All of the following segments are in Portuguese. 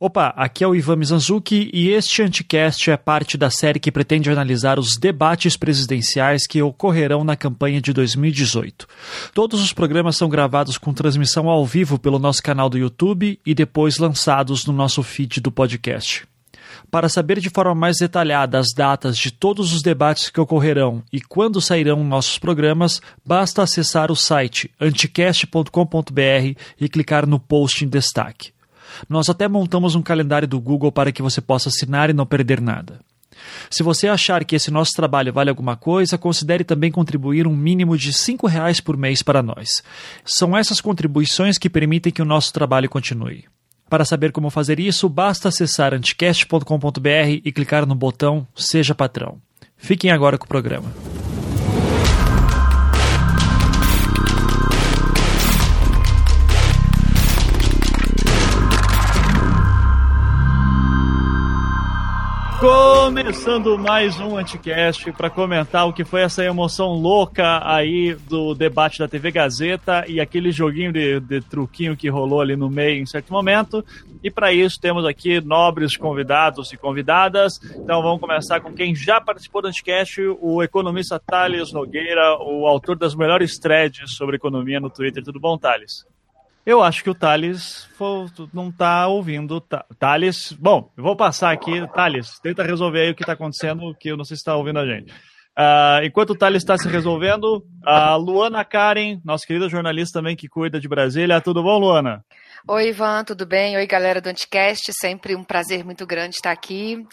Opa, aqui é o Ivan Mizanzuki e este Anticast é parte da série que pretende analisar os debates presidenciais que ocorrerão na campanha de 2018. Todos os programas são gravados com transmissão ao vivo pelo nosso canal do YouTube e depois lançados no nosso feed do podcast. Para saber de forma mais detalhada as datas de todos os debates que ocorrerão e quando sairão nossos programas, basta acessar o site anticast.com.br e clicar no post em destaque. Nós até montamos um calendário do Google para que você possa assinar e não perder nada. Se você achar que esse nosso trabalho vale alguma coisa, considere também contribuir um mínimo de R$ reais por mês para nós. São essas contribuições que permitem que o nosso trabalho continue. Para saber como fazer isso, basta acessar anticast.com.br e clicar no botão Seja Patrão. Fiquem agora com o programa. Começando mais um Anticast para comentar o que foi essa emoção louca aí do debate da TV Gazeta e aquele joguinho de, de truquinho que rolou ali no meio em certo momento. E para isso temos aqui nobres convidados e convidadas. Então vamos começar com quem já participou do Anticast, o economista Thales Nogueira, o autor das melhores threads sobre economia no Twitter. Tudo bom, Thales? Eu acho que o Thales não está ouvindo. Thales, bom, eu vou passar aqui. Thales, tenta resolver aí o que está acontecendo, que eu não sei se está ouvindo a gente. Uh, enquanto o Thales está se resolvendo, a Luana Karen, nossa querida jornalista também que cuida de Brasília. Tudo bom, Luana? Oi, Ivan, tudo bem? Oi, galera do Anticast. Sempre um prazer muito grande estar aqui.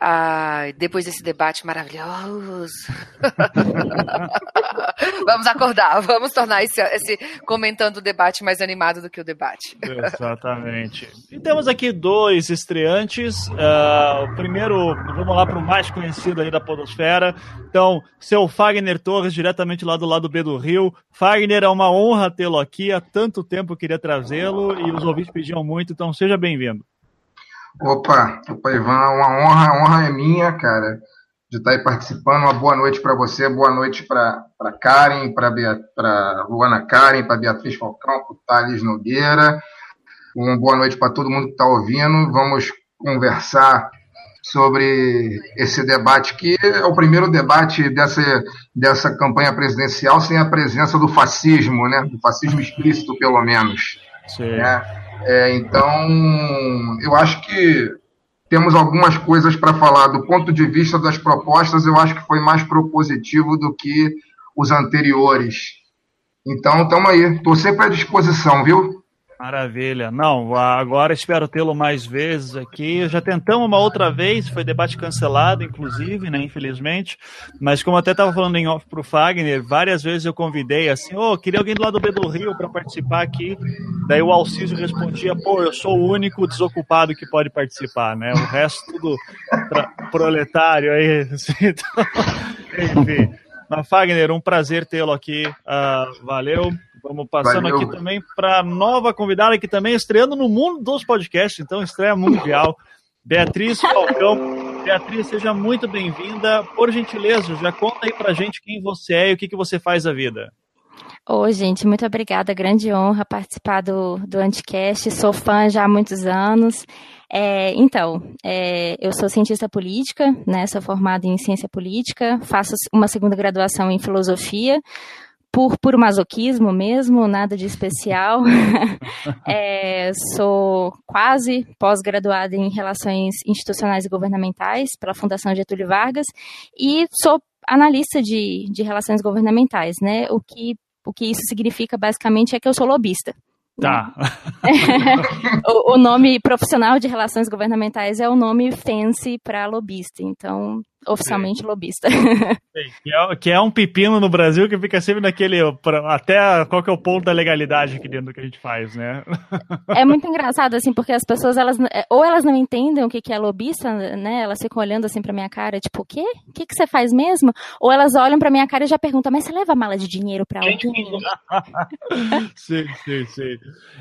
Ah, depois desse debate maravilhoso. vamos acordar, vamos tornar esse, esse, comentando o debate mais animado do que o debate. Exatamente. E temos aqui dois estreantes. Uh, o primeiro, vamos lá para o mais conhecido aí da Podosfera. Então, seu Fagner Torres, diretamente lá do lado B do Rio. Fagner, é uma honra tê-lo aqui. Há tanto tempo eu queria trazê-lo e os ouvintes pediam muito, então seja bem-vindo. Opa, opa, Ivan, uma honra, a honra é minha, cara, de estar aí participando. Uma boa noite para você, boa noite para Karen, para Luana Karen, para Beatriz Falcão, para Thales Nogueira. Uma boa noite para todo mundo que está ouvindo. Vamos conversar sobre esse debate, que é o primeiro debate dessa, dessa campanha presidencial sem a presença do fascismo, né? do fascismo explícito, pelo menos. Né? É, então, eu acho que temos algumas coisas para falar. Do ponto de vista das propostas, eu acho que foi mais propositivo do que os anteriores. Então, estamos aí. Estou sempre à disposição, viu? Maravilha. Não, agora espero tê-lo mais vezes aqui. Já tentamos uma outra vez, foi debate cancelado, inclusive, né, infelizmente. Mas como até estava falando em off pro Fagner, várias vezes eu convidei assim, ô, oh, queria alguém do lado B do Rio para participar aqui. Daí o Alcísio respondia, pô, eu sou o único desocupado que pode participar, né? O resto tudo proletário aí. Assim, então, enfim. Mas, Fagner, um prazer tê-lo aqui. Uh, valeu. Vamos passando Valeu. aqui também para nova convidada que também é estreando no mundo dos podcasts, então estreia mundial. Beatriz Falcão. Beatriz, seja muito bem-vinda. Por gentileza, já conta aí pra gente quem você é e o que, que você faz a vida. Oi, gente, muito obrigada. Grande honra participar do, do Anticast. Sou fã já há muitos anos. É, então, é, eu sou cientista política, né, sou formada em ciência política, faço uma segunda graduação em filosofia, por, por masoquismo mesmo, nada de especial. é, sou quase pós-graduada em Relações Institucionais e Governamentais pela Fundação Getúlio Vargas e sou analista de, de relações governamentais, né? O que, o que isso significa basicamente é que eu sou lobista. Tá. o, o, nome profissional de relações governamentais é o nome fancy para lobista. Então, oficialmente Sim. lobista. Que é, que é, um pepino no Brasil que fica sempre naquele. Até qual que é o ponto da legalidade aqui dentro do que a gente faz, né? É muito engraçado, assim, porque as pessoas, elas, é, ou elas não entendem o que, que é lobista, né? Elas ficam olhando assim pra minha cara, tipo, o quê? O que, que você faz mesmo? Ou elas olham pra minha cara e já perguntam, mas você leva mala de dinheiro pra alguém? sim, sim, sim.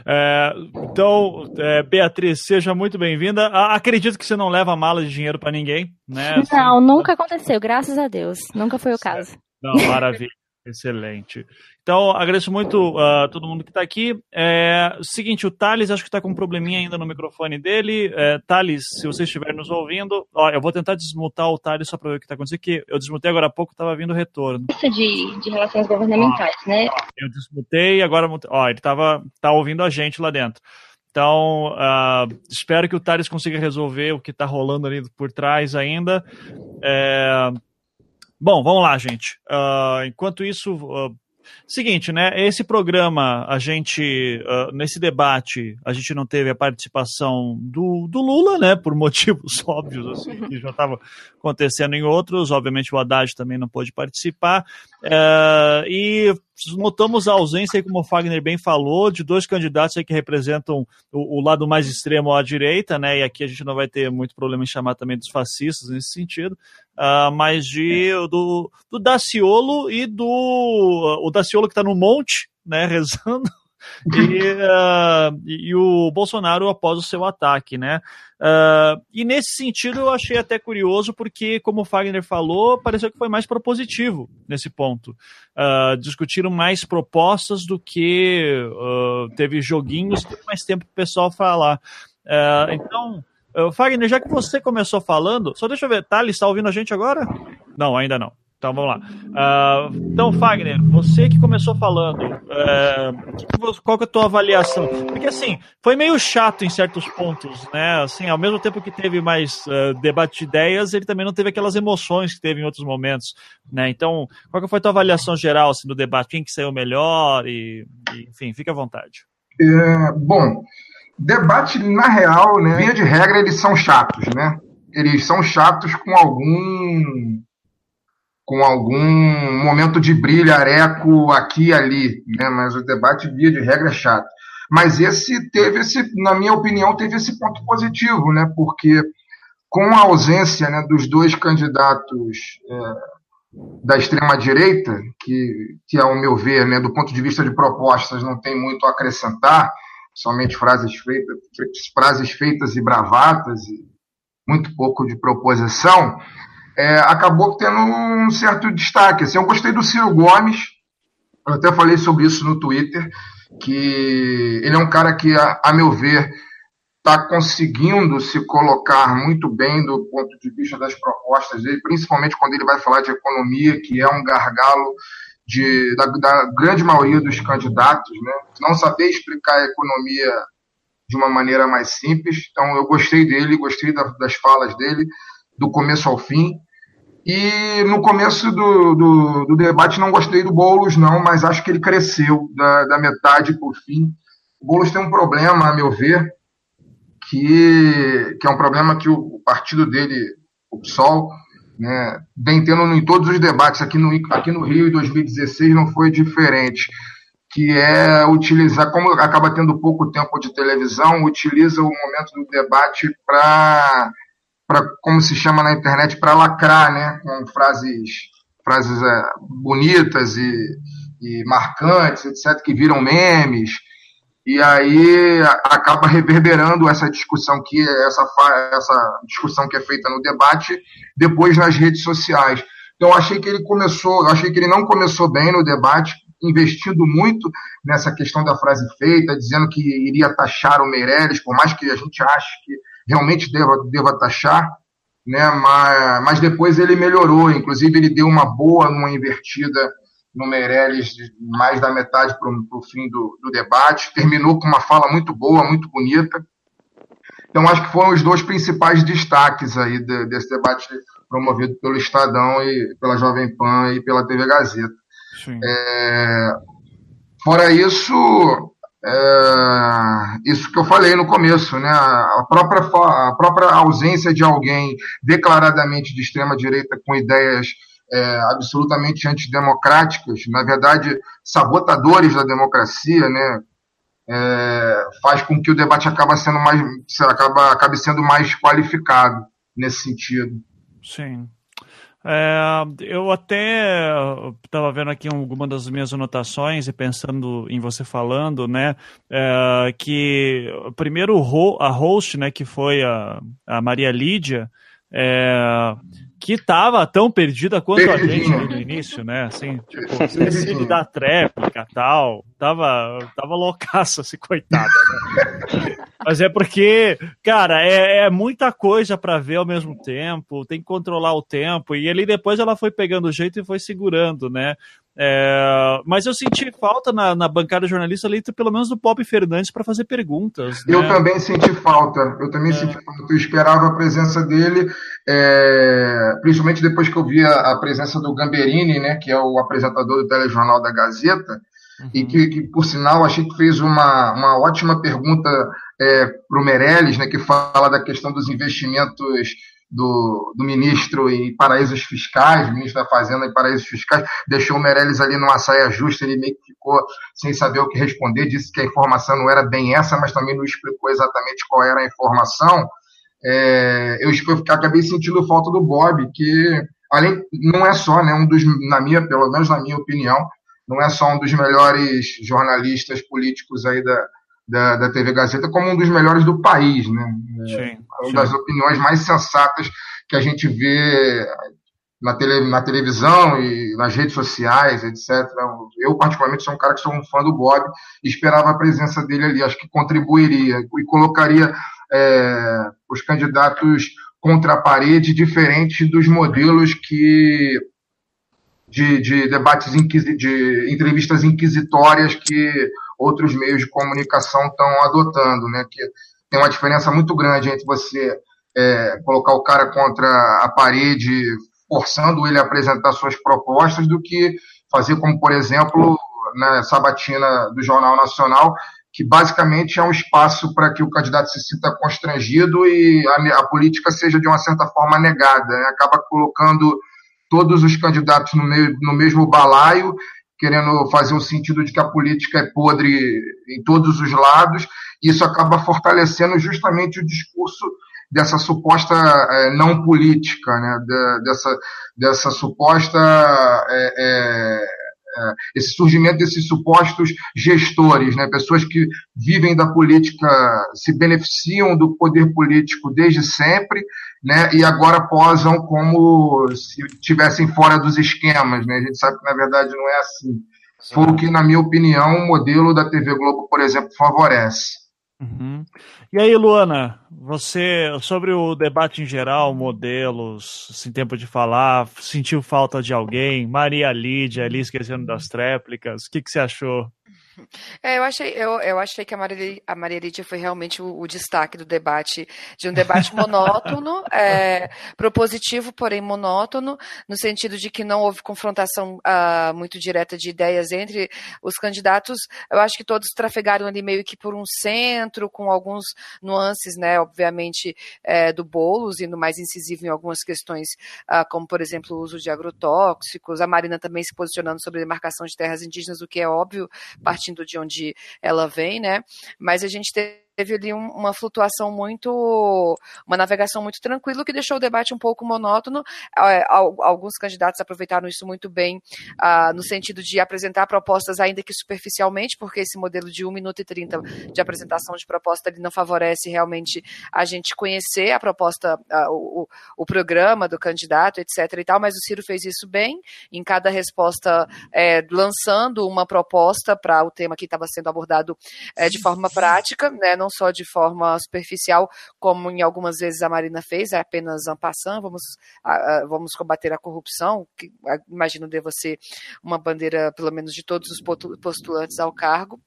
É, então, é, Beatriz, seja muito bem-vinda. Acredito que você não leva mala de dinheiro pra ninguém, né? Não, não Nunca aconteceu, graças a Deus. Nunca foi o caso. Não, maravilha. Excelente. Então, agradeço muito a uh, todo mundo que está aqui. É, seguinte, o Thales acho que está com um probleminha ainda no microfone dele. É, Thales, se você estiver nos ouvindo, ó, eu vou tentar desmutar o Thales só para ver o que está acontecendo, que eu desmutei agora há pouco, estava vindo retorno. Isso de, de relações governamentais, ó, né? Eu desmutei, agora ó, ele estava tá ouvindo a gente lá dentro. Então, uh, espero que o Thales consiga resolver o que está rolando ali por trás ainda. É, Bom, vamos lá, gente. Uh, enquanto isso, uh, seguinte, né? Esse programa, a gente, uh, nesse debate, a gente não teve a participação do, do Lula, né? Por motivos óbvios, assim, que já estava acontecendo em outros. Obviamente, o Haddad também não pôde participar. Uh, e notamos a ausência, como o Fagner bem falou, de dois candidatos que representam o, o, lado mais extremo à direita, né? E aqui a gente não vai ter muito problema em chamar também dos fascistas nesse sentido, uh, mas de do, do Daciolo e do o Daciolo que está no monte, né? Rezando e, uh, e, o Bolsonaro após o seu ataque, né? Uh, e nesse sentido eu achei até curioso porque, como o Fagner falou, pareceu que foi mais propositivo nesse ponto. Uh, discutiram mais propostas do que teve joguinhos, teve mais tempo para o pessoal falar. então, Fagner, já que você começou falando, só deixa eu ver, Thales, está ouvindo a gente agora? Não, ainda não. Então vamos lá. Uh, então, Fagner, você que começou falando, uh, qual que é a tua avaliação? Porque assim, foi meio chato em certos pontos, né? Assim, ao mesmo tempo que teve mais uh, debate de ideias, ele também não teve aquelas emoções que teve em outros momentos, né? Então, qual que foi a tua avaliação geral assim, do debate? Quem que saiu melhor? E, e enfim, fica à vontade. É, bom, debate na real, né? Via de regra, eles são chatos, né? Eles são chatos com algum com algum momento de brilhareco aqui e ali, né? mas o debate, via de regra, é chato. Mas esse teve esse, na minha opinião, teve esse ponto positivo, né? porque com a ausência né, dos dois candidatos é, da extrema-direita, que, que, ao meu ver, né, do ponto de vista de propostas, não tem muito a acrescentar, somente frases feitas, frases feitas e bravatas, e muito pouco de proposição, é, acabou tendo um certo destaque. Assim, eu gostei do Ciro Gomes, eu até falei sobre isso no Twitter, que ele é um cara que, a, a meu ver, está conseguindo se colocar muito bem do ponto de vista das propostas dele, principalmente quando ele vai falar de economia, que é um gargalo de, da, da grande maioria dos candidatos, né? não saber explicar a economia de uma maneira mais simples. Então, eu gostei dele, gostei da, das falas dele, do começo ao fim. E no começo do, do, do, debate não gostei do Boulos, não, mas acho que ele cresceu da, da metade o fim. O Boulos tem um problema, a meu ver, que, que é um problema que o, partido dele, o PSOL, né, vem tendo em todos os debates. Aqui no, aqui no Rio, em 2016, não foi diferente. Que é utilizar, como acaba tendo pouco tempo de televisão, utiliza o momento do debate para para como se chama na internet, para lacrar, né? Com frases, frases é, bonitas e, e marcantes, etc., que viram memes. E aí acaba reverberando essa discussão que essa, essa discussão que é feita no debate depois nas redes sociais. Então achei que ele começou, achei que ele não começou bem no debate, investindo muito nessa questão da frase feita, dizendo que iria taxar o Meirelles, por mais que a gente ache que realmente deva, deva taxar, né? mas, mas depois ele melhorou, inclusive ele deu uma boa, uma invertida no Meirelles, mais da metade para o fim do, do debate, terminou com uma fala muito boa, muito bonita. Então acho que foram os dois principais destaques aí de, desse debate promovido pelo Estadão e pela Jovem Pan e pela TV Gazeta. É, fora isso, é, isso que eu falei no começo, né? A própria, a própria ausência de alguém declaradamente de extrema direita com ideias é, absolutamente antidemocráticas, na verdade sabotadores da democracia, né? É, faz com que o debate acaba sendo mais, acaba, acabe sendo mais qualificado nesse sentido. Sim. É, eu até estava vendo aqui alguma das minhas anotações e pensando em você falando, né, é, que primeiro a host, né, que foi a, a Maria Lídia, é, que tava tão perdida quanto a gente no início, né? Assim, tipo, esqueci da tréplica tal. Tava, tava loucaça, assim, coitada, né? Mas é porque, cara, é, é muita coisa para ver ao mesmo tempo, tem que controlar o tempo, e ali depois ela foi pegando o jeito e foi segurando, né? É, mas eu senti falta na, na bancada jornalista ali, pelo menos do Pop Fernandes, para fazer perguntas. Né? Eu também senti falta. Eu também é. senti falta. Eu esperava a presença dele, é, principalmente depois que eu vi a, a, presença do Gamberini, né, que é o apresentador do telejornal da Gazeta, uhum. e que, que, por sinal, achei que fez uma, uma ótima pergunta é, para o Meirelles, né, que fala da questão dos investimentos do, do ministro em paraísos fiscais, ministro da Fazenda em paraísos fiscais, deixou o Meirelles ali numa saia justa, ele meio que ficou sem saber o que responder, disse que a informação não era bem essa, mas também não explicou exatamente qual era a informação. É, eu, acabei sentindo falta do Bob, que além não é só, né, um dos, na minha, pelo menos na minha opinião, não é só um dos melhores jornalistas políticos aí da, da, da TV Gazeta como um dos melhores do país, né? Sim, é uma sim. das opiniões mais sensatas que a gente vê na, tele, na televisão e nas redes sociais, etc. Eu, particularmente, sou um cara que sou um fã do Bob e esperava a presença dele ali. Acho que contribuiria e colocaria é, os candidatos contra a parede, diferente dos modelos que de, de debates, de entrevistas inquisitórias que outros meios de comunicação estão adotando, né? Que tem uma diferença muito grande entre você é, colocar o cara contra a parede, forçando ele a apresentar suas propostas, do que fazer como, por exemplo, na sabatina do Jornal Nacional, que basicamente é um espaço para que o candidato se sinta constrangido e a, a política seja de uma certa forma negada. Né? Acaba colocando todos os candidatos no, meio, no mesmo balaio querendo fazer um sentido de que a política é podre em todos os lados, e isso acaba fortalecendo justamente o discurso dessa suposta é, não política, né? dessa, dessa suposta é, esse surgimento desses supostos gestores, né, pessoas que vivem da política, se beneficiam do poder político desde sempre, né, e agora posam como se estivessem fora dos esquemas. Né? A gente sabe que, na verdade, não é assim. Foi o que, na minha opinião, o modelo da TV Globo, por exemplo, favorece. Uhum. E aí, Luana, você, sobre o debate em geral, modelos, sem tempo de falar, sentiu falta de alguém? Maria Lídia ali esquecendo das tréplicas, o que, que você achou? É, eu achei, eu, eu achei que a Maria, a Maria Lídia foi realmente o, o destaque do debate, de um debate monótono, é, propositivo, porém monótono, no sentido de que não houve confrontação uh, muito direta de ideias entre os candidatos. Eu acho que todos trafegaram ali meio que por um centro, com alguns nuances, né, obviamente, é, do Boulos, indo mais incisivo em algumas questões, uh, como, por exemplo, o uso de agrotóxicos, a Marina também se posicionando sobre a demarcação de terras indígenas, o que é óbvio, partindo de onde ela vem, né? Mas a gente teve teve ali uma flutuação muito, uma navegação muito tranquila, que deixou o debate um pouco monótono. É, alguns candidatos aproveitaram isso muito bem, ah, no sentido de apresentar propostas, ainda que superficialmente, porque esse modelo de 1 minuto e 30 de apresentação de proposta ele não favorece realmente a gente conhecer a proposta, ah, o, programa do candidato, etc. e tal, mas o Ciro fez isso bem, em cada resposta é, lançando uma proposta para o tema que estava sendo abordado é, de forma prática, né? não só de forma superficial, como em algumas vezes a Marina fez, é apenas en passant, vamos, vamos combater a corrupção, que imagino deva ser uma bandeira, pelo menos, de todos os postulantes ao cargo.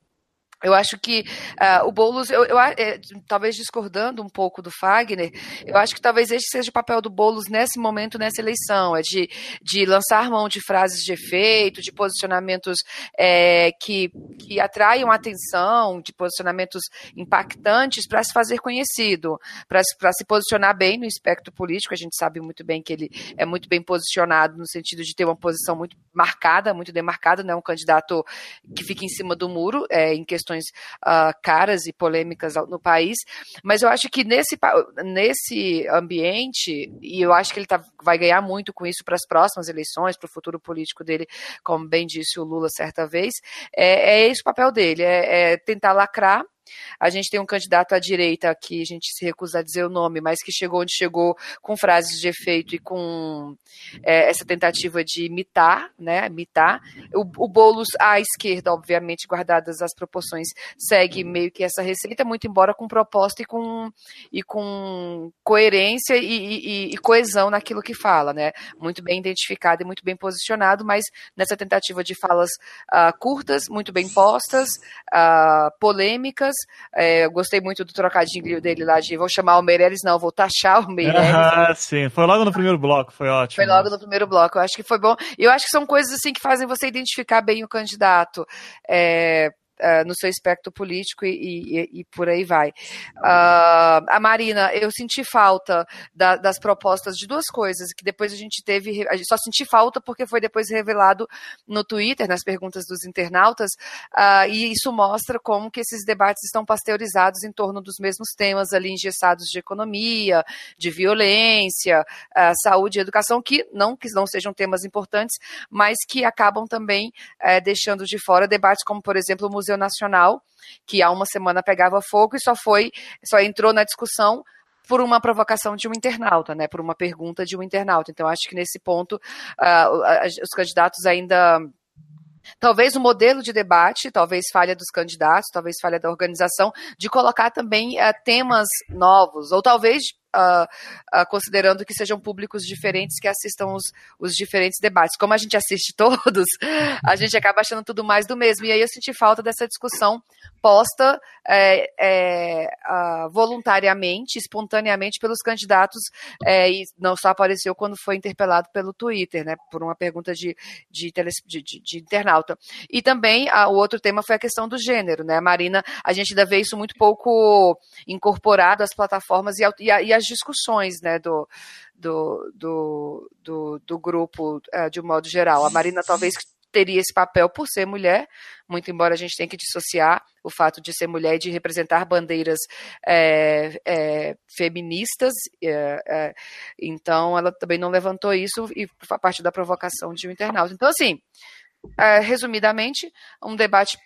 Eu acho que uh, o Boulos, eu, eu é, talvez discordando um pouco do Fagner, eu acho que talvez esse seja o papel do Boulos nesse momento, nessa eleição, é de, de lançar mão de frases de efeito, de posicionamentos é, que, que atraiam atenção, de posicionamentos impactantes para se fazer conhecido, para se posicionar bem no espectro político. A gente sabe muito bem que ele é muito bem posicionado no sentido de ter uma posição muito marcada, muito demarcada, não é um candidato que fica em cima do muro, é, em questões questões uh, caras e polêmicas no país, mas eu acho que nesse, nesse ambiente, e eu acho que ele tá, vai ganhar muito com isso para as próximas eleições, para o futuro político dele, como bem disse o Lula certa vez, é, é esse o papel dele, é, é tentar lacrar A gente tem um candidato à direita que a gente se recusa a dizer o nome, mas que chegou onde chegou com frases de efeito e com é, essa tentativa de imitar, né? Imitar. O, o Boulos à esquerda, obviamente, guardadas as proporções, segue meio que essa receita, muito embora com proposta e com, e com coerência e, e, e coesão naquilo que fala, né? Muito bem identificado e muito bem posicionado, mas nessa tentativa de falas uh, curtas, muito bem postas, uh, polêmicas. É, gostei muito do trocadilho dele lá de vou chamar o Meirelles, não, vou taxar o Meirelles. Ah, sim, foi logo no primeiro bloco, foi ótimo. Foi logo no primeiro bloco, eu acho que foi bom. E eu acho que são coisas assim que fazem você identificar bem o candidato. É, uh, no seu espectro político e, e, e por aí vai. Uh, a Marina, eu senti falta da, das propostas de duas coisas, que depois a gente teve, a gente só senti falta porque foi depois revelado no Twitter, nas perguntas dos internautas, uh, e isso mostra como que esses debates estão pasteurizados em torno dos mesmos temas ali engessados de economia, de violência, saúde e educação, que não que não sejam temas importantes, mas que acabam também uh, deixando de fora debates como, por exemplo, o Museu Nacional, que há uma semana pegava fogo e só foi, só entrou na discussão por uma provocação de um internauta, né, por uma pergunta de um internauta. Então, acho que nesse ponto uh, os candidatos ainda Talvez o modelo de debate, talvez falha dos candidatos, talvez falha da organização, de colocar também uh, temas novos, ou talvez uh, uh, considerando que sejam públicos diferentes que assistam os, os diferentes debates. Como a gente assiste todos, a gente acaba achando tudo mais do mesmo. E aí eu senti falta dessa discussão posta é, é, uh, voluntariamente, espontaneamente pelos candidatos, é, e não só apareceu quando foi interpelado pelo Twitter, né, por uma pergunta de, de, de, de, de internauta. E também o outro tema foi a questão do gênero, né, Marina, a gente ainda vê isso muito pouco incorporado às plataformas e, e, e as discussões né, do, do, do, do, do grupo uh, de um modo geral. A Marina talvez teria esse papel por ser mulher, muito embora a gente tenha que dissociar o fato de ser mulher e de representar bandeiras é, é, feministas. É, é então, ela também não levantou isso e a partir da provocação de um internauta. Então, assim, é, resumidamente, um debate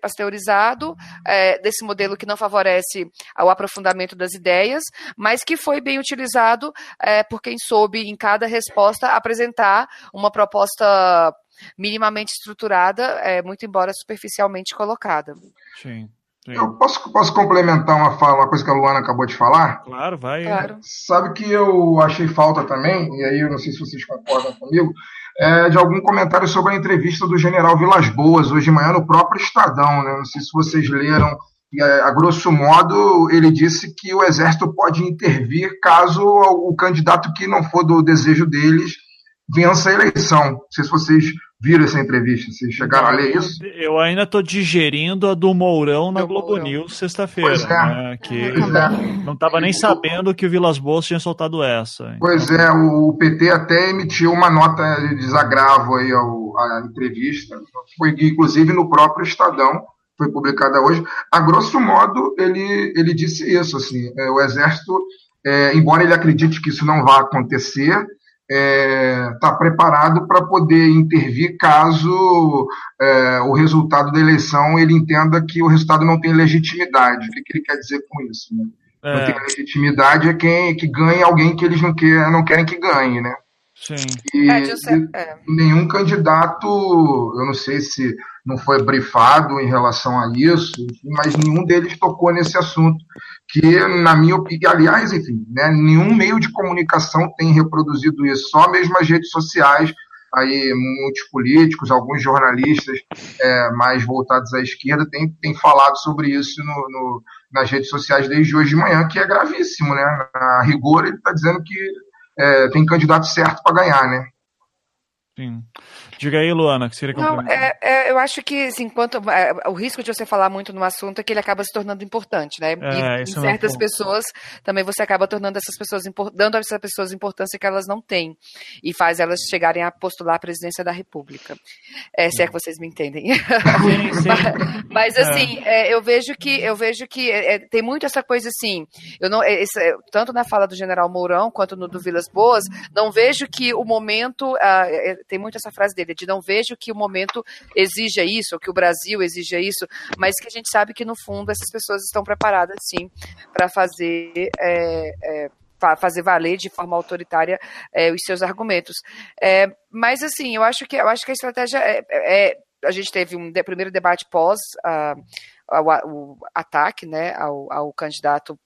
pasteurizado é, desse modelo que não favorece o aprofundamento das ideias, mas que foi bem utilizado é, por quem soube, em cada resposta, apresentar uma proposta minimamente estruturada, é, muito embora superficialmente colocada. Sim. Sim. Eu posso, posso complementar uma, fala, uma coisa que a Luana acabou de falar? Claro, vai. Claro. Sabe que eu achei falta também, e aí eu não sei se vocês concordam comigo, é, de algum comentário sobre a entrevista do general Vilas Boas hoje de manhã no próprio Estadão. Né? Não sei se vocês leram. E, a grosso modo, ele disse que o Exército pode intervir caso o candidato que não for do desejo deles vença a eleição. Não sei se vocês viram essa entrevista? Vocês chegaram a ler isso? Eu ainda estou digerindo a do Mourão na do Globo Mourão. News sexta-feira. É. Né, que é. não estava nem sabendo que o Vilas Boas tinha soltado essa. Pois é, o PT até emitiu uma nota de desagravo aí ao, à entrevista. Foi inclusive no próprio Estadão, foi publicada hoje. A grosso modo, ele, ele disse isso, assim, é, o Exército, é, embora ele acredite que isso não vá acontecer, está é, preparado para poder intervir caso é, o resultado da eleição ele entenda que o resultado não tem legitimidade. O que, que ele quer dizer com isso? Né? É. Não tem legitimidade é quem que ganha alguém que eles não, quer, não querem que ganhe, né? Sim. E, é, nenhum candidato, eu não sei se não foi brifado em relação a isso, mas nenhum deles tocou nesse assunto que, na minha opinião, aliás, enfim, né, nenhum meio de comunicação tem reproduzido isso, só mesmo as redes sociais, aí muitos políticos, alguns jornalistas é, mais voltados à esquerda têm, têm falado sobre isso no, no, nas redes sociais desde hoje de manhã, que é gravíssimo, né? A rigor, ele está dizendo que é, tem candidato certo para ganhar, né? Sim. Diga aí, Luana, que seria Não, é, é, eu acho que, assim, quanto, é, o risco de você falar muito num assunto é que ele acaba se tornando importante, né? É, e, e certas pessoas, também você acaba tornando essas pessoas, dando a essas pessoas importância que elas não têm. E faz elas chegarem a postular a presidência da República. É, se é que vocês me entendem. Sim, sim. mas, mas, assim, é, eu vejo que, eu vejo que é, tem muito essa coisa, assim, eu não, esse, tanto na fala do general Mourão, quanto no do Vilas Boas, não vejo que o momento, uh, tem muito essa frase dele, de não vejo que o momento exija isso, ou que o Brasil exija isso, mas que a gente sabe que, no fundo, essas pessoas estão preparadas, sim, para fazer. É, é, fazer valer de forma autoritária é, os seus argumentos. É, mas assim, eu acho que eu acho que a estratégia é, é a gente teve um de, primeiro debate pós uh, o, o, ataque né, ao, ao candidato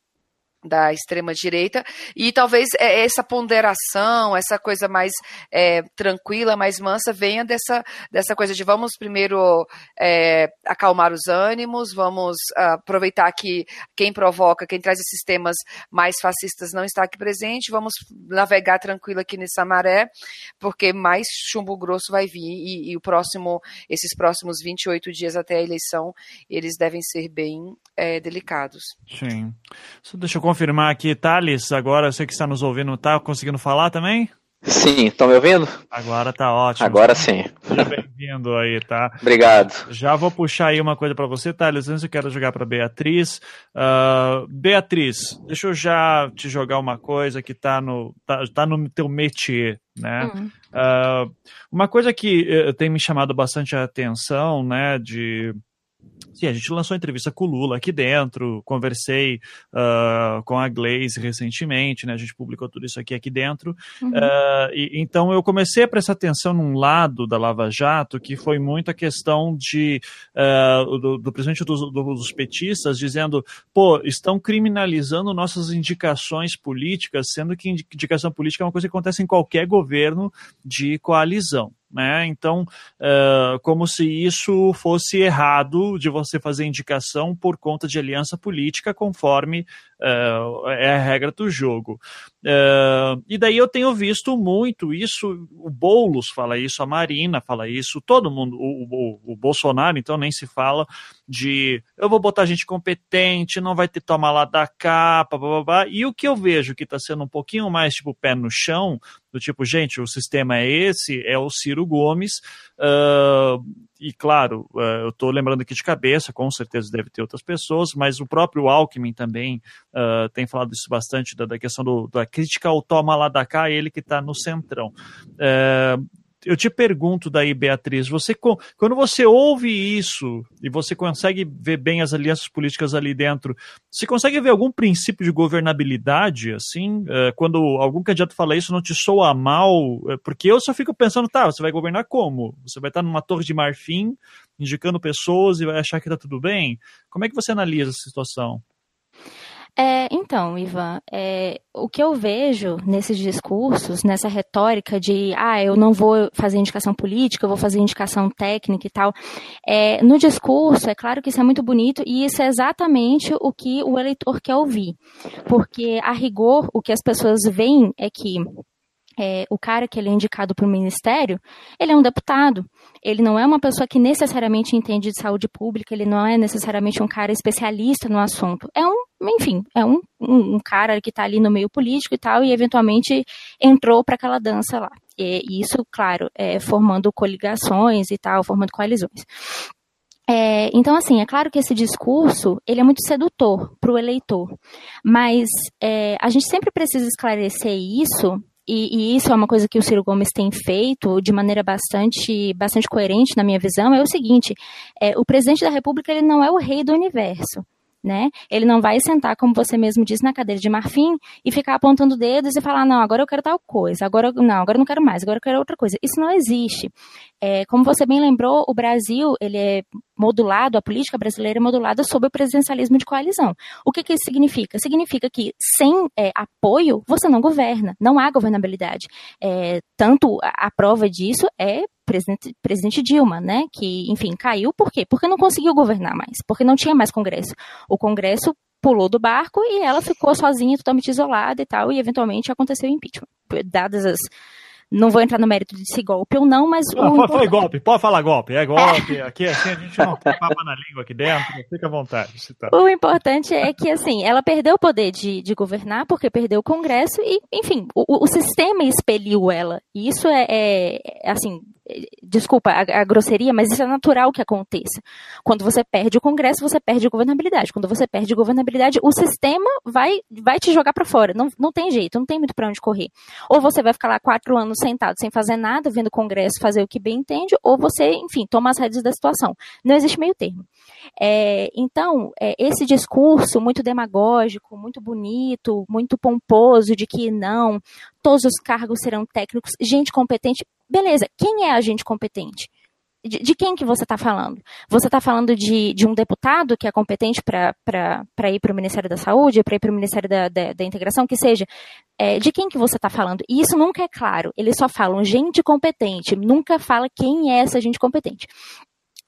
da extrema direita e talvez é, essa ponderação, essa coisa mais é, tranquila, mais mansa, venha dessa, dessa coisa de vamos primeiro é, acalmar os ânimos, vamos uh, aproveitar que quem provoca, quem traz esses temas mais fascistas não está aqui presente, vamos navegar tranquilo aqui nessa maré, porque mais chumbo grosso vai vir e, e o próximo, esses próximos 28 dias até a eleição, eles devem ser bem é, delicados. Sim. Só deixa eu confirmar aqui, Thales, agora você que está nos ouvindo, está conseguindo falar também? Sim, estão me ouvindo? Agora tá ótimo. Agora sim. Seja bem-vindo aí, tá? Obrigado. Já vou puxar aí uma coisa para você, Thales. Antes eu quero jogar para Beatriz. Uh, Beatriz, deixa eu já te jogar uma coisa que tá no, tá, tá no teu métier, né? Uhum. Uh, uma coisa que uh, tem me chamado bastante a atenção, né, de Sim, a gente lançou entrevista com o Lula aqui dentro, conversei uh, com a Glaze recentemente, né? A gente publicou tudo isso aqui aqui dentro. Uhum. Uh, e, então eu comecei a prestar atenção num lado da Lava Jato que foi muito a questão de uh, do, do, presidente dos, dos petistas dizendo, pô, estão criminalizando nossas indicações políticas, sendo que indicação política é uma coisa que acontece em qualquer governo de coalizão. Né? Então, uh, como se isso fosse errado de você fazer indicação por conta de aliança política, conforme uh, é a regra do jogo. Uh, e daí eu tenho visto muito isso, o Boulos fala isso, a Marina fala isso, todo mundo, o, o, o Bolsonaro, então nem se fala de eu vou botar gente competente, não vai ter tomar lá da capa, blá, blá, blá. e o que eu vejo que está sendo um pouquinho mais tipo pé no chão, do tipo, gente, o sistema é esse, é o Ciro Gomes, uh, e claro, uh, eu estou lembrando aqui de cabeça, com certeza deve ter outras pessoas, mas o próprio Alckmin também uh, tem falado isso bastante da, da questão do, da crítica ao toma lá da cá, ele que está no centrão. Uh, eu te pergunto daí, Beatriz, você quando você ouve isso e você consegue ver bem as alianças políticas ali dentro, você consegue ver algum princípio de governabilidade, assim? É, quando algum candidato fala isso, não te soa mal? É, porque eu só fico pensando, tá, você vai governar como? Você vai estar numa torre de marfim, indicando pessoas e vai achar que tá tudo bem? Como é que você analisa essa situação? É, então, Ivan, é, o que eu vejo nesses discursos, nessa retórica de, ah, eu não vou fazer indicação política, eu vou fazer indicação técnica e tal, é, no discurso, é claro que isso é muito bonito e isso é exatamente o que o eleitor quer ouvir. Porque, a rigor, o que as pessoas veem é que é, o cara que ele é indicado para o ministério, ele é um deputado. Ele não é uma pessoa que necessariamente entende de saúde pública, ele não é necessariamente um cara especialista no assunto. É um, enfim, é um, um, um cara que está ali no meio político e tal, e eventualmente entrou para aquela dança lá. E isso, claro, é, formando coligações e tal, formando coalizões. É, então, assim, é claro que esse discurso ele é muito sedutor para o eleitor, mas é, a gente sempre precisa esclarecer isso e, e, isso é uma coisa que o Ciro Gomes tem feito de maneira bastante, bastante coerente, na minha visão, é o seguinte, é, o presidente da República ele não é o rei do universo. Né? Ele não vai sentar, como você mesmo disse, na cadeira de marfim e ficar apontando dedos e falar, não, agora eu quero tal coisa, agora não, agora eu não quero mais, agora eu quero outra coisa. Isso não existe. É, como você bem lembrou, o Brasil ele é modulado, a política brasileira é modulada sob o presidencialismo de coalizão. O que, que isso significa? Significa que sem é, apoio você não governa, não há governabilidade. É, tanto a, a, prova disso é presidente, presidente Dilma, né? Que, enfim, caiu por quê? Porque não conseguiu governar mais, porque não tinha mais Congresso. O Congresso pulou do barco e ela ficou sozinha, totalmente isolada e tal, e eventualmente aconteceu o impeachment. Dadas as não vou entrar no mérito de se golpe ou não, mas. Não, foi, foi, golpe, pode falar golpe, é golpe. Aqui assim, a gente não tem papa na língua aqui dentro, fica à vontade. Tá. O importante é que, assim, ela perdeu o poder de, de governar porque perdeu o Congresso e, enfim, o, o sistema expeliu ela. E isso é, é, assim, desculpa a, a, grosseria, mas isso é natural que aconteça. Quando você perde o Congresso, você perde governabilidade. Quando você perde governabilidade, o sistema vai, vai te jogar para fora. Não, não tem jeito, não tem muito para onde correr. Ou você vai ficar lá quatro anos sentado sem fazer nada, vendo o Congresso fazer o que bem entende, ou você, enfim, toma as rédeas da situação. Não existe meio termo. É, então, é, esse discurso muito demagógico, muito bonito, muito pomposo de que não, todos os cargos serão técnicos, gente competente, beleza, quem é a gente competente? De, de, quem que você está falando? Você está falando de, de, um deputado que é competente para ir para o Ministério da Saúde, para ir para o Ministério da, da, da, Integração, que seja. É, de quem que você está falando? E isso nunca é claro. Eles só falam gente competente, nunca fala quem é essa gente competente.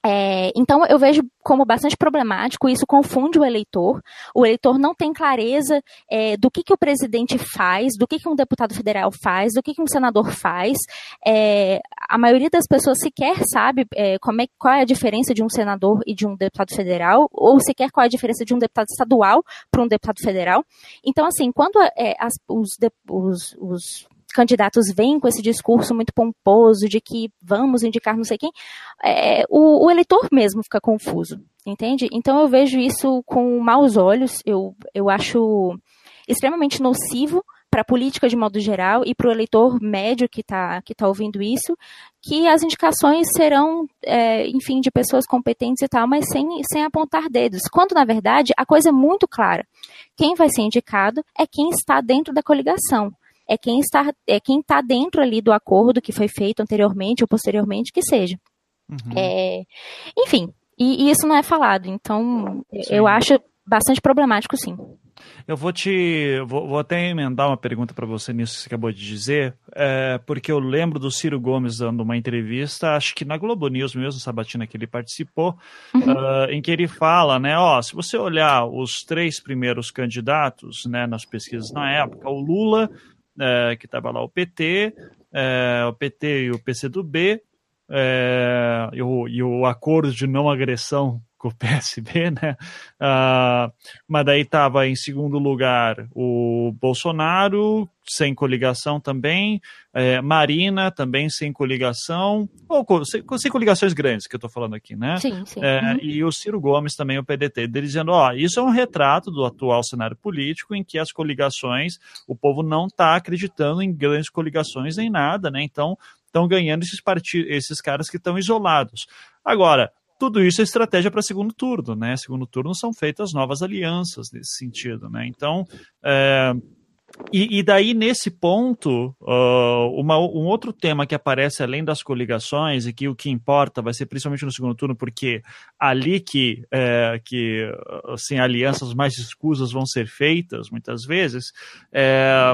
É, então, eu vejo como bastante problemático, isso confunde o eleitor. O eleitor não tem clareza é, do que, que o presidente faz, do que, que um deputado federal faz, do que, que um senador faz. É, a maioria das pessoas sequer sabe é, como é, qual é a diferença de um senador e de um deputado federal, ou sequer qual é a diferença de um deputado estadual para um deputado federal. Então, assim, quando é, as, os, os, os candidatos vêm com esse discurso muito pomposo de que vamos indicar não sei quem, é, o, o, eleitor mesmo fica confuso, entende? Então eu vejo isso com maus olhos, eu, eu acho extremamente nocivo para a política de modo geral e para o eleitor médio que está que tá ouvindo isso, que as indicações serão, é, enfim, de pessoas competentes e tal, mas sem, sem apontar dedos. Quando, na verdade, a coisa é muito clara. Quem vai ser indicado é quem está dentro da coligação é quem está é quem está dentro ali do acordo que foi feito anteriormente ou posteriormente que seja. Uhum. É, enfim, e, e, isso não é falado. Então, sim. eu acho bastante problemático, sim. Eu vou te. Vou, vou até emendar uma pergunta para você nisso que você acabou de dizer, é, porque eu lembro do Ciro Gomes dando uma entrevista, acho que na Globo News mesmo, Sabatina, que ele participou, uhum. uh, em que ele fala, né? Ó, se você olhar os três primeiros candidatos né, nas pesquisas na época, o Lula é, que estava lá o PT, é, o PT e o PCdoB, é, e, o, e o acordo de não agressão com o PSB, né? Uh, mas daí estava em segundo lugar o Bolsonaro, sem coligação também, é, Marina também sem coligação, ou sem, sem coligações grandes que eu estou falando aqui, né? Sim, sim. É, uhum. E o Ciro Gomes também, o PDT, dizendo, ó, isso é um retrato do atual cenário político em que as coligações, o povo não está acreditando em grandes coligações nem nada, né? Então estão ganhando esses partidos, esses caras que estão isolados. Agora, tudo isso é estratégia para segundo turno, né? Segundo turno são feitas novas alianças nesse sentido, né? Então, é, e, e, daí, nesse ponto, uh, uma, um outro tema que aparece além das coligações e que o que importa vai ser principalmente no segundo turno, porque ali que, é, que assim, alianças mais escusas vão ser feitas, muitas vezes, é,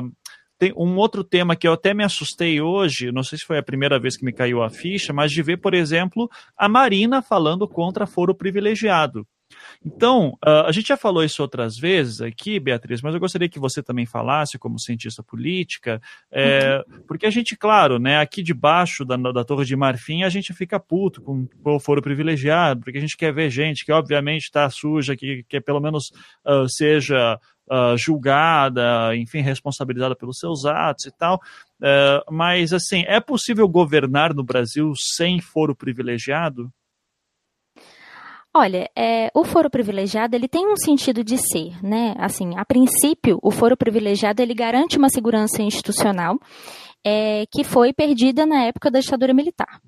tem um outro tema que eu até me assustei hoje, não sei se foi a primeira vez que me caiu a ficha, mas de ver, por exemplo, a Marina falando contra foro privilegiado. Então, uh, a gente já falou isso outras vezes aqui, Beatriz, mas eu gostaria que você também falasse, como cientista política, é, porque a gente, claro, né, aqui debaixo da, da Torre de Marfim, a gente fica puto com, com o foro privilegiado, porque a gente quer ver gente que, obviamente, está suja, que, que pelo menos uh, seja uh, julgada, enfim, responsabilizada pelos seus atos e tal. Uh, mas, assim, é possível governar no Brasil sem foro privilegiado? Olha, é, o foro privilegiado ele tem um sentido de ser, né? Assim, a princípio, o foro privilegiado ele garante uma segurança institucional é, que foi perdida na época da ditadura militar.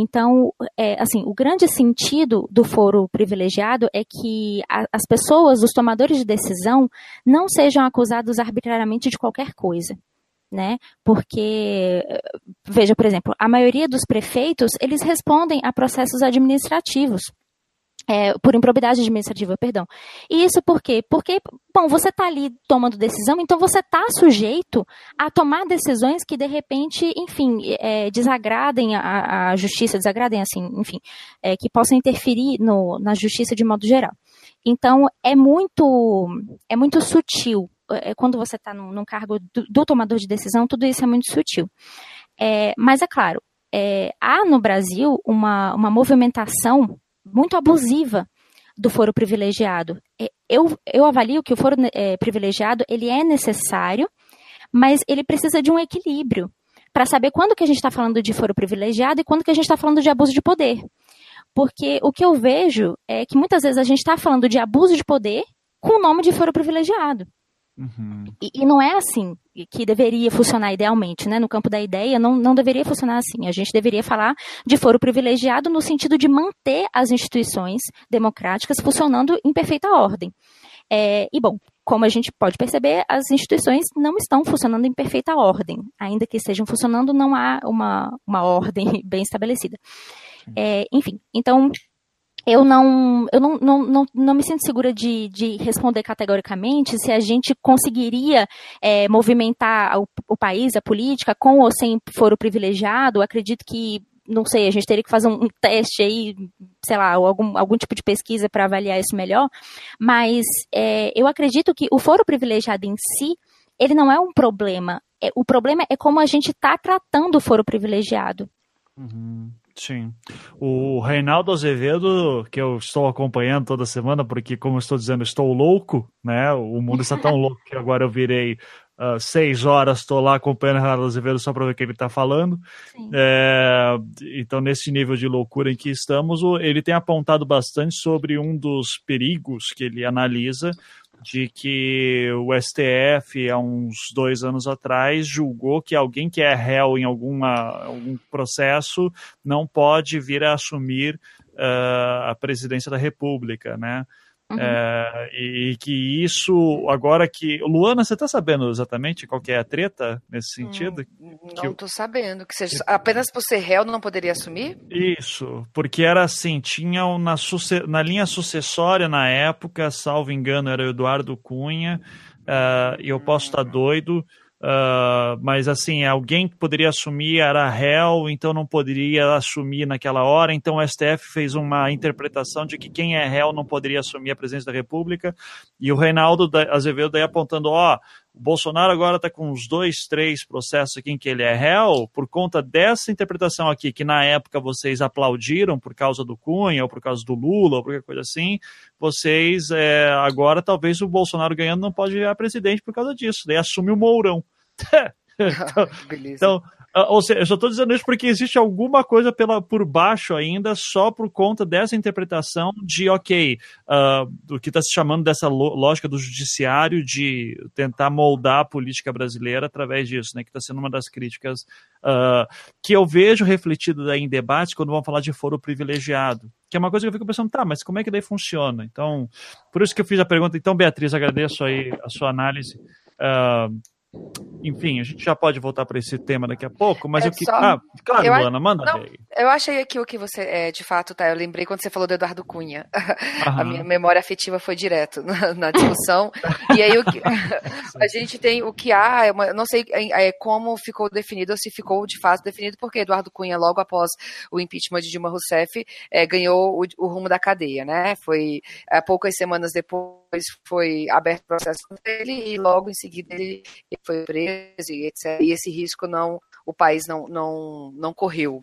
Então, é, assim, o grande sentido do foro privilegiado é que a, as pessoas, os tomadores de decisão, não sejam acusados arbitrariamente de qualquer coisa. Né? Porque, veja, por exemplo, a maioria dos prefeitos, eles respondem a processos administrativos. É, por improbidade administrativa, perdão. E isso por quê? Porque, bom, você está ali tomando decisão, então você está sujeito a tomar decisões que, de repente, enfim, é, desagradem a, a, justiça, desagradem, assim, enfim, é, que possam interferir no, na justiça de modo geral. Então, é muito, é muito sutil. É, quando você está num, num, cargo do, do, tomador de decisão, tudo isso é muito sutil. É, mas, é claro, é, há no Brasil uma, uma movimentação muito abusiva do foro privilegiado. Eu, eu avalio que o foro é, privilegiado ele é necessário, mas ele precisa de um equilíbrio. para saber quando que a gente está falando de foro privilegiado e quando que a gente está falando de abuso de poder. Porque o que eu vejo é que muitas vezes a gente está falando de abuso de poder com o nome de foro privilegiado. Uhum. E, e, não é assim que deveria funcionar idealmente, né? No campo da ideia, não, não deveria funcionar assim. A gente deveria falar de foro privilegiado no sentido de manter as instituições democráticas funcionando em perfeita ordem. É, e, bom, como a gente pode perceber, as instituições não estão funcionando em perfeita ordem. Ainda que estejam funcionando, não há uma, uma ordem bem estabelecida. É, enfim, então eu não, eu não, não, não, não me sinto segura de, de responder categoricamente se a gente conseguiria é, movimentar o, o, país, a política, com ou sem foro privilegiado. Acredito que, não sei, a gente teria que fazer um, um teste aí, sei lá, algum, algum tipo de pesquisa para avaliar isso melhor. Mas é, eu acredito que o foro privilegiado em si, ele não é um problema. É, o problema é como a gente está tratando o foro privilegiado. Uhum. Sim. O Reinaldo Azevedo, que eu estou acompanhando toda semana, porque, como eu estou dizendo, estou louco, né? O mundo está tão louco que agora eu virei uh, seis horas, estou lá acompanhando o Reinaldo Azevedo só para ver o que ele está falando. É, então, nesse nível de loucura em que estamos, ele tem apontado bastante sobre um dos perigos que ele analisa de que o STF, há uns dois anos atrás, julgou que alguém que é réu em alguma, algum processo não pode vir a assumir uh, a presidência da República, né? Uhum. É, e que isso, agora que. Luana, você está sabendo exatamente qual é a treta nesse sentido? Hum, não estou sabendo. Que seja, apenas por ser réu não poderia assumir? Isso, porque era assim: tinha na, na linha sucessória na época, salvo engano, era o Eduardo Cunha, uh, e eu posso estar doido. Uh, mas assim, alguém que poderia assumir era réu, então não poderia assumir naquela hora. Então o STF fez uma interpretação de que quem é réu não poderia assumir a presidência da República. E o Reinaldo Azevedo daí apontando: ó, o Bolsonaro agora está com uns dois, três processos aqui em que ele é réu, por conta dessa interpretação aqui, que na época vocês aplaudiram por causa do Cunha, ou por causa do Lula, ou qualquer coisa assim, vocês é, agora talvez o Bolsonaro ganhando não pode virar presidente por causa disso. Daí assume o Mourão. então, então, ou seja, eu só estou dizendo isso porque existe alguma coisa pela, por baixo ainda, só por conta dessa interpretação de, ok, uh, do que está se chamando dessa lógica do judiciário de tentar moldar a política brasileira através disso, né, que está sendo uma das críticas uh, que eu vejo refletido em debates quando vão falar de foro privilegiado, que é uma coisa que eu fico pensando, tá, mas como é que daí funciona? Então, por isso que eu fiz a pergunta. Então, Beatriz, agradeço aí a sua análise. Uh, enfim, a gente já pode voltar para esse tema daqui a pouco, mas é eu que. Só... Ah, claro, eu Luana, manda não, aí. Eu achei aqui o que você, é, de fato, tá. Eu lembrei quando você falou do Eduardo Cunha. Aham. A minha memória afetiva foi direto na, na discussão. e aí o que, a gente tem o que há, é uma, não sei é, como ficou definido, ou se ficou de fato definido, porque Eduardo Cunha, logo após o impeachment de Dilma Rousseff, é, ganhou o, o, rumo da cadeia, né? Foi é, poucas semanas depois foi aberto o processo contra ele e logo em seguida ele foi preso e etc. E esse risco não o país não, não, não correu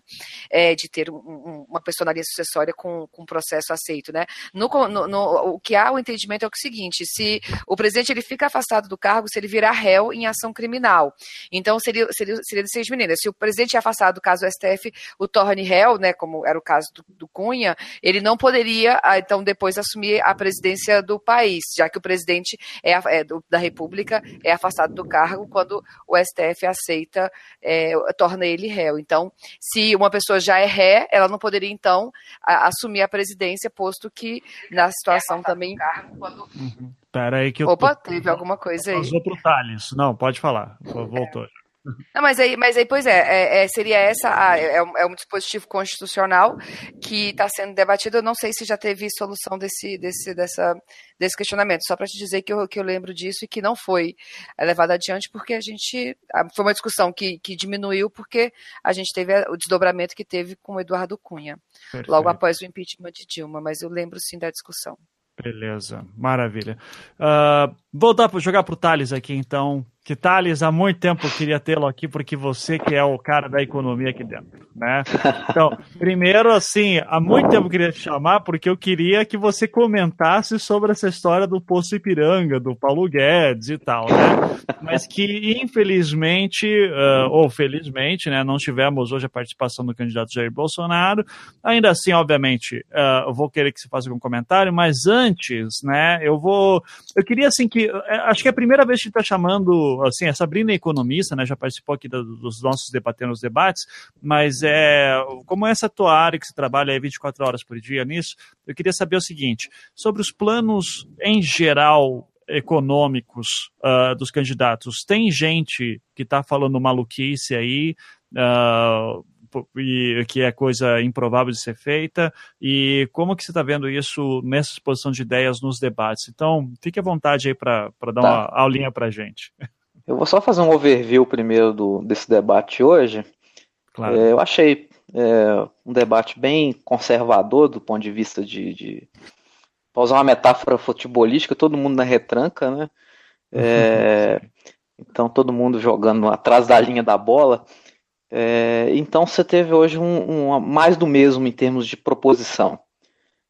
é, de ter um, uma personaria sucessória com, com processo aceito. Né? No, no, no, o que há o entendimento é o seguinte: se o presidente ele fica afastado do cargo, se ele virar réu em ação criminal. Então seria, seria, seria de seis meninas. Se o presidente é afastado, caso o STF o torne réu, né, como era o caso do, do Cunha, ele não poderia, ah, então, depois assumir a presidência do país, já que o presidente é, é do, da República é afastado do cargo quando o STF aceita é, torna ele réu. Então, se uma pessoa já é ré, ela não poderia, então, a, assumir a presidência, posto que na situação é também. Quando... Uhum. Pera aí que eu. Opa, tô... teve alguma coisa aí. Vazou pro Thales. Não, pode falar. Voltou. É. Não, mas aí, mas aí, pois é, é, é seria essa, a, é, um, é, um, dispositivo constitucional que está sendo debatido. Eu não sei se já teve solução desse, desse, dessa, desse questionamento. Só para te dizer que eu, que eu lembro disso e que não foi levado adiante porque a gente foi uma discussão que, que diminuiu porque a gente teve o desdobramento que teve com o Eduardo Cunha Perfeito. logo após o impeachment de Dilma. Mas eu lembro sim da discussão. Beleza, maravilha. Uh, voltar para jogar para o Thales aqui, então. Que Thales, há muito tempo eu queria tê-lo aqui, porque você que é o cara da economia aqui dentro, né? Então, primeiro, assim, há muito tempo eu queria te chamar, porque eu queria que você comentasse sobre essa história do Poço Ipiranga, do Paulo Guedes e tal, né? Mas que, infelizmente, uh, ou felizmente, né, não tivemos hoje a participação do candidato Jair Bolsonaro. Ainda assim, obviamente, uh, eu vou querer que você faça algum comentário, mas antes, né, eu vou... Eu queria, assim, que... Acho que é a primeira vez que a gente está chamando assim, a Sabrina é economista, né, já participou aqui dos nossos debatendo os debates, mas é, como é essa tua área que você trabalha aí 24 horas por dia nisso, eu queria saber o seguinte, sobre os planos em geral econômicos uh, dos candidatos, tem gente que está falando maluquice aí, uh, e que é coisa improvável de ser feita e como que você está vendo isso nessa exposição de ideias nos debates. Então, fique à vontade aí para dar tá. uma aulinha para gente. Eu vou só fazer um overview primeiro do, desse debate hoje. Claro. É, eu achei é, um debate bem conservador do ponto de vista de, de para usar uma metáfora futebolística, todo mundo na retranca, né? É, então todo mundo jogando atrás da linha da bola. É, então você teve hoje um, um, mais do mesmo em termos de proposição.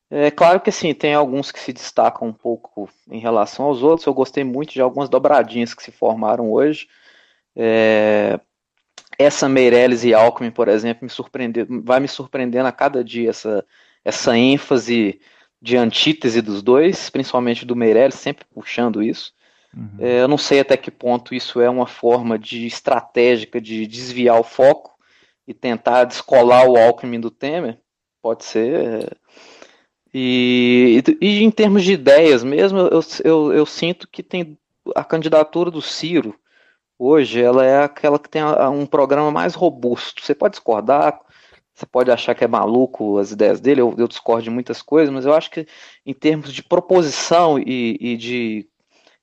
É claro que assim, tem alguns que se destacam um pouco em relação aos outros. Eu gostei muito de algumas dobradinhas que se formaram hoje. É, essa Meirelles e Alckmin, por exemplo, me surpreendeu, vai me surpreendendo a cada dia essa, essa ênfase de antítese dos dois, principalmente do Meirelles, sempre puxando isso. Uhum. É, eu não sei até que ponto isso é uma forma de estratégica de desviar o foco e tentar descolar o Alckmin do Temer. Pode ser. É, e, e, em termos de ideias mesmo, eu, eu, eu, sinto que tem a candidatura do Ciro hoje, ela é aquela que tem um programa mais robusto. Você pode discordar, você pode achar que é maluco as ideias dele, eu, eu discordo de muitas coisas, mas eu acho que em termos de proposição e, e de,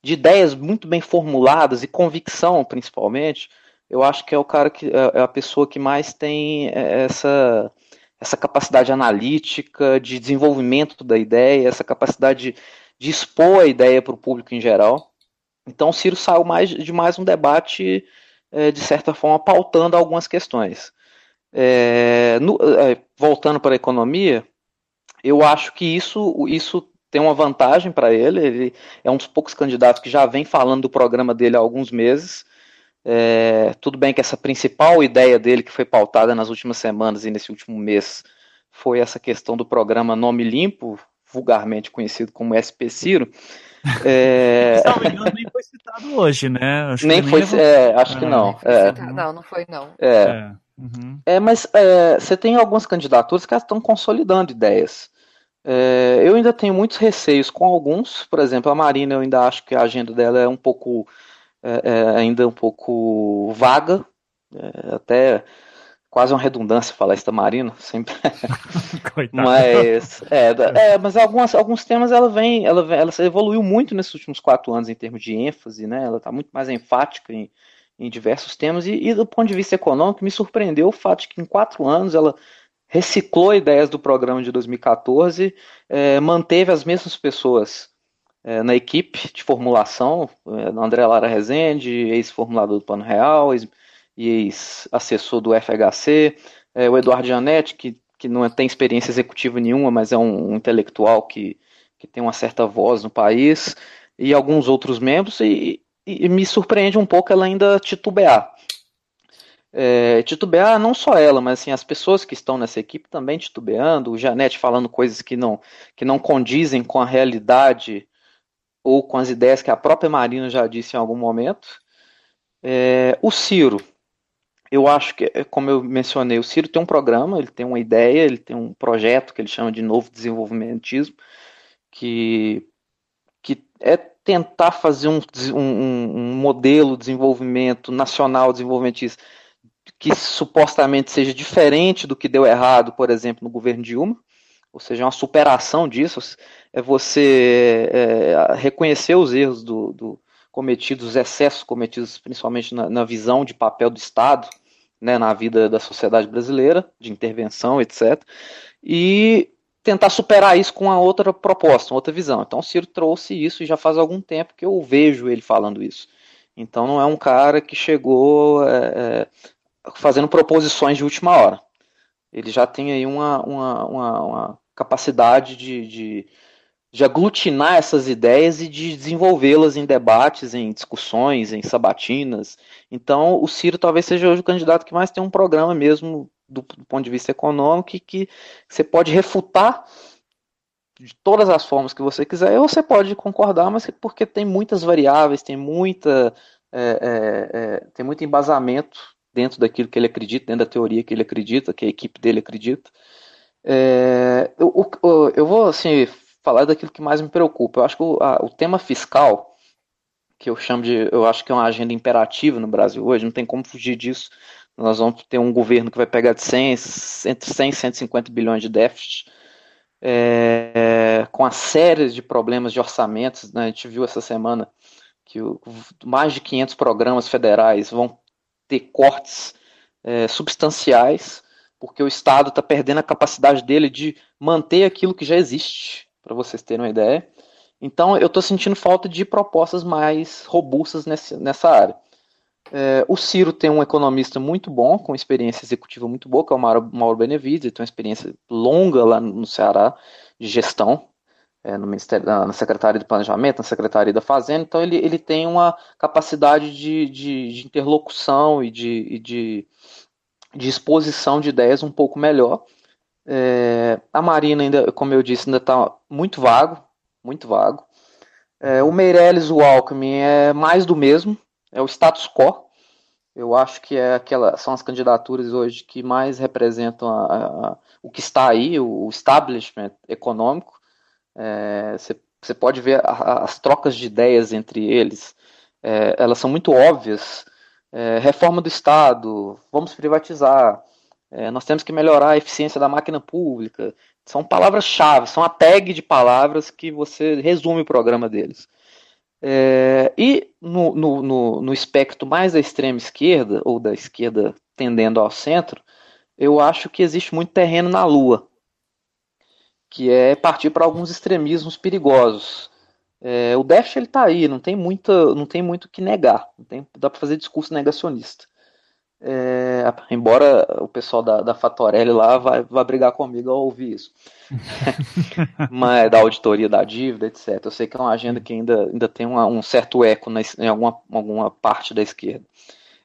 de ideias muito bem formuladas e convicção, principalmente, eu acho que é o cara que é, é a pessoa que mais tem é, essa essa capacidade analítica, de desenvolvimento da ideia, essa capacidade de, expor a ideia para o público em geral. Então, o Ciro saiu mais, de mais um debate, é, de certa forma, pautando algumas questões. É, no, é, voltando para a economia, eu acho que isso, isso tem uma vantagem para ele. Ele é um dos poucos candidatos que já vem falando do programa dele há alguns meses. É, tudo bem que essa principal ideia dele, que foi pautada nas últimas semanas e nesse último mês, foi essa questão do programa Nome Limpo, vulgarmente conhecido como SP Ciro. É... Não, nem foi citado hoje, né? Acho nem foi, nem é, acho que não. É. Não, não foi não. É, é, uhum. é mas é, você tem algumas candidaturas que estão consolidando ideias. É, eu ainda tenho muitos receios com alguns, por exemplo, a Marina, eu ainda acho que a agenda dela é um pouco é, é, ainda um pouco vaga, é, até quase uma redundância falar Marina, sempre. mas é, é, mas algumas, alguns temas ela vem, ela vem, ela evoluiu muito nesses últimos quatro anos em termos de ênfase, né? Ela está muito mais enfática em, em diversos temas e, e, do ponto de vista econômico me surpreendeu o fato de que em quatro anos ela reciclou ideias do programa de 2014, é, manteve as mesmas pessoas é, na equipe de formulação, é, André Lara Rezende, ex-formulador do Plano Real, ex, e ex-assessor do FHC, é, o Eduardo Janetti, que, que não tem experiência executiva nenhuma, mas é um, um, intelectual que, que tem uma certa voz no país, e alguns outros membros, e, e me surpreende um pouco ela ainda titubear. É, titubear não só ela, mas assim, as pessoas que estão nessa equipe também titubeando, o Janete falando coisas que não, que não condizem com a realidade ou com as ideias que a própria Marina já disse em algum momento. É, o Ciro, eu acho que, como eu mencionei, o Ciro tem um programa, ele tem uma ideia, ele tem um projeto que ele chama de novo desenvolvimentismo, que, que é tentar fazer um, um, um modelo de desenvolvimento nacional desenvolvimentista que supostamente seja diferente do que deu errado, por exemplo, no governo Dilma ou seja, é uma superação disso, é você é, reconhecer os erros do, do, cometidos, os excessos cometidos principalmente na, na, visão de papel do Estado, né, na vida da sociedade brasileira, de intervenção, etc., e tentar superar isso com uma outra proposta, uma outra visão. Então o Ciro trouxe isso e já faz algum tempo que eu vejo ele falando isso. Então não é um cara que chegou é, é, fazendo proposições de última hora. Ele já tem aí uma, uma, uma, uma capacidade de, de, de aglutinar essas ideias e de desenvolvê-las em debates, em discussões, em sabatinas. Então, o Ciro talvez seja hoje o candidato que mais tem um programa mesmo do, do ponto de vista econômico e que você pode refutar de todas as formas que você quiser, ou você pode concordar, mas porque tem muitas variáveis, tem muita é, é, é, tem muito embasamento dentro daquilo que ele acredita, dentro da teoria que ele acredita, que a equipe dele acredita. É, eu, eu, vou assim falar daquilo que mais me preocupa. Eu acho que o, a, o tema fiscal, que eu chamo de, eu acho que é uma agenda imperativa no Brasil hoje, não tem como fugir disso. Nós vamos ter um governo que vai pegar de 100, entre 100 e 150 bilhões de déficit, é, com a série de problemas de orçamentos. Né? A gente viu essa semana que o, mais de 500 programas federais vão ter cortes é, substanciais, porque o Estado está perdendo a capacidade dele de manter aquilo que já existe para vocês terem uma ideia. Então, eu estou sentindo falta de propostas mais robustas nesse, nessa área. É, o Ciro tem um economista muito bom, com experiência executiva muito boa, que é o Mauro, Mauro Benevides, ele tem uma experiência longa lá no Ceará de gestão, é, no Ministério, na Secretaria do Planejamento, na Secretaria da Fazenda, então ele, ele tem uma capacidade de, de, de interlocução e de, de, de exposição de ideias um pouco melhor. É, a Marina ainda, como eu disse, ainda está muito vago, muito vago. É, o Meirelles, o Alckmin é mais do mesmo, é o status quo. Eu acho que é aquela, são as candidaturas hoje que mais representam a, a, o que está aí, o, establishment econômico. Você é, pode ver a, as trocas de ideias entre eles, é, elas são muito óbvias. É, reforma do Estado, vamos privatizar, é, nós temos que melhorar a eficiência da máquina pública. São palavras-chave, são a tag de palavras que você resume o programa deles. É, e no, no, no, no, espectro mais da extrema esquerda, ou da esquerda tendendo ao centro, eu acho que existe muito terreno na Lua, que é partir para alguns extremismos perigosos. É, o déficit está aí, não tem, muita, não tem muito o que negar, não tem, dá para fazer discurso negacionista. É, embora o pessoal da, da Fatorelli lá vai, vai brigar comigo ao ouvir isso. Mas da auditoria da dívida, etc. Eu sei que é uma agenda que ainda, ainda tem uma, um certo eco na, em alguma, alguma parte da esquerda.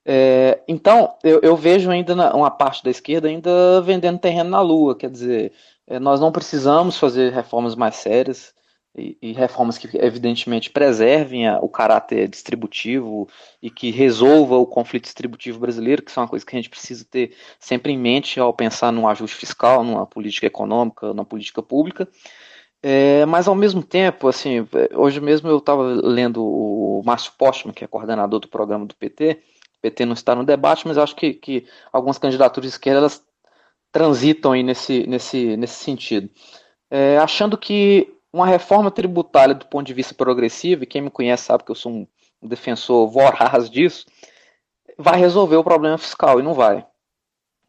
É, então, eu, eu, vejo ainda na, uma parte da esquerda ainda vendendo terreno na lua, quer dizer, é, nós não precisamos fazer reformas mais sérias e, e reformas que evidentemente preservem a, o caráter distributivo e que resolva o conflito distributivo brasileiro, que são uma coisa que a gente precisa ter sempre em mente ao pensar num ajuste fiscal, numa política econômica, numa política pública. É, mas ao mesmo tempo, assim, hoje mesmo eu estava lendo o Márcio Postman, que é coordenador do programa do PT. O PT não está no debate, mas acho que, que algumas candidaturas de esquerda elas transitam aí nesse, nesse, nesse sentido. É, achando que uma reforma tributária do ponto de vista progressivo, e quem me conhece sabe que eu sou um, defensor voraz disso, vai resolver o problema fiscal, e não vai.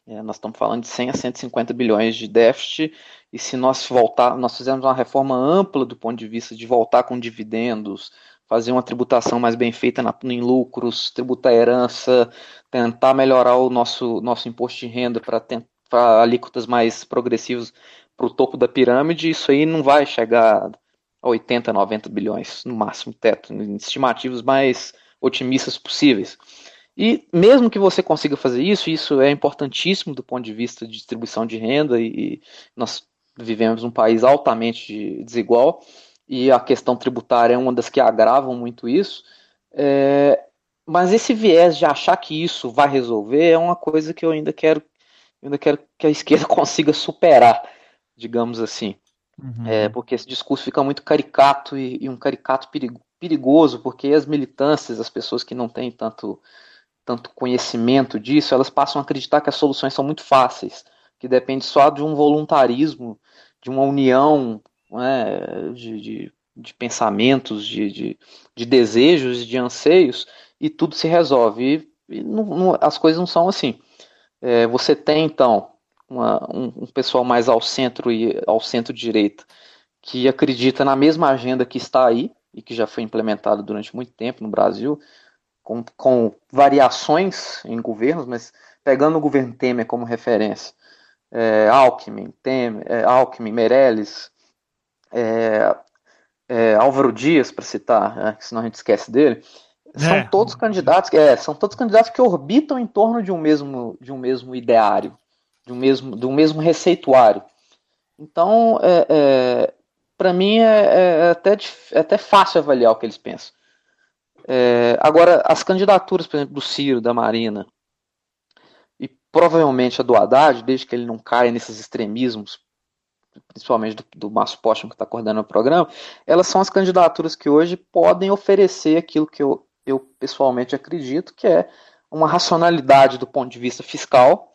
É, nós estamos falando de 100 a 150 bilhões de déficit, e se nós voltar, nós fizermos uma reforma ampla do ponto de vista de voltar com dividendos, fazer uma tributação mais bem feita na, em lucros, tributar a herança, tentar melhorar o nosso, nosso imposto de renda para alíquotas mais progressivas para o topo da pirâmide, isso aí não vai chegar a 80, 90 bilhões no máximo teto, em estimativas mais otimistas possíveis. E mesmo que você consiga fazer isso, isso é importantíssimo do ponto de vista de distribuição de renda, e nós vivemos um país altamente desigual, e a questão tributária é uma das que agravam muito isso. É, mas esse viés de achar que isso vai resolver é uma coisa que eu ainda quero ainda quero que a esquerda consiga superar, digamos assim. Uhum. É, porque esse discurso fica muito caricato e, e, um caricato perigoso, porque as militâncias, as pessoas que não têm tanto, tanto conhecimento disso, elas passam a acreditar que as soluções são muito fáceis, que depende só de um voluntarismo, de uma união né, de, de, de, pensamentos, de, de, de desejos, de anseios, e tudo se resolve. E, e não, não, as coisas não são assim. É, você tem, então, uma, um, um, pessoal mais ao centro e ao centro-direita que acredita na mesma agenda que está aí e que já foi implementada durante muito tempo no Brasil, com, com variações em governos, mas pegando o governo Temer como referência, é, Alckmin, Temer, é, Alckmin, Meirelles, é, é, Álvaro Dias, para citar, né, senão a gente esquece dele, são é. todos candidatos, é, são todos candidatos que orbitam em torno de um mesmo, de um mesmo ideário, um mesmo, um mesmo receituário. Então, é, é para mim é, é, até, é até fácil avaliar o que eles pensam. É, agora, as candidaturas, por exemplo, do Ciro, da Marina, e provavelmente a do Haddad, desde que ele não caia nesses extremismos principalmente do, do Márcio Postman, que está coordenando o programa, elas são as candidaturas que hoje podem oferecer aquilo que eu, eu pessoalmente acredito, que é uma racionalidade do ponto de vista fiscal,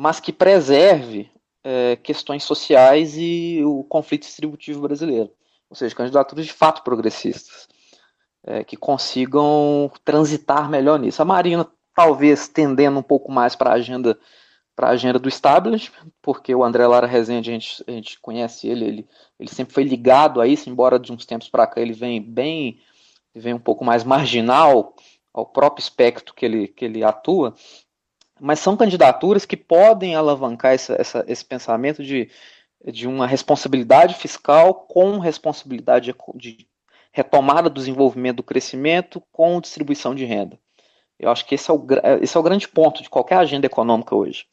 mas que preserve é, questões sociais e o conflito distributivo brasileiro. Ou seja, candidaturas de fato progressistas, é, que consigam transitar melhor nisso. A Marina, talvez tendendo um pouco mais para a agenda para a agenda do establishment, porque o André Lara Rezende, a gente, a gente conhece ele, ele, ele sempre foi ligado a isso, embora de uns tempos para cá ele vem bem, ele vem um pouco mais marginal ao próprio espectro que ele, que ele atua, mas são candidaturas que podem alavancar essa, essa, esse pensamento de, de uma responsabilidade fiscal com responsabilidade de retomada do desenvolvimento do crescimento com distribuição de renda. Eu acho que esse é o, esse é o grande ponto de qualquer agenda econômica hoje.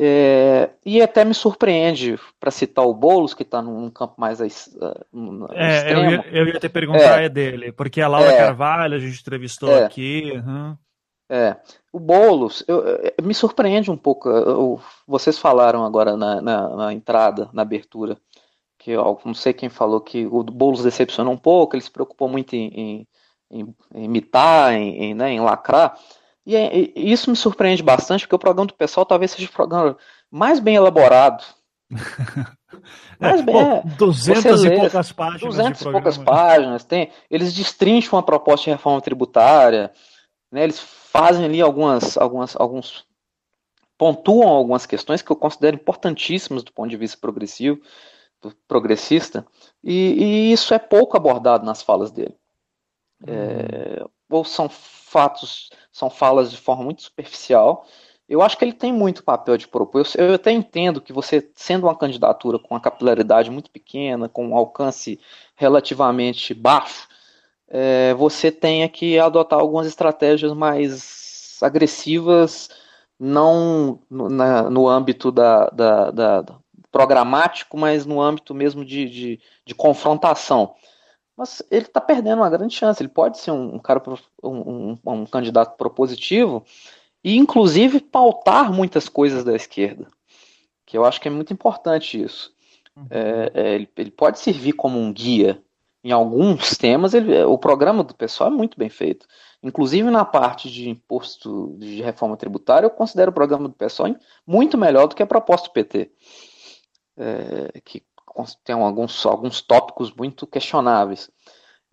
É, e até me surpreende, para citar o Boulos, que está num campo mais uh, é, eu ia, eu ia te perguntar é, dele, porque a Laura é, Carvalho a gente entrevistou é, aqui. Uhum. É, o Boulos, eu, eu, me surpreende um pouco. Eu, vocês falaram agora na, na, na, entrada, na abertura, que eu não sei quem falou que o Boulos decepcionou um pouco, ele se preocupou muito em, em, em, imitar, em, em, né, em lacrar. E, é, e, isso me surpreende bastante, porque o programa do pessoal talvez seja o programa mais bem elaborado. mais bem, é, 200 e poucas páginas. 200 e poucas páginas. Tem, eles destrincham a proposta de reforma tributária, né, eles fazem ali algumas, algumas, alguns. pontuam algumas questões que eu considero importantíssimas do ponto de vista progressivo, progressista, e, e isso é pouco abordado nas falas dele. É, ou são fatos, são falas de forma muito superficial. Eu acho que ele tem muito papel de propor. Eu, eu até entendo que você, sendo uma candidatura com uma capilaridade muito pequena, com um alcance relativamente baixo, é, você tenha que adotar algumas estratégias mais agressivas, não no, na, no âmbito da, da, da, programático, mas no âmbito mesmo de, de, de confrontação mas ele está perdendo uma grande chance. Ele pode ser um, um cara, um, um, candidato propositivo e, inclusive, pautar muitas coisas da esquerda, que eu acho que é muito importante isso. Uhum. É, é, ele, ele, pode servir como um guia em alguns temas. Ele, o programa do pessoal é muito bem feito. Inclusive na parte de imposto de reforma tributária, eu considero o programa do pessoal muito melhor do que a proposta do PT. É, que tem alguns, alguns tópicos muito questionáveis.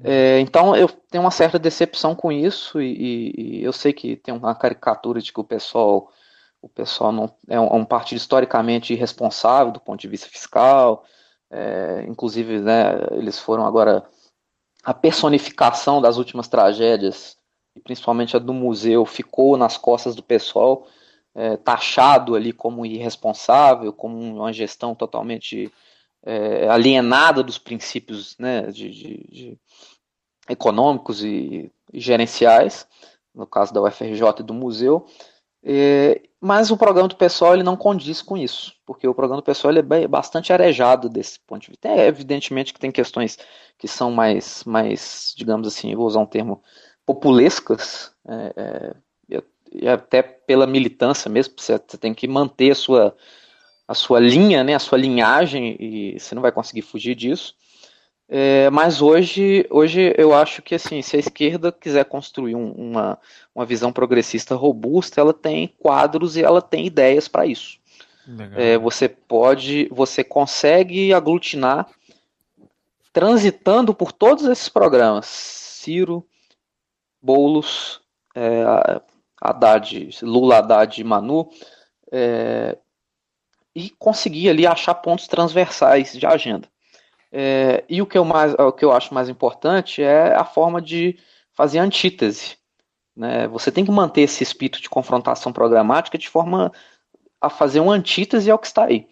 É, então eu tenho uma certa decepção com isso e, e, eu sei que tem uma caricatura de que o pessoal o pessoal não é um, é um partido historicamente irresponsável do ponto de vista fiscal, é, inclusive né, eles foram agora a personificação das últimas tragédias e principalmente a do museu ficou nas costas do pessoal é, taxado ali como irresponsável, como uma gestão totalmente é, alienada dos princípios né, de, de, de econômicos e, e, gerenciais, no caso da UFRJ e do museu, é, mas o programa do pessoal ele não condiz com isso, porque o programa do pessoal ele é bastante arejado desse ponto de vista. É evidentemente que tem questões que são mais, mais digamos assim, vou usar um termo, populescas, é, é, e até pela militância mesmo, você tem que manter a sua, a sua linha, né, a sua linhagem, e você não vai conseguir fugir disso. É, mas hoje, hoje eu acho que assim, se a esquerda quiser construir um, uma, uma visão progressista robusta, ela tem quadros e ela tem ideias para isso. É, você pode, você consegue aglutinar transitando por todos esses programas, Ciro, Boulos, é, Haddad, Lula, Haddad e Manu, é, e conseguir ali achar pontos transversais de agenda. É, e o que, eu mais, o que eu acho mais importante é a forma de fazer antítese. Né? Você tem que manter esse espírito de confrontação programática de forma a fazer uma antítese ao que está aí.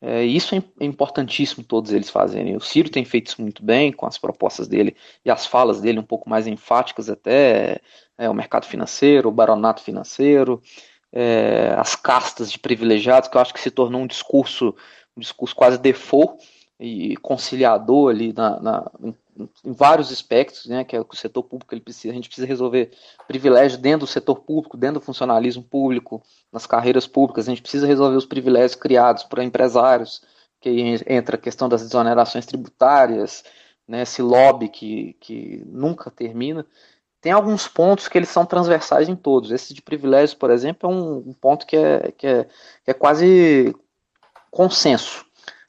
É, isso é, é importantíssimo todos eles fazerem. O Ciro tem feito isso muito bem com as propostas dele e as falas dele um pouco mais enfáticas até é, o mercado financeiro, o baronato financeiro, é, as castas de privilegiados, que eu acho que se tornou um discurso, um discurso quase default e conciliador ali na, na em, em, vários aspectos, né, que é o que o setor público ele precisa, a gente precisa resolver privilégios dentro do setor público, dentro do funcionalismo público, nas carreiras públicas, a gente precisa resolver os privilégios criados por empresários, que aí entra a questão das exonerações tributárias, né, esse lobby que, que nunca termina. Tem alguns pontos que eles são transversais em todos. Esse de privilégios, por exemplo, é um, um ponto que é, que, é, que é quase consenso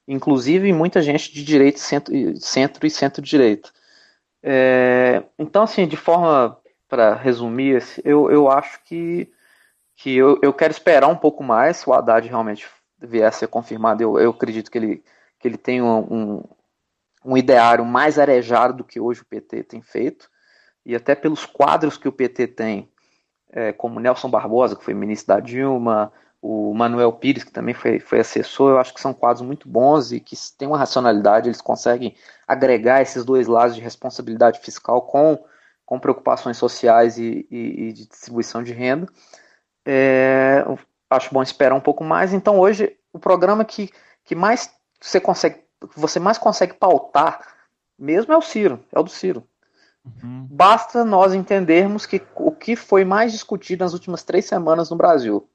inclusive muita gente de direita, centro, centro e centro-direita. É, então, assim, de forma para resumir, eu, eu acho que, que eu, eu quero esperar um pouco mais se o Haddad realmente vier a ser confirmado. Eu, eu acredito que ele, que ele tem um, um ideário mais arejado do que hoje o PT tem feito, e até pelos quadros que o PT tem, é, como Nelson Barbosa, que foi ministro da Dilma, o Manuel Pires, que também foi, foi assessor, eu acho que são quadros muito bons e que têm uma racionalidade, eles conseguem agregar esses dois lados de responsabilidade fiscal com, com preocupações sociais e, e, e de distribuição de renda. É, acho bom esperar um pouco mais. Então hoje o programa que, que mais você consegue, você mais consegue pautar mesmo é o Ciro, é o do Ciro. Uhum. Basta nós entendermos que o que foi mais discutido nas últimas três semanas no Brasil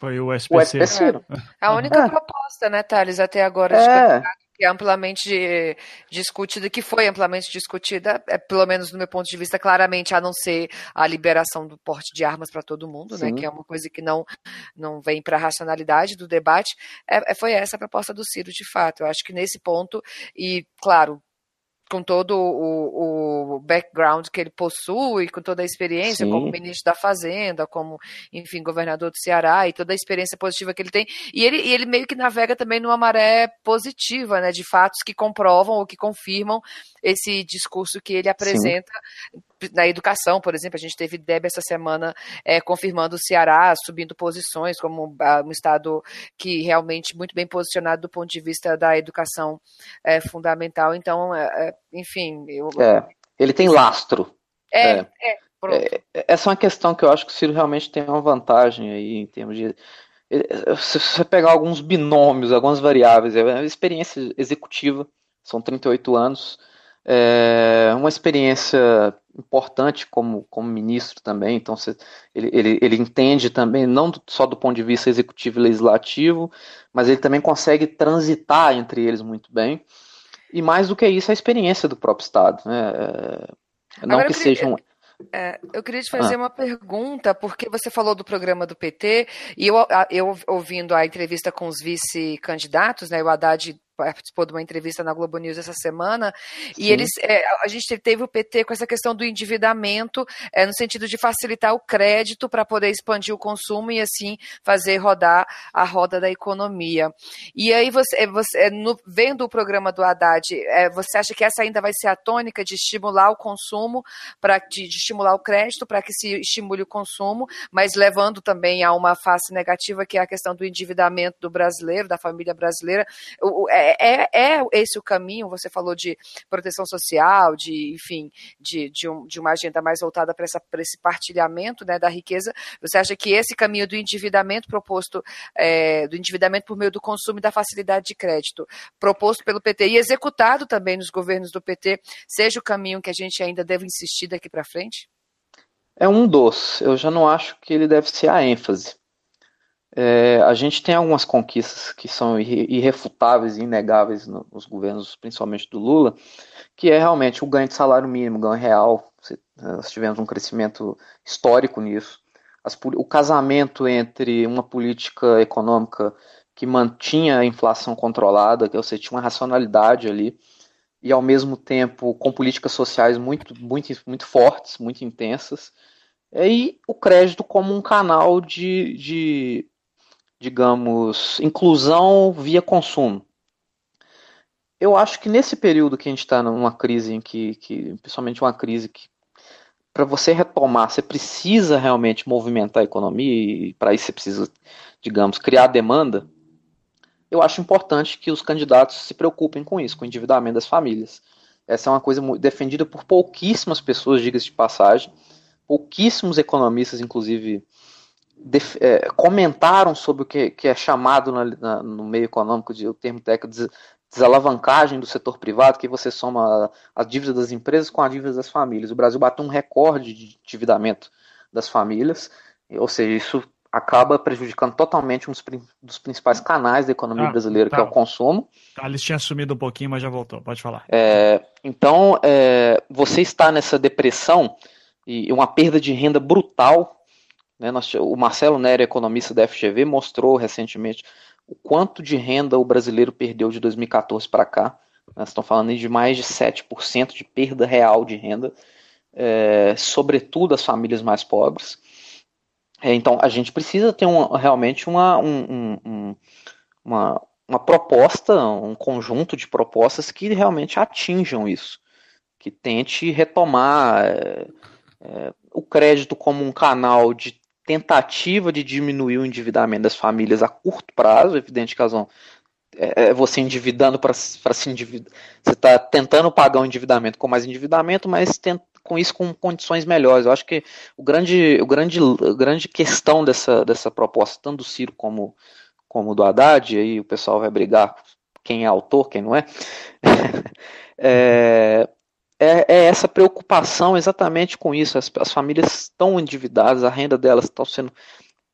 foi o SPC. O SPC. É. A única é. proposta, né, Thales, até agora é. que é amplamente discutida, que foi amplamente discutida, é, pelo menos no meu ponto de vista, claramente, a não ser a liberação do porte de armas para todo mundo, né, que é uma coisa que não, não vem para a racionalidade do debate, é, é, foi essa a proposta do Ciro, de fato. Eu acho que nesse ponto, e claro, com todo o, o, background que ele possui, com toda a experiência Sim. como ministro da Fazenda, como, enfim, governador do Ceará e toda a experiência positiva que ele tem. E ele, e ele meio que navega também numa maré positiva, né, de fatos que comprovam ou que confirmam esse discurso que ele apresenta Sim na educação, por exemplo, a gente teve Deb essa semana é, confirmando o Ceará subindo posições como um estado que realmente muito bem posicionado do ponto de vista da educação é, fundamental. Então, é, é enfim, eu... É, ele tem lastro. É, é, é essa é uma questão que eu acho que o Ciro realmente tem uma vantagem aí em termos de se você pegar alguns binômios, algumas variáveis, uma experiência executiva, são 38 anos, é uma experiência importante como, como ministro também, então você, ele, ele, ele entende também, não só do ponto de vista executivo e legislativo, mas ele também consegue transitar entre eles muito bem. E mais do que isso, a experiência do próprio Estado. Né? É, não Agora, que sejam. É, eu queria te fazer ah. uma pergunta, porque você falou do programa do PT, e eu, eu ouvindo a entrevista com os vice-candidatos, né, o Haddad participou de uma entrevista na Globo News essa semana, Sim. e eles, é, a gente teve o PT com essa questão do endividamento, é, no sentido de facilitar o crédito para poder expandir o consumo e assim fazer rodar a roda da economia. E aí você, é, você é, no, vendo o programa do Haddad, é, você acha que essa ainda vai ser a tônica de estimular o consumo, para de, de estimular o crédito para que se estimule o consumo, mas levando também a uma face negativa que é a questão do endividamento do brasileiro, da família brasileira. O, é, é, é, esse o caminho? Você falou de proteção social, de, enfim, de, de, um, de uma agenda mais voltada para esse partilhamento né, da riqueza. Você acha que esse caminho do endividamento proposto, é, do endividamento por meio do consumo e da facilidade de crédito, proposto pelo PT e executado também nos governos do PT, seja o caminho que a gente ainda deve insistir daqui para frente? É um dos. Eu já não acho que ele deve ser a ênfase. É, a gente tem algumas conquistas que são irrefutáveis e inegáveis nos governos, principalmente do Lula, que é realmente o ganho de salário mínimo, ganho real. Nós tivemos um crescimento histórico nisso. As, o casamento entre uma política econômica que mantinha a inflação controlada, que você tinha uma racionalidade ali, e ao mesmo tempo com políticas sociais muito, muito, muito fortes, muito intensas, e o crédito como um canal de, de digamos, inclusão via consumo. Eu acho que nesse período que a gente está numa crise em que, que, principalmente uma crise que para você retomar, você precisa realmente movimentar a economia e para isso você precisa, digamos, criar demanda. Eu acho importante que os candidatos se preocupem com isso, com o endividamento das famílias. Essa é uma coisa defendida por pouquíssimas pessoas, diga-se de passagem. Pouquíssimos economistas, inclusive, é, comentaram sobre o que, que é chamado na, na, no meio econômico de o termo técnico de desalavancagem do setor privado, que você soma a, a dívida das empresas com a dívida das famílias. O Brasil bateu um recorde de endividamento das famílias, ou seja, isso acaba prejudicando totalmente um dos principais canais da economia ah, brasileira, tá. que é o consumo. A Alice tinha sumido um pouquinho, mas já voltou. Pode falar. É, então, é, você está nessa depressão e uma perda de renda brutal. Né, o Marcelo Nery, economista da FGV, mostrou recentemente o quanto de renda o brasileiro perdeu de 2014 para cá. Nós estamos falando de mais de 7% de perda real de renda, é, sobretudo as famílias mais pobres. É, então, a gente precisa ter um, realmente uma, um, um, uma, uma proposta, um conjunto de propostas que realmente atinjam isso, que tente retomar é, é, o crédito como um canal de tentativa de diminuir o endividamento das famílias a curto prazo, evidente que elas vão é, é você endividando para se endividar. Você está tentando pagar o endividamento com mais endividamento, mas com isso com condições melhores. Eu acho que o grande, o grande, a grande questão dessa, dessa proposta, tanto do Ciro como, como do Haddad, e aí o pessoal vai brigar quem é autor, quem não é, é, é, é, essa preocupação exatamente com isso. As, as famílias estão endividadas, a renda delas está sendo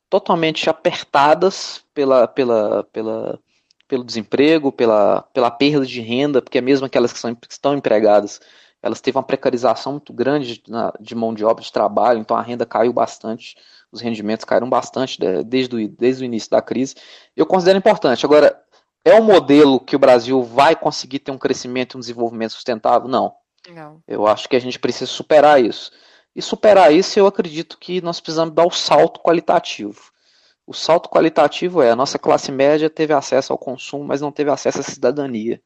totalmente apertadas pela, pela, pela, pelo desemprego, pela, pela perda de renda, porque é mesmo aquelas que, são, que estão empregadas elas teve uma precarização muito grande de mão de obra, de trabalho, então a renda caiu bastante, os rendimentos caíram bastante desde o, desde o início da crise. Eu considero importante. Agora, é um modelo que o Brasil vai conseguir ter um crescimento e um desenvolvimento sustentável? Não. Eu acho que a gente precisa superar isso. E superar isso, eu acredito que nós precisamos dar o salto qualitativo. O salto qualitativo é a nossa classe média teve acesso ao consumo, mas não teve acesso à cidadania.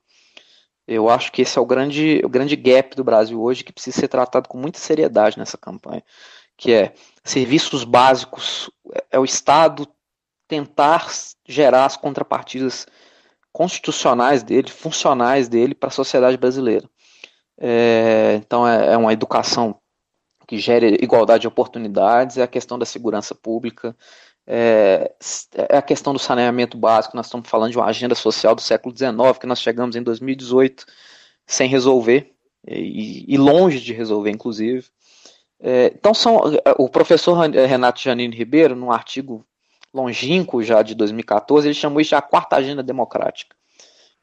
Eu acho que esse é o grande, o grande gap do Brasil hoje que precisa ser tratado com muita seriedade nessa campanha, que é serviços básicos, é o Estado tentar gerar as contrapartidas constitucionais dele, funcionais dele para a sociedade brasileira. É, então é, é uma educação que gere igualdade de oportunidades, é a questão da segurança pública, é, é, a questão do saneamento básico. Nós estamos falando de uma agenda social do século XIX, que nós chegamos em 2018 sem resolver, e, e longe de resolver, inclusive. É, então, são, o professor Renato Janine Ribeiro, num artigo longínquo já de 2014, ele chamou isso de a quarta agenda democrática,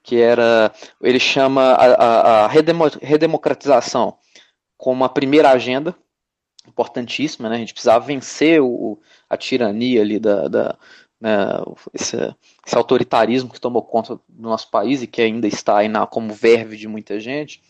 que era, ele chama a, a, a redemocratização como a primeira agenda, importantíssima, né? A gente precisava vencer o, a tirania ali da, da né, esse, esse, autoritarismo que tomou conta do nosso país e que ainda está aí na, como verve de muita gente.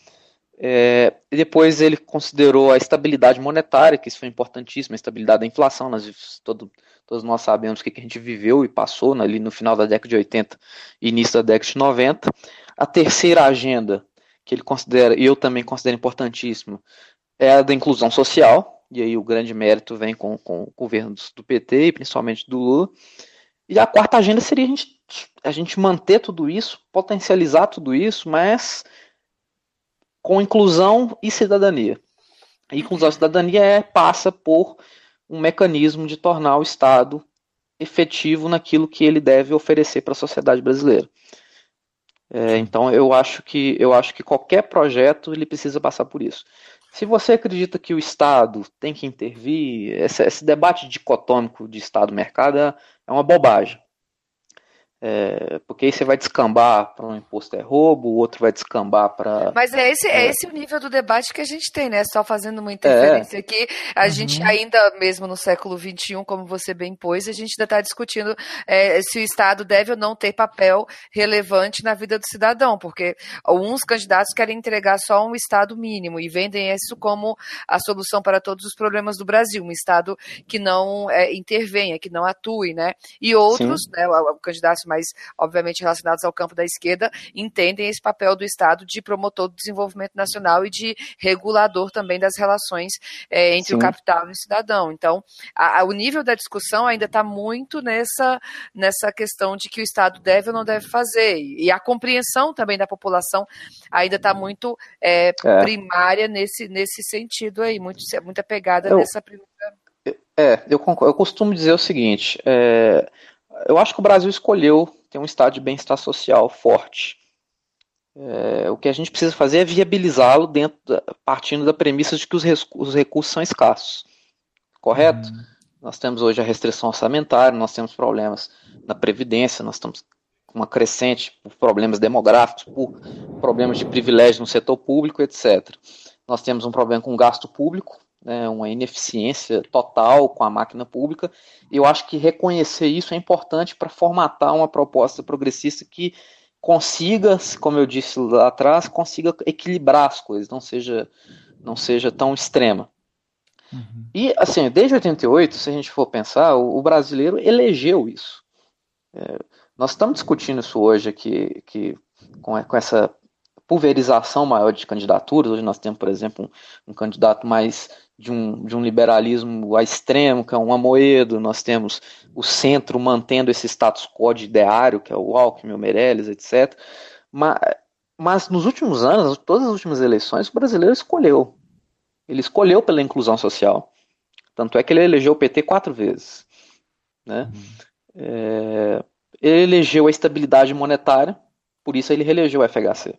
É, depois ele considerou a estabilidade monetária, que isso foi importantíssimo, a estabilidade da inflação. Nós, todo, todos nós sabemos o que, que a gente viveu e passou né, ali no final da década de 80 e início da década de 90. A terceira agenda, que ele considera, e eu também considero importantíssima, é a da inclusão social, e aí o grande mérito vem com, com governos do PT principalmente do Lula. E a quarta agenda seria a gente, a gente manter tudo isso, potencializar tudo isso, mas com inclusão e cidadania. A inclusão e cidadania é, passa por um mecanismo de tornar o Estado efetivo naquilo que ele deve oferecer para a sociedade brasileira. É, então eu acho que eu acho que qualquer projeto ele precisa passar por isso. Se você acredita que o Estado tem que intervir, esse, esse debate dicotômico de Estado-mercado é, é uma bobagem. É, porque aí você vai descambar para um imposto é roubo, o outro vai descambar para. Mas é esse, é. é. esse o nível do debate que a gente tem, né? Só fazendo uma interferência é. aqui. A uhum. gente ainda, mesmo no século XXI, como você bem pôs, a gente ainda está discutindo é, se o Estado deve ou não ter papel relevante na vida do cidadão, porque alguns candidatos querem entregar só um Estado mínimo e vendem isso como a solução para todos os problemas do Brasil, um Estado que não é, intervenha, que não atue, né? E outros, né, o, o candidato mais, obviamente, relacionados ao campo da esquerda, entendem esse papel do Estado de promotor do desenvolvimento nacional e de regulador também das relações é, entre Sim. o capital e o cidadão. Então, a, a, o nível da discussão ainda está muito nessa, nessa questão de que o Estado deve ou não deve fazer. E a compreensão também da população ainda está muito é, é. primária nesse, nesse sentido aí, muito, muita pegada eu, nessa primeira. É, eu, eu costumo dizer o seguinte: é, eu acho que o Brasil escolheu ter um estado de bem-estar social forte. É, o que a gente precisa fazer é viabilizá-lo dentro da, partindo da premissa de que os, os recursos são escassos. Correto? Uhum. Nós temos hoje a restrição orçamentária, nós temos problemas na Previdência, nós estamos com uma crescente por problemas demográficos, por problemas de privilégio no setor público, etc. Nós temos um problema com o gasto público, né, uma ineficiência total com a máquina pública, e eu acho que reconhecer isso é importante para formatar uma proposta progressista que consiga, como eu disse lá atrás, consiga equilibrar as coisas, não seja, não seja tão extrema. Uhum. E, assim, desde 88, se a gente for pensar, o, o brasileiro elegeu isso. É, nós estamos discutindo isso hoje aqui, que, com, com essa pulverização maior de candidaturas. Hoje nós temos, por exemplo, um, um, candidato mais de um, de um liberalismo a extremo, que é um Amoedo. Nós temos o centro mantendo esse status quo de ideário, que é o Alckmin, o Meirelles, etc. Mas, mas nos últimos anos, todas as últimas eleições, o brasileiro escolheu. Ele escolheu pela inclusão social. Tanto é que ele elegeu o PT quatro vezes. Né? Uhum. É, ele elegeu a estabilidade monetária, por isso ele reelegeu o FHC.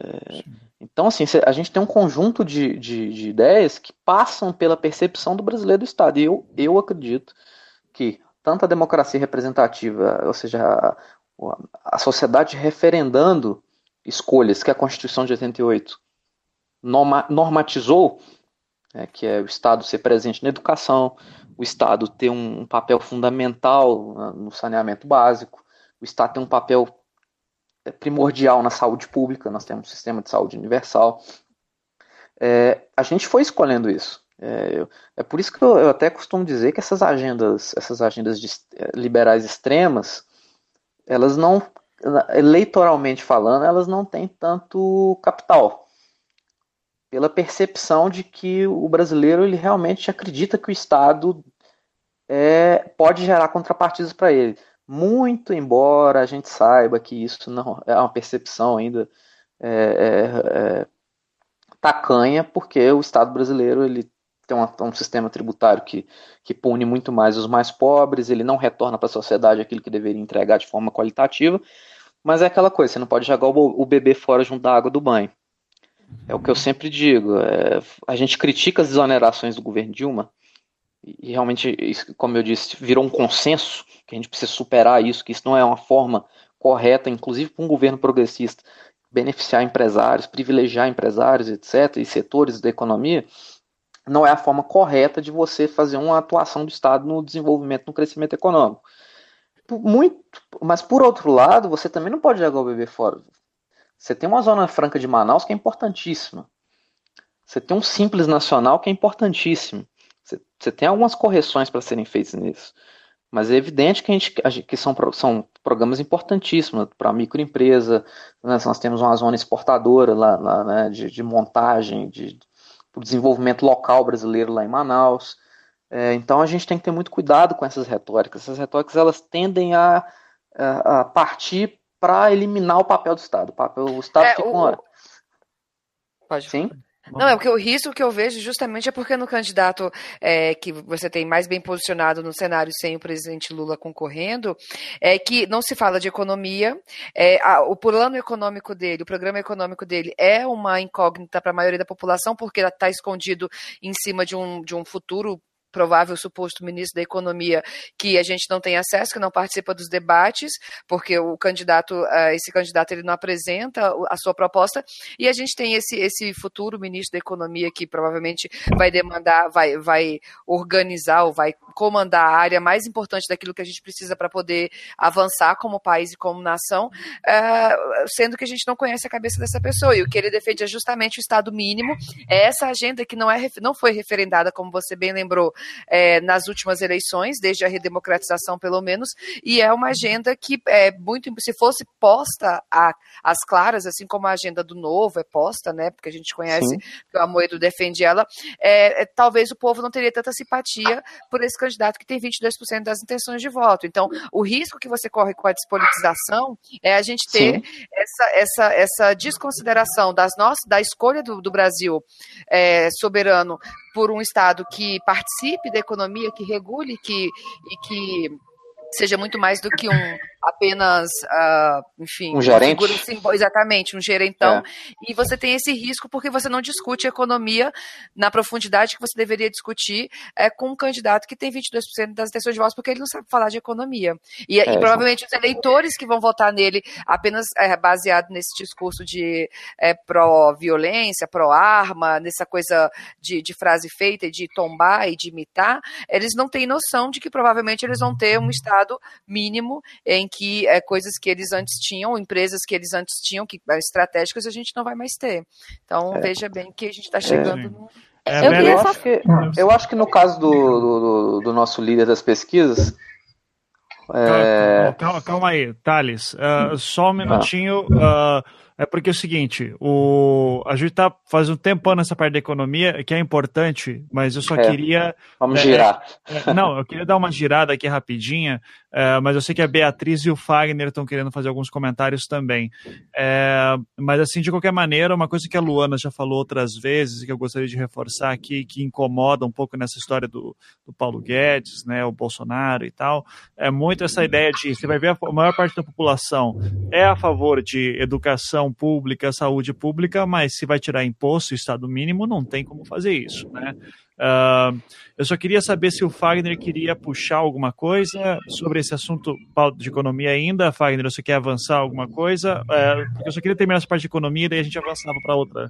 É, então, assim, a gente tem um conjunto de, de, de, ideias que passam pela percepção do brasileiro do Estado. E eu, eu acredito que tanto a democracia representativa, ou seja, a, a sociedade referendando escolhas que a Constituição de 88 norma, normatizou, é, que é o Estado ser presente na educação, o Estado ter um, um papel fundamental no saneamento básico, o Estado tem um papel primordial na saúde pública, nós temos um sistema de saúde universal. É, a gente foi escolhendo isso. É, é por isso que eu, eu, até costumo dizer que essas agendas, essas agendas de, é, liberais extremas, elas não, eleitoralmente falando, elas não têm tanto capital pela percepção de que o brasileiro ele realmente acredita que o Estado é, pode gerar contrapartidas para ele. Muito embora a gente saiba que isso não é uma percepção ainda é, é, é tacanha, porque o Estado brasileiro ele tem um sistema tributário que, que pune muito mais os mais pobres, ele não retorna para a sociedade aquilo que deveria entregar de forma qualitativa, mas é aquela coisa, você não pode jogar o, o bebê fora junto da água do banho. É o que eu sempre digo. É, a gente critica as exonerações do governo Dilma, e realmente, como eu disse, virou um consenso que a gente precisa superar isso, que isso não é uma forma correta, inclusive para um governo progressista, beneficiar empresários, privilegiar empresários, etc., e setores da economia, não é a forma correta de você fazer uma atuação do Estado no desenvolvimento, no crescimento econômico. Muito, mas por outro lado, você também não pode jogar o bebê fora. Você tem uma zona franca de Manaus que é importantíssima. Você tem um simples nacional que é importantíssimo. Você, tem algumas correções para serem feitas nisso. Mas é evidente que, a gente, que são, são programas importantíssimos para a microempresa. Né? Nós temos uma zona exportadora lá, lá né? de, de, montagem, de, de desenvolvimento local brasileiro lá em Manaus. É, então a gente tem que ter muito cuidado com essas retóricas. Essas retóricas elas tendem a, a, a partir para eliminar o papel do Estado. O, papel, o Estado é, fica o... Pode. Sim. Não, é porque o risco que eu vejo justamente é porque no candidato é, que você tem mais bem posicionado no cenário sem o presidente Lula concorrendo, é que não se fala de economia, é, a, o plano econômico dele, o programa econômico dele é uma incógnita para a maioria da população, porque está escondido em cima de um, de um futuro provável suposto ministro da Economia que a gente não tem acesso, que não participa dos debates, porque o candidato, uh, esse candidato ele não apresenta a sua proposta, e a gente tem esse, esse futuro ministro da Economia que provavelmente vai demandar, vai, vai organizar ou vai comandar a área mais importante daquilo que a gente precisa para poder avançar como país e como nação, uh, sendo que a gente não conhece a cabeça dessa pessoa, e o que ele defende é justamente o Estado mínimo, é essa agenda que não, é, não foi referendada, como você bem lembrou, é, nas últimas eleições, desde a redemocratização, pelo menos, e é uma agenda que é muito. Se fosse posta às claras, assim como a agenda do novo é posta, né? Porque a gente conhece Sim. que o Amoedo defende ela, é, é, talvez o povo não teria tanta simpatia por esse candidato que tem 22% das intenções de voto. Então, o risco que você corre com a despolitização é a gente ter essa, essa, essa desconsideração das nossas, da escolha do, do Brasil é, soberano por um Estado que participe da economia, que regule que, e que seja muito mais do que um apenas, uh, enfim, um gerente. exatamente, um gerentão. É. E você tem esse risco porque você não discute economia na profundidade que você deveria discutir é, com um candidato que tem 22% das intenções de votos, porque ele não sabe falar de economia. E, é, e provavelmente os eleitores que vão votar nele apenas é, baseado nesse discurso de é, pró-violência, pró-arma, nessa coisa de, de frase feita, de tombar e de imitar, eles não têm noção de que provavelmente eles vão ter um Estado mínimo em que é, coisas que eles antes tinham, empresas que eles antes tinham, que é, estratégicas, a gente não vai mais ter. Então, é. veja bem que a gente está é. chegando no... É, eu, eu, acho que, eu acho que no caso do, do, do nosso líder das pesquisas, Calma, calma, calma, aí, Thales. Uh, só um minutinho. Uh, é porque é o seguinte, o, a gente está faz um tempo nessa parte da economia, que é importante, mas eu só é, queria. Vamos é, girar. É, não, eu queria dar uma girada aqui rapidinha, é, mas eu sei que a Beatriz e o Fagner estão querendo fazer alguns comentários também. É, mas assim, de qualquer maneira, uma coisa que a Luana já falou outras vezes, e que eu gostaria de reforçar aqui, que incomoda um pouco nessa história do, do Paulo Guedes, né, o Bolsonaro e tal, é muito essa ideia de você vai ver a maior parte da população é a favor de educação pública, saúde pública, mas se vai tirar imposto, Estado mínimo, não tem como fazer isso, né? Uh, eu só queria saber se o Fagner queria puxar alguma coisa sobre esse assunto de economia ainda. Fagner, você quer avançar alguma coisa? Uh, eu só queria terminar essa parte de economia e daí a gente avançava para outra.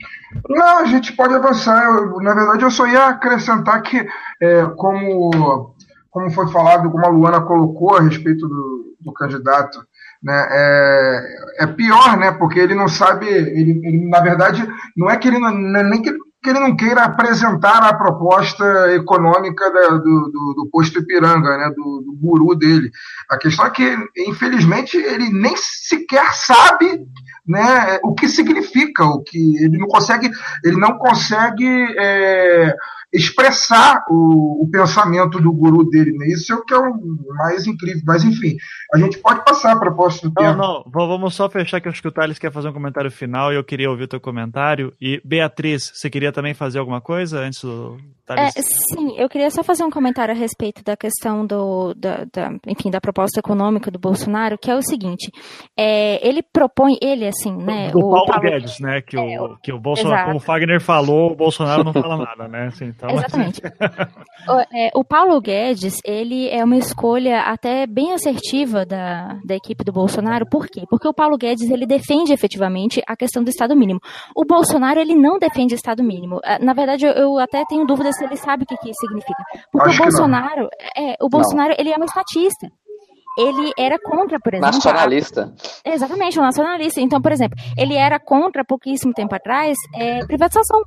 Não, a gente pode avançar. Eu, na verdade, eu só ia acrescentar que, é, como, como foi falado, como a Luana colocou a respeito do, do candidato né, é, é, pior, né, porque ele não sabe, ele, ele, na verdade, não é que ele não, é nem que, que, ele não queira apresentar a proposta econômica da, do, do, do, posto Ipiranga, né, do, do guru dele. A questão é que, infelizmente, ele nem sequer sabe né, o que significa, o que ele não consegue, ele não consegue é, expressar o, o, pensamento do guru dele. Né? Isso é o que é o mais incrível. Mas, enfim, a gente pode passar a proposta do Não, não, vamos só fechar que acho que o Thales quer fazer um comentário final e eu queria ouvir o teu comentário. E, Beatriz, você queria também fazer alguma coisa antes do Thales? É, sim, eu queria só fazer um comentário a respeito da questão do, da, da enfim, da proposta econômica do Bolsonaro, que é o seguinte, é, ele propõe, ele assim, né... Do, do o Paulo, Guedes, né, que, é, o, que o Bolsonaro, exato. como o Fagner falou, o Bolsonaro não fala nada, né, assim, então, Exatamente. o, é, o, Paulo Guedes, ele é uma escolha até bem assertiva da, da equipe do Bolsonaro. Por quê? Porque o Paulo Guedes, ele defende efetivamente a questão do Estado mínimo. O Bolsonaro, ele não defende Estado mínimo. Ah, na verdade, eu, eu até tenho dúvida se ele sabe o que, que significa. Porque Acho o Bolsonaro, é, o Bolsonaro, ele é um estatista ele era contra, por exemplo. Nacionalista. A... Exatamente, um nacionalista. Então, por exemplo, ele era contra, pouquíssimo tempo atrás, é, privatização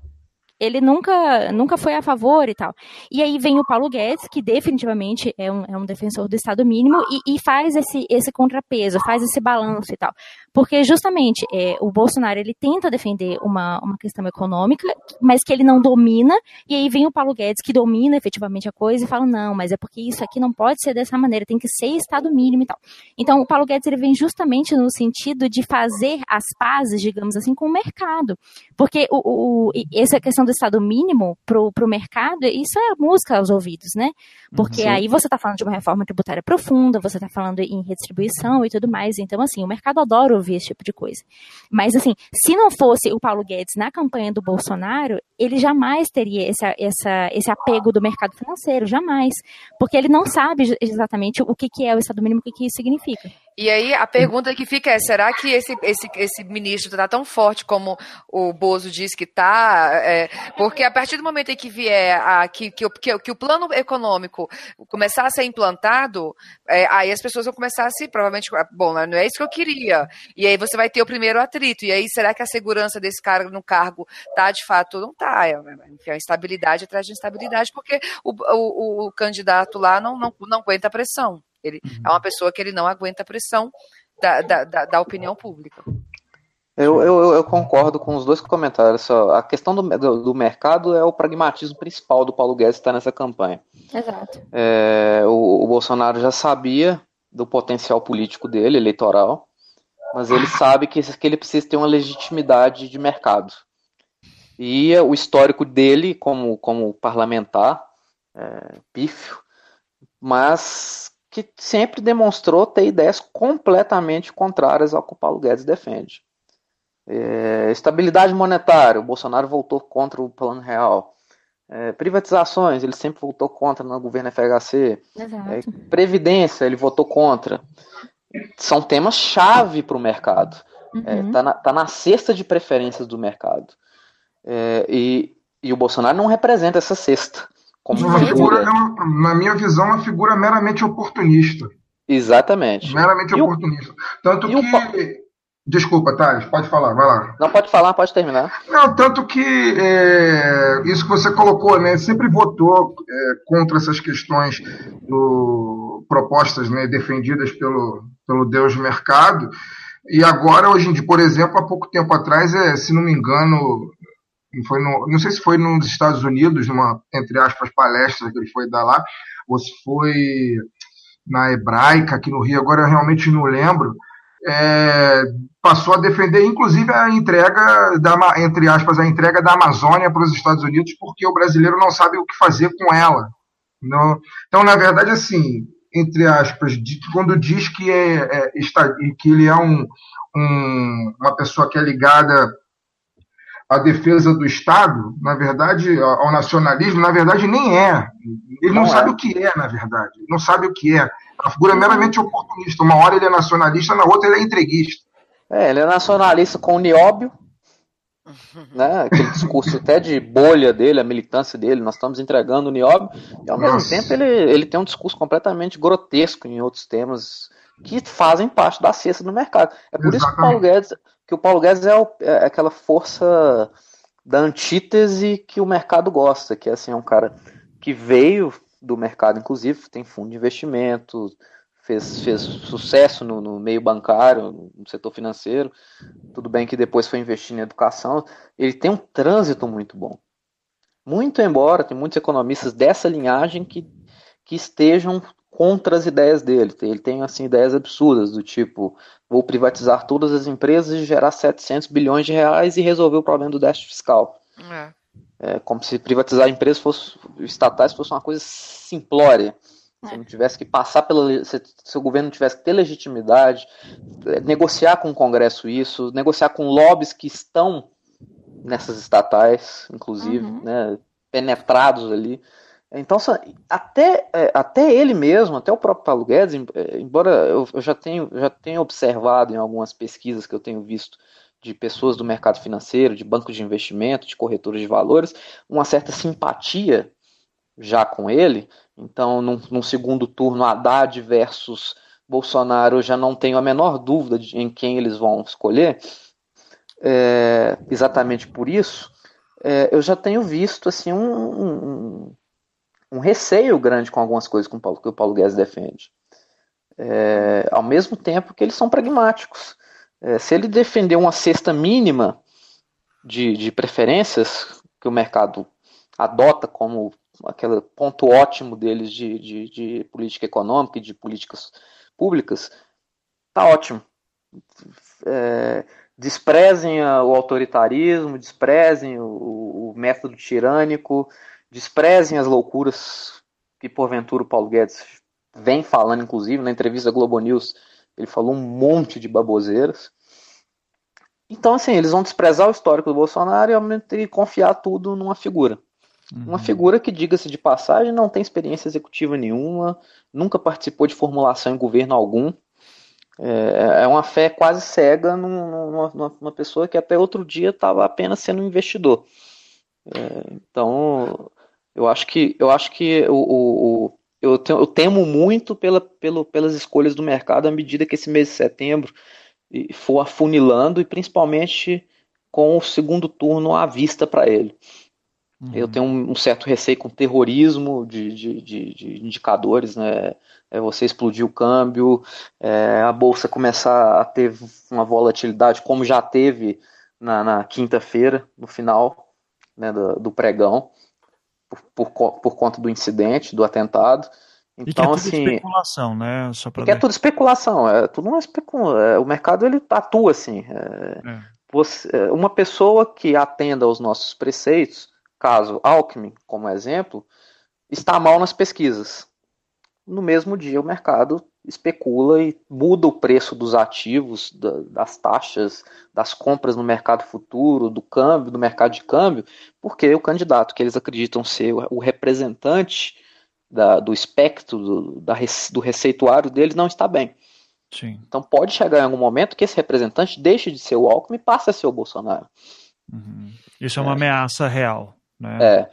ele nunca, nunca foi a favor e tal. E aí vem o Paulo Guedes, que definitivamente é um, é um defensor do Estado mínimo, e, e faz esse, esse contrapeso, faz esse balanço e tal. Porque justamente é, o Bolsonaro ele tenta defender uma, uma questão econômica, mas que ele não domina, e aí vem o Paulo Guedes, que domina efetivamente a coisa, e fala: não, mas é porque isso aqui não pode ser dessa maneira, tem que ser Estado mínimo e tal. Então o Paulo Guedes ele vem justamente no sentido de fazer as pazes, digamos assim, com o mercado. Porque o, o, essa questão do Estado mínimo para o mercado, isso é música aos ouvidos, né? Porque Sim. aí você está falando de uma reforma tributária profunda, você está falando em redistribuição e tudo mais. Então, assim, o mercado adora ouvir esse tipo de coisa. Mas, assim, se não fosse o Paulo Guedes na campanha do Bolsonaro, ele jamais teria essa, essa, esse apego do mercado financeiro, jamais. Porque ele não sabe exatamente o que, que é o Estado mínimo, o que, que isso significa. E aí a pergunta que fica é: será que esse, esse, esse ministro está tão forte como o Bozo diz que está? É, porque a partir do momento em que vier a, que, que, que, que o plano econômico começar a ser implantado, é, aí as pessoas vão começar a se, provavelmente, bom, não é isso que eu queria. E aí você vai ter o primeiro atrito. E aí, será que a segurança desse cara no cargo tá de fato? Não tá. É, é instabilidade atrás de instabilidade, porque o, o, o candidato lá não, não, não aguenta a pressão. Ele uhum. é uma pessoa que ele não aguenta a pressão da, da, da, da opinião pública. Eu, eu, eu, concordo com os dois comentários. Só. A questão do, do, do, mercado é o pragmatismo principal do Paulo Guedes estar nessa campanha. Exato. É, o, o, Bolsonaro já sabia do potencial político dele, eleitoral, mas ele sabe que, que ele precisa ter uma legitimidade de mercado. E o histórico dele como, como parlamentar, é, pífio, mas que sempre demonstrou ter ideias completamente contrárias ao que o Paulo Guedes defende. É, estabilidade monetária, o Bolsonaro voltou contra o Plano Real. É, privatizações, ele sempre votou contra no governo FHC. É, previdência, ele votou contra. São temas chave para o mercado. Está é, uhum. na, tá na cesta de preferências do mercado. É, e, e o Bolsonaro não representa essa cesta. Como uma figura, é uma, na minha visão, uma figura meramente oportunista. Exatamente. Meramente e oportunista. O... Tanto e que. O... Desculpa, Thales, pode falar, vai lá. Não, pode falar, pode terminar. Não, tanto que é, isso que você colocou, né, sempre votou é, contra essas questões do, propostas né, defendidas pelo, pelo Deus Mercado, e agora, hoje em dia, por exemplo, há pouco tempo atrás, é, se não me engano, foi no, não sei se foi nos Estados Unidos, numa, entre aspas, palestra que ele foi dar lá, ou se foi na Hebraica, aqui no Rio, agora eu realmente não lembro, é, passou a defender, inclusive, a entrega, da, entre aspas, a entrega da Amazônia para os Estados Unidos, porque o brasileiro não sabe o que fazer com ela. Não, então, na verdade, assim, entre aspas, de, quando diz que, é, é, está, que ele é um, um, uma pessoa que é ligada a defesa do Estado, na verdade, ao nacionalismo, na verdade, nem é. Ele não, não sabe é. o que é, na verdade. Não sabe o que é. A figura é meramente oportunista. Uma hora ele é nacionalista, na outra ele é entreguista. É, ele é nacionalista com o nióbio, né? aquele discurso até de bolha dele, a militância dele, nós estamos entregando o nióbio, e ao Nossa. mesmo tempo ele, ele tem um discurso completamente grotesco em outros temas que fazem parte da cesta do mercado. É por Exatamente. isso que o Paulo Guedes que o Paulo Guedes é, o, é, aquela força da antítese que o mercado gosta, que é assim, é um cara que veio do mercado, inclusive, tem fundo de investimento, fez, fez sucesso no, no, meio bancário, no setor financeiro, tudo bem que depois foi investir em educação, ele tem um trânsito muito bom. Muito embora, tem muitos economistas dessa linhagem que, que estejam contra as ideias dele. Ele tem assim ideias absurdas do tipo vou privatizar todas as empresas e gerar 700 bilhões de reais e resolver o problema do déficit fiscal. É. É, como se privatizar empresas fosse, estatais fosse uma coisa simplória. É. Se não tivesse que passar pela. Se, se, o governo tivesse que ter legitimidade, é, negociar com o Congresso isso, negociar com lobbies que estão nessas estatais, inclusive, uhum. né, penetrados ali. Então, até, é, até ele mesmo, até o próprio Paulo Guedes, é, embora eu, já, já tenha observado em algumas pesquisas que eu tenho visto de pessoas do mercado financeiro, de bancos de investimento, de corretores de valores, uma certa simpatia já com ele. Então, num, num segundo turno, Haddad versus Bolsonaro, eu já não tenho a menor dúvida de, em quem eles vão escolher. É, exatamente por isso, é, eu já tenho visto assim um, um um receio grande com algumas coisas que o Paulo, que o Paulo Guedes defende. É, ao mesmo tempo que eles são pragmáticos. É, se ele defender uma cesta mínima de, de preferências que o mercado adota como aquele ponto ótimo deles de, de, de política econômica e de políticas públicas, tá ótimo. É, desprezem o autoritarismo, desprezem o, o método tirânico, desprezem as loucuras que porventura o Paulo Guedes vem falando, inclusive na entrevista da Globo News, ele falou um monte de baboseiras. Então, assim, eles vão desprezar o histórico do Bolsonaro e confiar tudo numa figura. Uhum. Uma figura que, diga-se de passagem, não tem experiência executiva nenhuma, nunca participou de formulação em governo algum, É, é uma fé quase cega numa, numa, numa pessoa que até outro dia estava apenas sendo um investidor. É, então, eu acho que eu acho que o, o, o eu, eu, temo muito pela, pelo, pelas escolhas do mercado à medida que esse mês de setembro for afunilando e principalmente com o segundo turno à vista para ele. Uhum. Eu tenho um, um, certo receio com terrorismo de, de, de, de indicadores, né? É você explodir o câmbio, é, a bolsa começar a ter uma volatilidade como já teve na, na quinta-feira, no final né, do, do pregão por, por, conta do incidente, do atentado. Então, e é tudo assim, especulação, né? Só que é tudo especulação, é tudo uma especulação. É, o mercado ele atua assim. É, é. Você, é, uma pessoa que atenda aos nossos preceitos, caso Alckmin, como exemplo, está mal nas pesquisas. No mesmo dia, o mercado especula e muda o preço dos ativos, da, das taxas, das compras no mercado futuro, do câmbio, do mercado de câmbio, porque o candidato que eles acreditam ser o representante da, do espectro do, da, do receituário deles não está bem. Sim. Então pode chegar em algum momento que esse representante deixe de ser o Alckmin e passe a ser o Bolsonaro. Uhum. Isso é uma é. ameaça real. Né? É.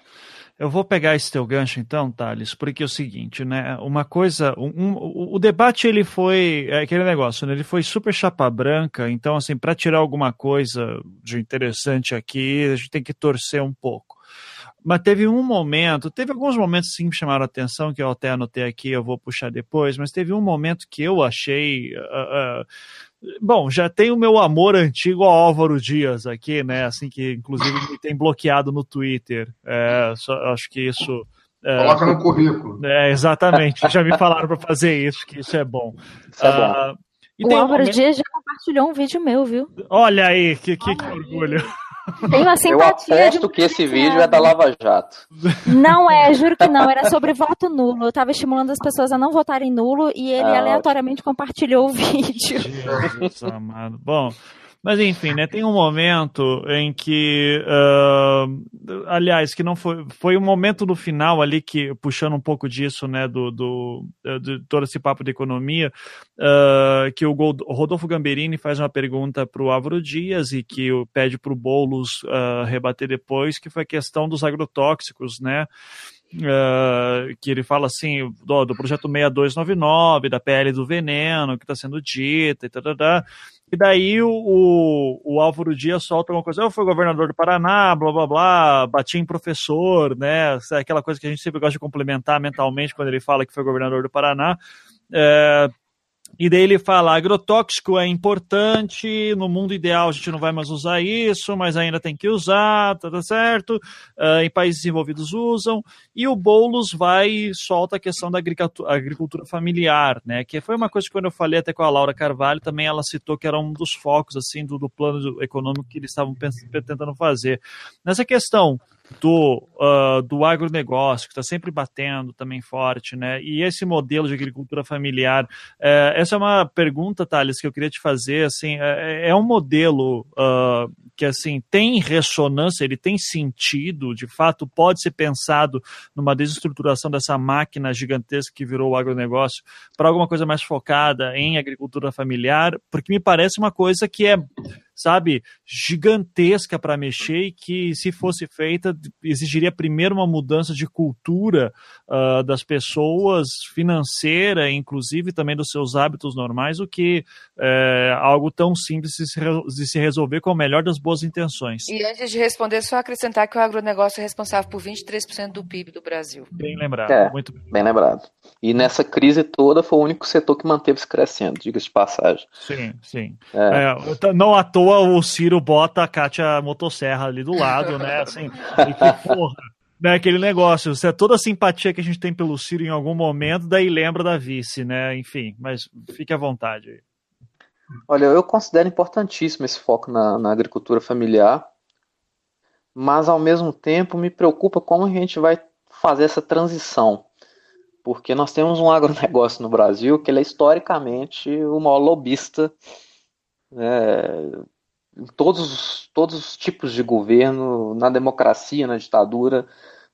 Eu vou pegar esse teu gancho então, Thales, porque é o seguinte, né? Uma coisa, um, um, o debate ele foi é aquele negócio, né? Ele foi super chapa branca, então assim, para tirar alguma coisa de interessante aqui, a gente tem que torcer um pouco. Mas teve um momento, teve alguns momentos sim que chamaram a atenção, que eu até anotei aqui, eu vou puxar depois, mas teve um momento que eu achei uh, uh, Bom, já tem o meu amor antigo ao Álvaro Dias aqui, né? Assim que inclusive me tem bloqueado no Twitter. É, só, acho que isso. É, Coloca no currículo. É, exatamente. já me falaram para fazer isso, que isso é bom. Isso é bom. Uh, o Álvaro um Dias já compartilhou um vídeo meu, viu? Olha aí, que, que, que orgulho. Tem uma simpatia. Eu aposto que esse vídeo é da Lava Jato. Não é, juro que não. Era sobre voto nulo. Eu tava estimulando as pessoas a não votarem nulo e ele ah, aleatoriamente ótimo. compartilhou o vídeo. Jesus amado. Bom, mas enfim, né? Tem um momento em que, uh, aliás, que não foi, foi um momento no final ali que puxando um pouco disso, né, do, do de todo esse papo de economia, uh, que o Rodolfo Gamberini faz uma pergunta para o Álvaro Dias e que pede para o Boulos uh, rebater depois, que foi a questão dos agrotóxicos, né? Uh, que ele fala assim do, do, projeto 6299, da PL do veneno que está sendo dita e tal, e daí o, o, o, Álvaro Dias solta uma coisa, eu fui governador do Paraná, blá blá blá, bati em professor, né? Aquela coisa que a gente sempre gosta de complementar mentalmente quando ele fala que foi governador do Paraná. É, e daí ele fala: agrotóxico é importante, no mundo ideal a gente não vai mais usar isso, mas ainda tem que usar, tá, tá certo? Uh, em países desenvolvidos usam. E o Boulos vai e solta a questão da agricultura, agricultura, familiar, né? Que foi uma coisa que quando eu falei até com a Laura Carvalho, também ela citou que era um dos focos assim do, do plano econômico que eles estavam tentando fazer. Nessa questão do, uh, do agronegócio, que está sempre batendo também forte, né? E esse modelo de agricultura familiar, uh, essa é uma pergunta, Thales, que eu queria te fazer, assim, é, é um modelo uh, que, assim, tem ressonância, ele tem sentido, de fato, pode ser pensado numa desestruturação dessa máquina gigantesca que virou o agronegócio para alguma coisa mais focada em agricultura familiar, porque me parece uma coisa que é sabe, gigantesca para mexer e que, se fosse feita, exigiria primeiro uma mudança de cultura uh, das pessoas, financeira, inclusive também dos seus hábitos normais, o que é algo tão simples de se, de se resolver com a melhor das boas intenções. E antes de responder, só acrescentar que o agronegócio é responsável por 23% do PIB do Brasil. Bem lembrado. É, muito bem. bem lembrado. E nessa crise toda foi o único setor que manteve-se crescendo, diga-se de passagem. Sim, sim. É. É, não à toa o Ciro bota a Kátia Motosserra ali do lado, né? Assim, e que porra. Né, aquele negócio, é toda a simpatia que a gente tem pelo Ciro em algum momento, daí lembra da vice, né? Enfim, mas fique à vontade. Olha, eu considero importantíssimo esse foco na, na agricultura familiar, mas ao mesmo tempo me preocupa como a gente vai fazer essa transição porque nós temos um agronegócio no Brasil que ele é historicamente o maior lobista né, em todos, todos os tipos de governo, na democracia, na ditadura.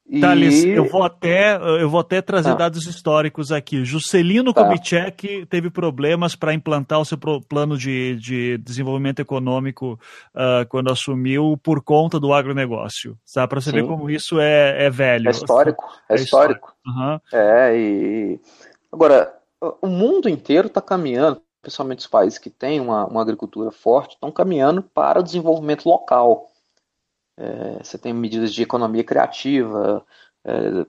E... Thales, eu vou até, eu vou até trazer ah. dados históricos aqui. Juscelino tá. Kubitschek teve problemas para implantar o seu plano de, de desenvolvimento econômico uh, quando assumiu por conta do agronegócio. Tá? Para você Sim. ver como isso é, é velho. É histórico. É, é histórico. Uhum. É, e. Agora, o mundo inteiro está caminhando, principalmente os países que têm uma, uma agricultura forte, estão caminhando para o desenvolvimento local. É, você tem medidas de economia criativa, é,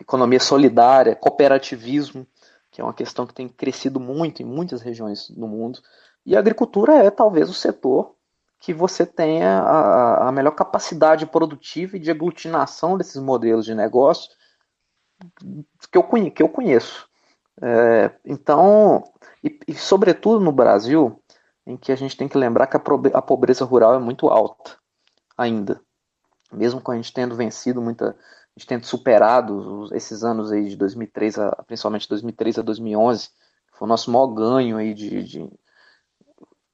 economia solidária, cooperativismo, que é uma questão que tem crescido muito em muitas regiões do mundo. E a agricultura é talvez o setor que você tenha a, a melhor capacidade produtiva e de aglutinação desses modelos de negócio que eu, que eu conheço. É, então, e, e, sobretudo no Brasil, em que a gente tem que lembrar que a, pobreza rural é muito alta ainda. Mesmo com a gente tendo vencido muita, a gente tendo superado esses anos aí de 2003, a, principalmente 2003 a 2011, foi o nosso maior ganho aí de, de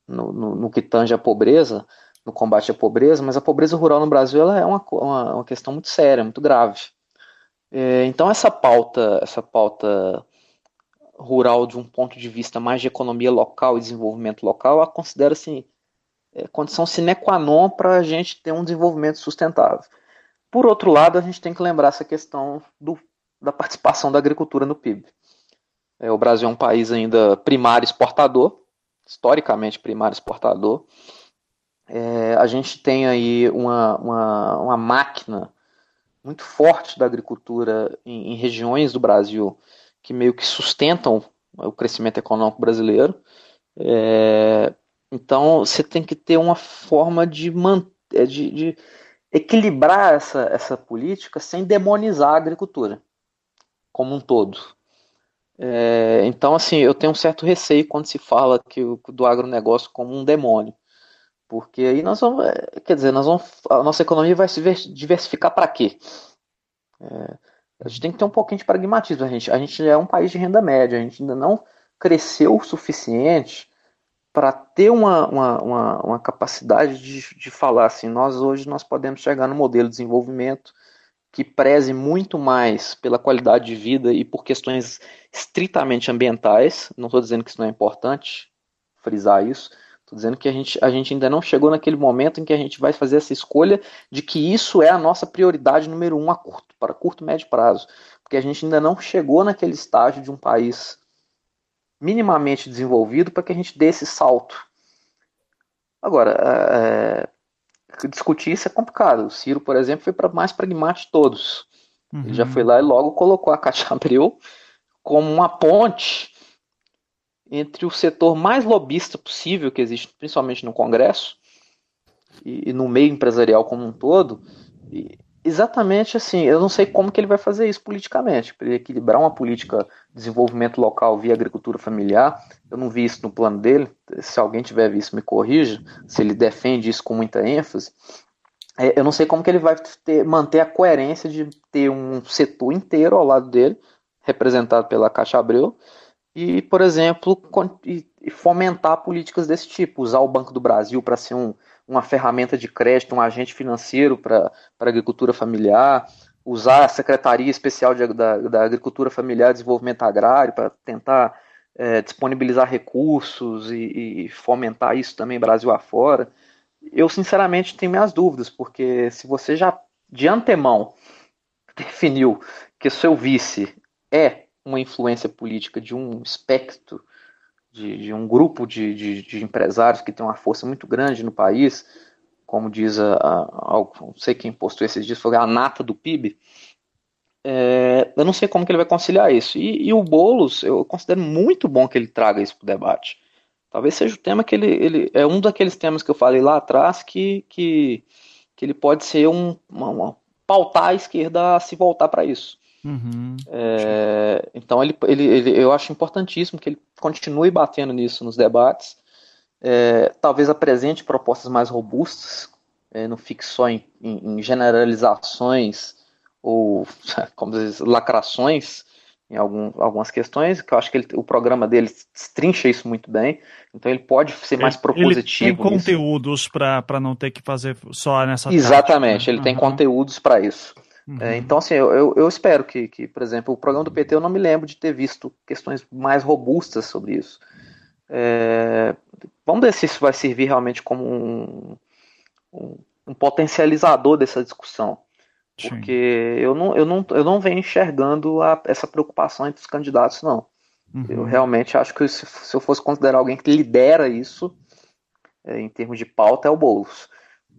no, no, no, que tange a pobreza, no combate à pobreza, mas a pobreza rural no Brasil ela é uma, uma, uma questão muito séria, muito grave. É, então essa pauta, essa pauta rural de um ponto de vista mais de economia local e desenvolvimento local, a considera assim é, condição sine qua non para a gente ter um desenvolvimento sustentável. Por outro lado, a gente tem que lembrar essa questão do, da participação da agricultura no PIB. É, o Brasil é um país ainda primário exportador, historicamente primário exportador. É, a gente tem aí uma, uma, uma, máquina muito forte da agricultura em, em regiões do Brasil que meio que sustentam o crescimento econômico brasileiro. É, então você tem que ter uma forma de, manter, de, de equilibrar essa, essa política sem demonizar a agricultura como um todo. É, então, assim, eu tenho um certo receio quando se fala que o, do agronegócio como um demônio. Porque aí nós vamos, é, quer dizer, nós vamos, a nossa economia vai se diversificar para quê? É, a gente tem que ter um pouquinho de pragmatismo. A gente, a gente é um país de renda média, a gente ainda não cresceu o suficiente para ter uma, uma, uma, uma, capacidade de, de falar assim, nós hoje nós podemos chegar no modelo de desenvolvimento que preze muito mais pela qualidade de vida e por questões estritamente ambientais. Não estou dizendo que isso não é importante, frisar isso. Estou dizendo que a gente, a gente ainda não chegou naquele momento em que a gente vai fazer essa escolha de que isso é a nossa prioridade número um a curto, para curto, médio prazo. Porque a gente ainda não chegou naquele estágio de um país minimamente desenvolvido para que a gente dê esse salto. Agora, é, discutir isso é complicado. O Ciro, por exemplo, foi para mais pragmático de todos. Uhum. Ele já uhum. foi lá e logo colocou a Caixa Abreu como uma ponte entre o setor mais lobista possível que existe, principalmente no Congresso e, e no meio empresarial como um todo, e, Exatamente assim, eu não sei como que ele vai fazer isso politicamente, para equilibrar uma política de desenvolvimento local via agricultura familiar. Eu não vi isso no plano dele. Se alguém tiver visto, me corrija. Se ele defende isso com muita ênfase, é, eu não sei como que ele vai ter, manter a coerência de ter um setor inteiro ao lado dele, representado pela Caixa Abreu, e, por exemplo, fomentar políticas desse tipo, usar o Banco do Brasil para ser um uma ferramenta de crédito, um agente financeiro para a agricultura familiar, usar a Secretaria Especial de, da, da Agricultura Familiar e Desenvolvimento Agrário para tentar é, disponibilizar recursos e, e, fomentar isso também Brasil afora. Eu, sinceramente, tenho minhas dúvidas, porque se você já de antemão definiu que seu vice é uma influência política de um espectro de, de um grupo de, de, de, empresários que tem uma força muito grande no país, como diz a, a, a não sei quem postou esses dias, foi a nata do PIB. É, eu não sei como que ele vai conciliar isso. E, e, o Boulos, eu considero muito bom que ele traga isso para o debate. Talvez seja o tema que ele, ele. É um daqueles temas que eu falei lá atrás que, que, que ele pode ser um. Uma, uma, pautar a esquerda a se voltar para isso. Uhum. É, então ele, ele, ele, eu acho importantíssimo que ele continue batendo nisso nos debates. É, talvez apresente propostas mais robustas, é, não fique só em, em, em generalizações ou como diz, lacrações em algum, algumas questões, que eu acho que ele, o programa dele trincha isso muito bem, então ele pode ser mais propositivo. Ele tem conteúdos para não ter que fazer só nessa Exatamente, tática, né? ele uhum. tem conteúdos para isso. Uhum. É, então, assim, eu, eu, eu, espero que, que, por exemplo, o programa do PT eu não me lembro de ter visto questões mais robustas sobre isso. É, vamos ver se isso vai servir realmente como um, um, um potencializador dessa discussão. Porque eu não, eu, não, eu não venho enxergando a, essa preocupação entre os candidatos, não. Uhum. Eu realmente acho que se, se, eu fosse considerar alguém que lidera isso, é, em termos de pauta, é o Boulos.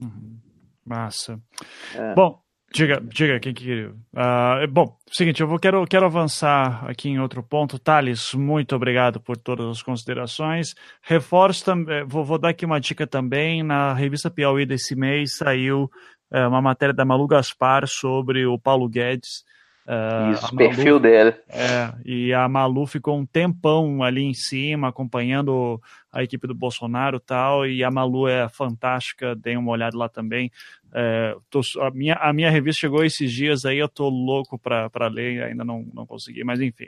Uhum. Massa. É. Bom, Diga, diga quem que queria. Uh, bom, seguinte, eu vou, quero, quero avançar aqui em outro ponto. Thales, muito obrigado por todas as considerações. Reforço também, vou, vou dar aqui uma dica também. Na revista Piauí desse mês saiu uh, uma matéria da Malu Gaspar sobre o Paulo Guedes. Uh, Isso, o perfil dele. É, e a Malu ficou um tempão ali em cima, acompanhando a equipe do Bolsonaro e tal, e a Malu é fantástica, dei uma olhada lá também. É, tô, a, minha, a minha revista chegou esses dias aí, eu tô louco para ler, ainda não, não consegui, mas enfim.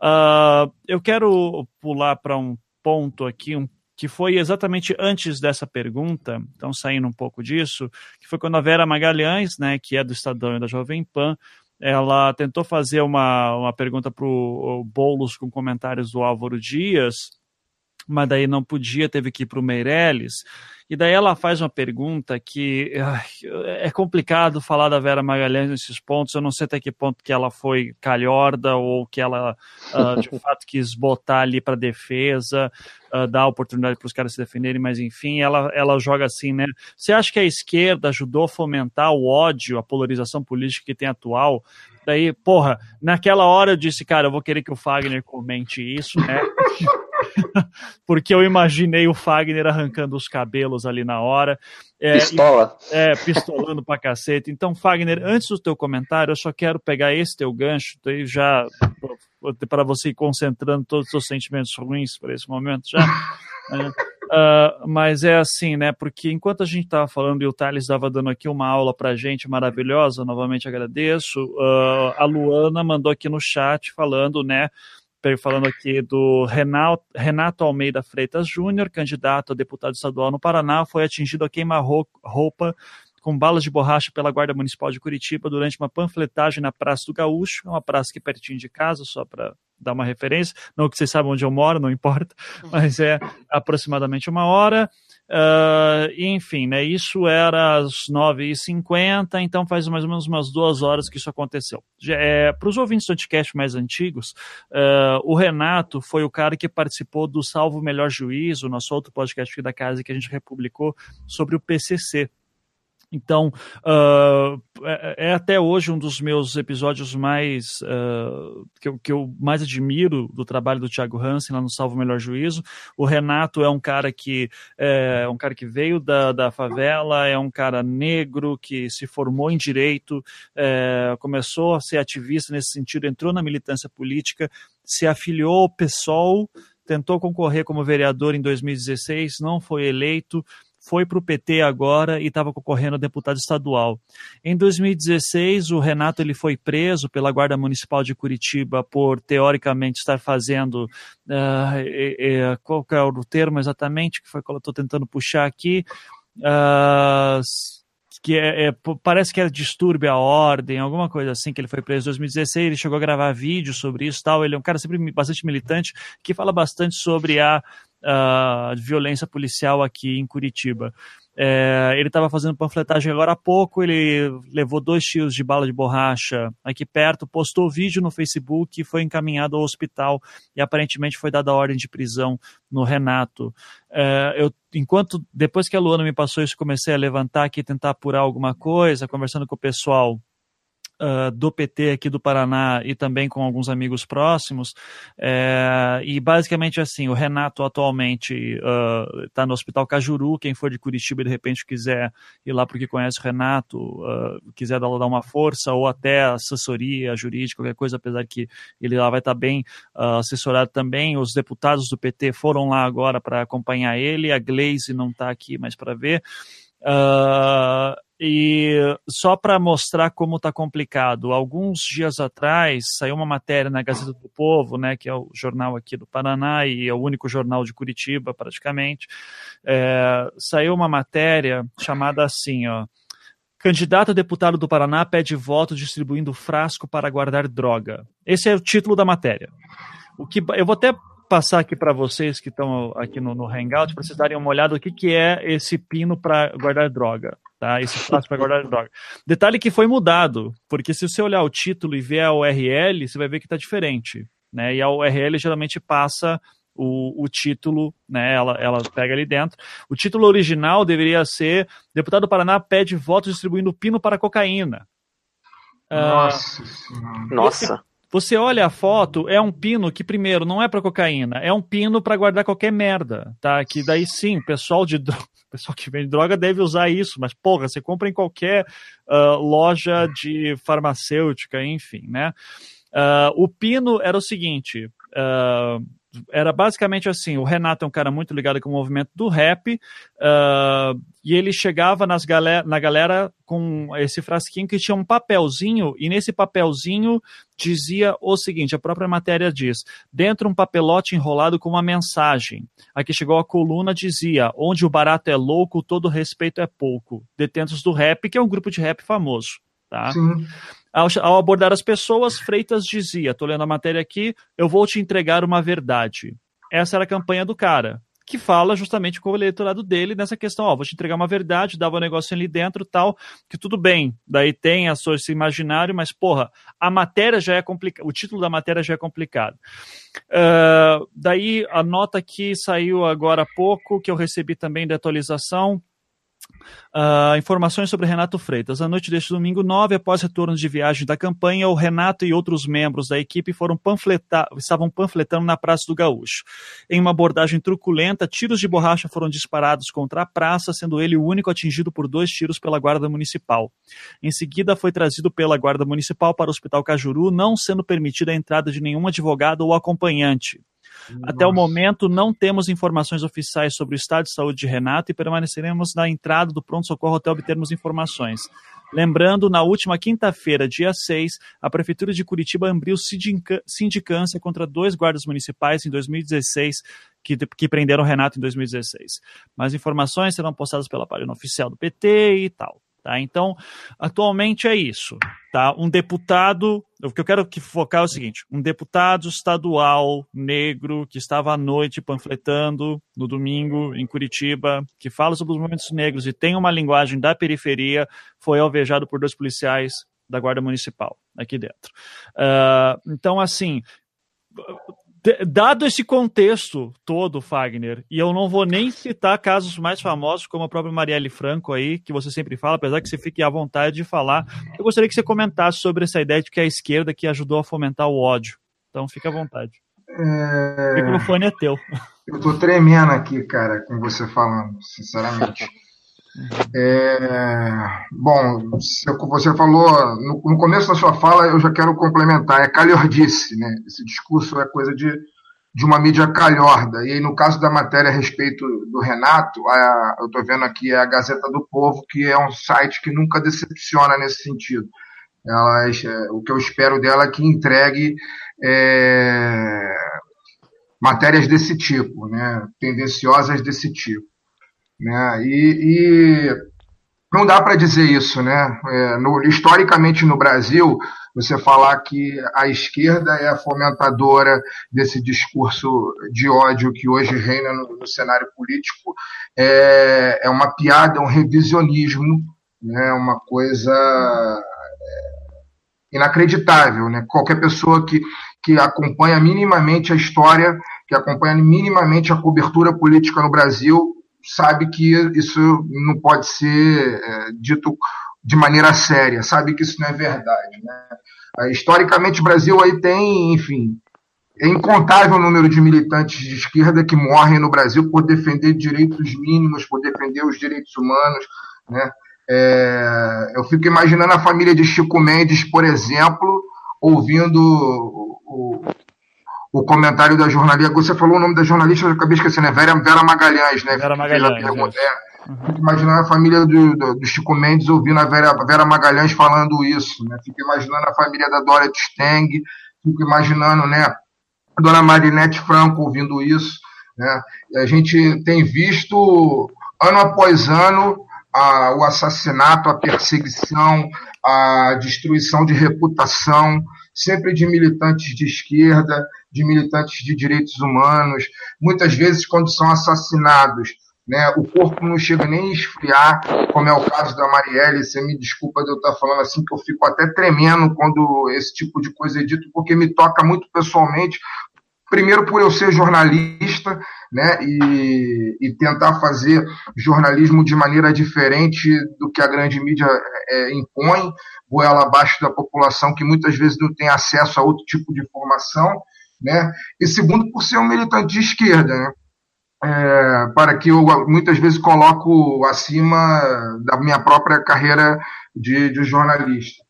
Uh, eu quero pular para um ponto aqui, um que foi exatamente antes dessa pergunta, então saindo um pouco disso, que foi quando a Vera Magalhães, né, que é do Estadão e da Jovem Pan, ela tentou fazer uma, uma pergunta para o Boulos com comentários do Álvaro Dias, mas daí não podia, teve que ir para o Meirelles. E daí ela faz uma pergunta que é complicado falar da Vera Magalhães nesses pontos. Eu não sei até que ponto que ela foi calhorda ou que ela uh, de fato quis botar ali para defesa, uh, dar oportunidade para os caras se defenderem, mas enfim, ela, ela joga assim, né? Você acha que a esquerda ajudou a fomentar o ódio, a polarização política que tem atual? Daí, porra, naquela hora eu disse, cara, eu vou querer que o Fagner comente isso, né? porque eu imaginei o Fagner arrancando os cabelos ali na hora. É, Pistola. E, é, pistolando pra cacete. Então, Fagner, antes do teu comentário, eu só quero pegar esse teu gancho, daí já para você ir concentrando todos os seus sentimentos ruins para esse momento já. Né? Uh, mas é assim, né? Porque enquanto a gente estava falando e o Thales estava dando aqui uma aula para gente maravilhosa, novamente agradeço. Uh, a Luana mandou aqui no chat falando, né? falando aqui do Renato, Almeida Freitas Júnior, candidato a deputado estadual no Paraná, foi atingido a queima-roupa com balas de borracha pela Guarda Municipal de Curitiba durante uma panfletagem na Praça do Gaúcho, uma praça aqui pertinho de casa, só para dar uma referência. Não que vocês saibam onde eu moro, não importa, mas é aproximadamente uma hora. Uh, enfim, né, isso era às 9h50, então faz mais ou menos umas duas horas que isso aconteceu. É, Para os ouvintes do podcast mais antigos, uh, o Renato foi o cara que participou do Salvo Melhor Juízo, nosso outro podcast da casa que a gente republicou sobre o PCC, então, uh, é, até hoje um dos meus episódios mais uh, que, eu, que eu mais admiro do trabalho do Thiago Hansen lá no Salvo Melhor Juízo. O Renato é um cara que é um cara que veio da, da favela, é um cara negro que se formou em direito, é, começou a ser ativista nesse sentido, entrou na militância política, se afiliou ao PSOL, tentou concorrer como vereador em 2016, não foi eleito foi para o PT agora e estava concorrendo a deputado estadual. Em 2016, o Renato ele foi preso pela Guarda Municipal de Curitiba por, teoricamente, estar fazendo. Uh, qual é o termo exatamente que foi que eu estou tentando puxar aqui? Uh, que é, é, parece que era distúrbio à ordem, alguma coisa assim, que ele foi preso em 2016, ele chegou a gravar vídeos sobre isso tal, ele é um cara sempre bastante militante, que fala bastante sobre a uh, violência policial aqui em Curitiba. É, ele estava fazendo panfletagem agora há pouco, ele levou dois tiros de bala de borracha aqui perto, postou vídeo no Facebook e foi encaminhado ao hospital e aparentemente foi dada ordem de prisão no Renato. É, eu, enquanto, depois que a Luana me passou isso, comecei a levantar aqui, tentar apurar alguma coisa, conversando com o pessoal uh, do PT aqui do Paraná e também com alguns amigos próximos. É, e basicamente assim, o Renato atualmente está uh, no Hospital Cajuru. Quem for de Curitiba de repente quiser ir lá porque conhece o Renato, uh, quiser dar, dar uma força ou até assessoria jurídica, qualquer coisa, apesar que ele lá vai estar tá bem assessorado também. Os deputados do PT foram lá agora para acompanhar ele. A Glaze não está aqui mais para ver. Uh, e só para mostrar como está complicado, alguns dias atrás saiu uma matéria na Gazeta do Povo, né, que é o jornal aqui do Paraná e é o único jornal de Curitiba, praticamente. É, saiu uma matéria chamada assim, ó, Candidato a deputado do Paraná pede voto distribuindo frasco para guardar droga. Esse é o título da matéria. O que eu vou até passar aqui para vocês que estão aqui no, no Hangout para vocês darem uma olhada o que, que é esse pino para guardar droga, tá? Esse frasco para guardar droga. Detalhe que foi mudado, porque se você olhar o título e ver a URL, você vai ver que está diferente, né? E a URL geralmente passa o, o, título, né? Ela, ela pega ali dentro. O título original deveria ser: Deputado do Paraná pede voto distribuindo pino para cocaína. Nossa. Uh, Nossa. Você olha a foto, é um pino que, primeiro, não é para cocaína, é um pino para guardar qualquer merda, tá? Que daí sim, pessoal de pessoal que vende droga deve usar isso, mas porra, você compra em qualquer uh, loja de farmacêutica, enfim, né? Uh, o pino era o seguinte: uh, era basicamente assim: o Renato é um cara muito ligado com o movimento do rap, uh, e ele chegava nas galera, na galera com esse frasquinho que tinha um papelzinho, e nesse papelzinho dizia o seguinte: a própria matéria diz, dentro um papelote enrolado com uma mensagem. Aqui chegou a coluna, dizia: onde o barato é louco, todo respeito é pouco. Detentos do rap, que é um grupo de rap famoso. Tá? Sim. Ao, ao, abordar as pessoas, Freitas dizia: estou lendo a matéria aqui, eu vou te entregar uma verdade. Essa era a campanha do cara, que fala justamente com o eleitorado dele nessa questão: ó, vou te entregar uma verdade, dava um negócio ali dentro tal, que tudo bem. Daí tem a esse imaginário, mas porra, a matéria já é complicada, o título da matéria já é complicado. Uh, daí a nota que saiu agora há pouco, que eu recebi também de atualização Uh, informações sobre Renato Freitas. À noite deste domingo 9, após retorno de viagem da campanha, o Renato e outros membros da equipe foram panfletar, estavam panfletando na Praça do Gaúcho. Em uma abordagem truculenta, tiros de borracha foram disparados contra a praça, sendo ele o único atingido por dois tiros pela Guarda Municipal. Em seguida, foi trazido pela Guarda Municipal para o Hospital Cajuru, não sendo permitida a entrada de nenhum advogado ou acompanhante. Nossa. Até o momento, não temos informações oficiais sobre o estado de saúde de Renato e permaneceremos na entrada do pronto-socorro até obtermos informações. Lembrando, na última quinta-feira, dia 6, a Prefeitura de Curitiba abriu sindicância contra dois guardas municipais em 2016 que, que prenderam Renato em 2016. Mais informações serão postadas pela página oficial do PT e tal. Tá? Então, atualmente é isso. Tá? Um deputado, o que eu quero que focar é o seguinte: um deputado estadual negro que estava à noite panfletando no domingo em Curitiba, que fala sobre os movimentos negros e tem uma linguagem da periferia, foi alvejado por dois policiais da Guarda Municipal aqui dentro. Uh, então, assim, dado esse contexto todo, Fagner, e eu não vou nem citar casos mais famosos como a própria Marielle Franco aí, que você sempre fala, apesar que você fique à vontade de falar, eu gostaria que você comentasse sobre essa ideia de que é a esquerda que ajudou a fomentar o ódio. Então fica à vontade. É... O microfone é teu. Eu tô tremendo aqui, cara, com você falando, sinceramente. É, bom, você falou no, no, começo da sua fala, eu já quero complementar, é calhordice, né? Esse discurso é coisa de, de uma mídia calhorda. E aí, no caso da matéria a respeito do Renato, a, eu estou vendo aqui a Gazeta do Povo, que é um site que nunca decepciona nesse sentido. Elas, é, o que eu espero dela é que entregue é, matérias desse tipo, né? tendenciosas desse tipo. Né? E, e não dá para dizer isso, né? É, no, historicamente no Brasil, você falar que a esquerda é a fomentadora desse discurso de ódio que hoje reina no, no cenário político é, é, uma piada, um revisionismo, né? Uma coisa é, inacreditável, né? Qualquer pessoa que que acompanha minimamente a história, que acompanha minimamente a cobertura política no Brasil, sabe que isso não pode ser é, dito de maneira séria, sabe que isso não é verdade. Né? Historicamente, o Brasil aí tem, enfim, é incontável o número de militantes de esquerda que morrem no Brasil por defender direitos mínimos, por defender os direitos humanos. Né? É, eu fico imaginando a família de Chico Mendes, por exemplo, ouvindo o comentário da jornalista. Você falou o nome da jornalista, eu acabei esquecendo, é Vera, Vera Magalhães, né? Vera Magalhães. É. uhum. Fico imaginando a família do, do, do, Chico Mendes ouvindo a Vera, Vera Magalhães falando isso, né? Fico imaginando a família da Dória Steng, fico imaginando, né? A dona Marinette Franco ouvindo isso, né? E a gente tem visto, ano após ano, a, o assassinato, a perseguição, a destruição de reputação, sempre de militantes de esquerda, de militantes de direitos humanos. Muitas vezes, quando são assassinados, né, o corpo não chega nem a esfriar, como é o caso da Marielle. Você me desculpa de eu estar falando assim, que eu fico até tremendo quando esse tipo de coisa é dito, porque me toca muito pessoalmente. Primeiro, por eu ser jornalista, né, e, e tentar fazer jornalismo de maneira diferente do que a grande mídia é, impõe, goela abaixo da população que muitas vezes não tem acesso a outro tipo de informação, né, e segundo, por ser um militante de esquerda, né, é, para que eu muitas vezes coloco acima da minha própria carreira de, de jornalista.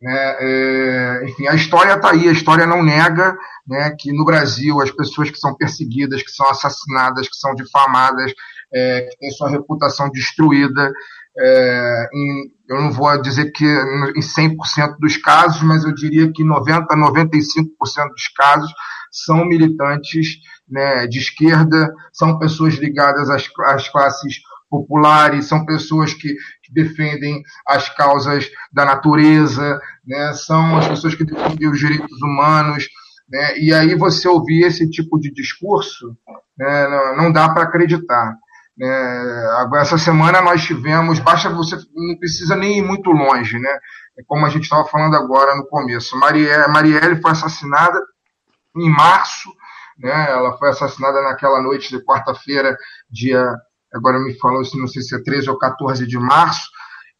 Né? É, enfim, a história está aí, a história não nega né, que no Brasil as pessoas que são perseguidas, que são assassinadas, que são difamadas, é, que têm sua reputação destruída, é, em, eu não vou dizer que em 100% dos casos, mas eu diria que 90% a 95% dos casos são militantes né, de esquerda, são pessoas ligadas às, às classes populares, são pessoas que, que, defendem as causas da natureza, né, são as pessoas que defendem os direitos humanos. Né, e aí você ouvir esse tipo de discurso, né, não, dá para acreditar. É, essa semana nós tivemos, basta você, não precisa nem ir muito longe, né? Como a gente estava falando agora no começo. Marielle, Marielle foi assassinada em março, né? Ela foi assassinada naquela noite de quarta-feira, dia, agora me falou, não sei se é 13 ou 14 de março,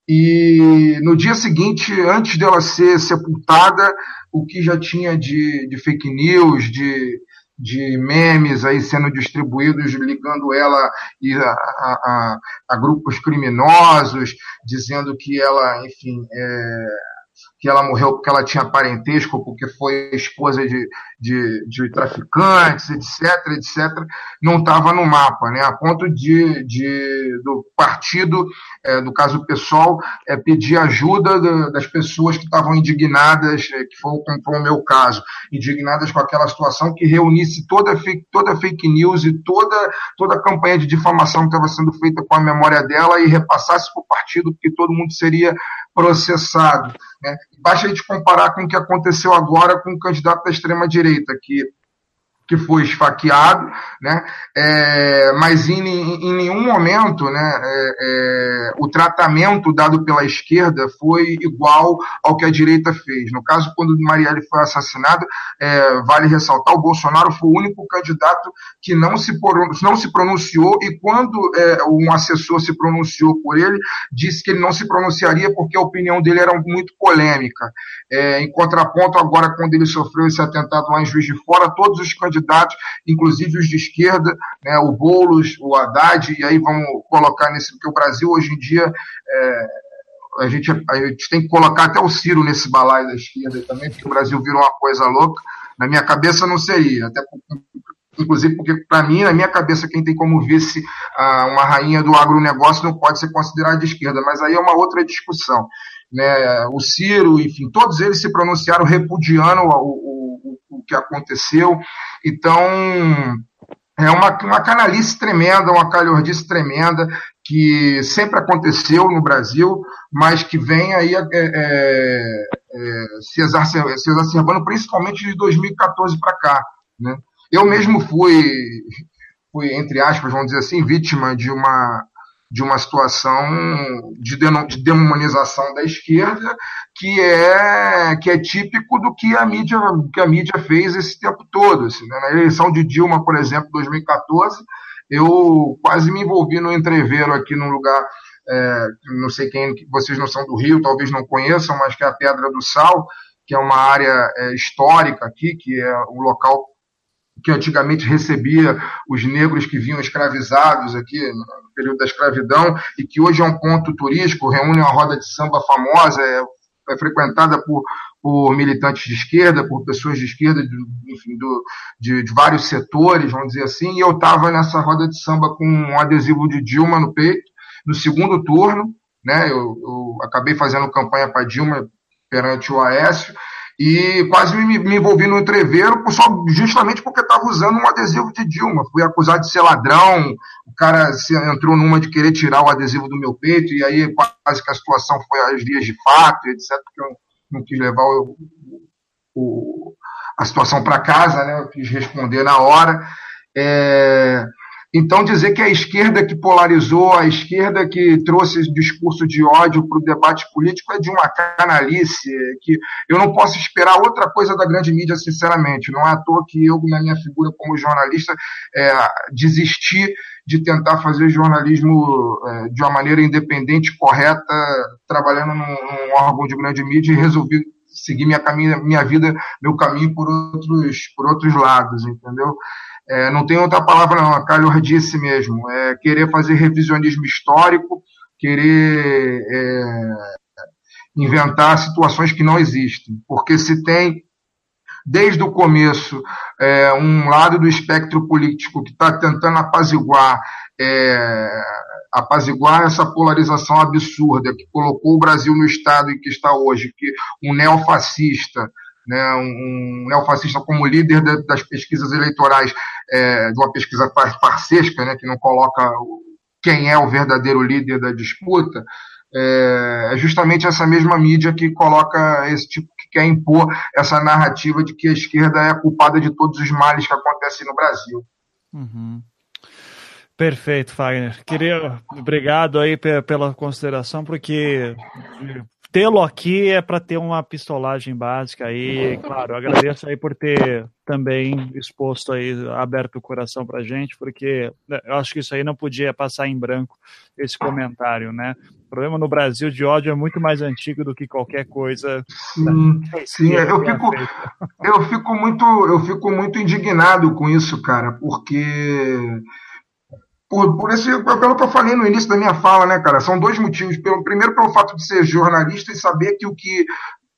e no dia seguinte, antes dela ser sepultada, o que já tinha de, de fake news, de, de memes aí sendo distribuídos ligando ela a, a, a, grupos criminosos, dizendo que ela, enfim, é, que ela morreu porque ela tinha parentesco, porque foi esposa de, de, de traficantes, etc, etc, não estava no mapa, né? A ponto de, de do partido, é, do caso pessoal, é, pedir ajuda das pessoas que estavam indignadas, é, que foi, foi o meu caso, indignadas com aquela situação que reunisse toda toda fake news e toda, toda a campanha de difamação que estava sendo feita com a memória dela e repassasse para o partido, porque todo mundo seria processado. Né? Basta a gente comparar com o que aconteceu agora com o candidato da extrema-direita, que que foi esfaqueado, né? É, mas em, em, nenhum momento né, é, é, o tratamento dado pela esquerda foi igual ao que a direita fez. No caso, quando Marielle foi assassinada, é, vale ressaltar, o Bolsonaro foi o único candidato que não se, não se pronunciou e quando é, um assessor se pronunciou por ele, disse que ele não se pronunciaria porque a opinião dele era muito polêmica. Em contraponto, agora, quando ele sofreu esse atentado lá em Juiz de Fora, todos os candidatos candidatos, inclusive os de esquerda, né, o Boulos, o Haddad, e aí vamos colocar nesse, porque o Brasil hoje em dia é, a, gente, a gente tem que colocar até o Ciro nesse balaio da esquerda também, porque o Brasil virou uma coisa louca. Na minha cabeça não seria, até inclusive porque para mim, na minha cabeça, quem tem como vice ah, uma rainha do agronegócio não pode ser considerado de esquerda, mas aí é uma outra discussão. Né? O Ciro, enfim, todos eles se pronunciaram repudiando o, o, o que aconteceu. Então, é uma, uma canalice tremenda, uma calhordice tremenda que sempre aconteceu no Brasil, mas que vem aí é, é, é, se, exacerbando, se exacerbando principalmente de 2014 para cá. Né? Eu mesmo fui, fui, entre aspas, vamos dizer assim, vítima de uma de uma situação de, de demonização da esquerda que é que é típico do que a mídia que a mídia fez esse tempo todo. Assim, né? Na eleição de Dilma, por exemplo, 2014, eu quase me envolvi no entreveiro aqui num lugar é, não sei quem vocês não são do Rio, talvez não conheçam, mas que é a Pedra do Sal, que é uma área é, histórica aqui, que é um local que antigamente recebia os negros que vinham escravizados aqui no período da escravidão e que hoje é um ponto turístico, reúne uma roda de samba famosa, é, é frequentada por, por militantes de esquerda, por pessoas de esquerda, de, enfim, do, de, de, vários setores, vamos dizer assim, e eu estava nessa roda de samba com um adesivo de Dilma no peito, no segundo turno, né, eu, eu acabei fazendo campanha para Dilma perante o Aécio, e quase me, me envolvi no entreveiro só justamente porque estava usando um adesivo de Dilma. Fui acusado de ser ladrão, o cara se entrou numa de querer tirar o adesivo do meu peito, e aí quase que a situação foi às vias de fato, etc., porque eu não quis levar o, o a situação para casa, né? Eu quis responder na hora. É, então, dizer que a esquerda que polarizou, a esquerda que trouxe discurso de ódio para o debate político é de uma canalice, que eu não posso esperar outra coisa da grande mídia, sinceramente. Não é à toa que eu, na minha figura como jornalista, é, desisti de tentar fazer jornalismo é, de uma maneira independente, correta, trabalhando num, num órgão de grande mídia e resolvi seguir minha, caminho, minha vida, meu caminho por outros, por outros lados, entendeu? É, não tem outra palavra não, a Calhor disse mesmo, é querer fazer revisionismo histórico, querer é, inventar situações que não existem, porque se tem desde o começo é, um lado do espectro político que está tentando apaziguar é, apaziguar essa polarização absurda que colocou o Brasil no estado em que está hoje, que um neofascista, né, um neofascista como líder das pesquisas eleitorais, é, de uma pesquisa farsesca, né, que não coloca quem é o verdadeiro líder da disputa, é, é justamente essa mesma mídia que coloca esse tipo, que quer impor essa narrativa de que a esquerda é a culpada de todos os males que acontecem no Brasil. Uhum. Perfeito, Fagner. Queria obrigado aí pela consideração, porque tê-lo aqui é para ter uma pistolagem básica aí. Claro, agradeço aí por ter também exposto aí, aberto o coração para gente, porque né, eu acho que isso aí não podia passar em branco esse comentário, né? O problema no Brasil de ódio é muito mais antigo do que qualquer coisa. Sim, sim eu fico, eu fico muito, eu fico muito indignado com isso, cara, porque por, por esse, pelo que eu falei no início da minha fala, né, cara? São dois motivos. Pelo, primeiro, pelo fato de ser jornalista e saber que o que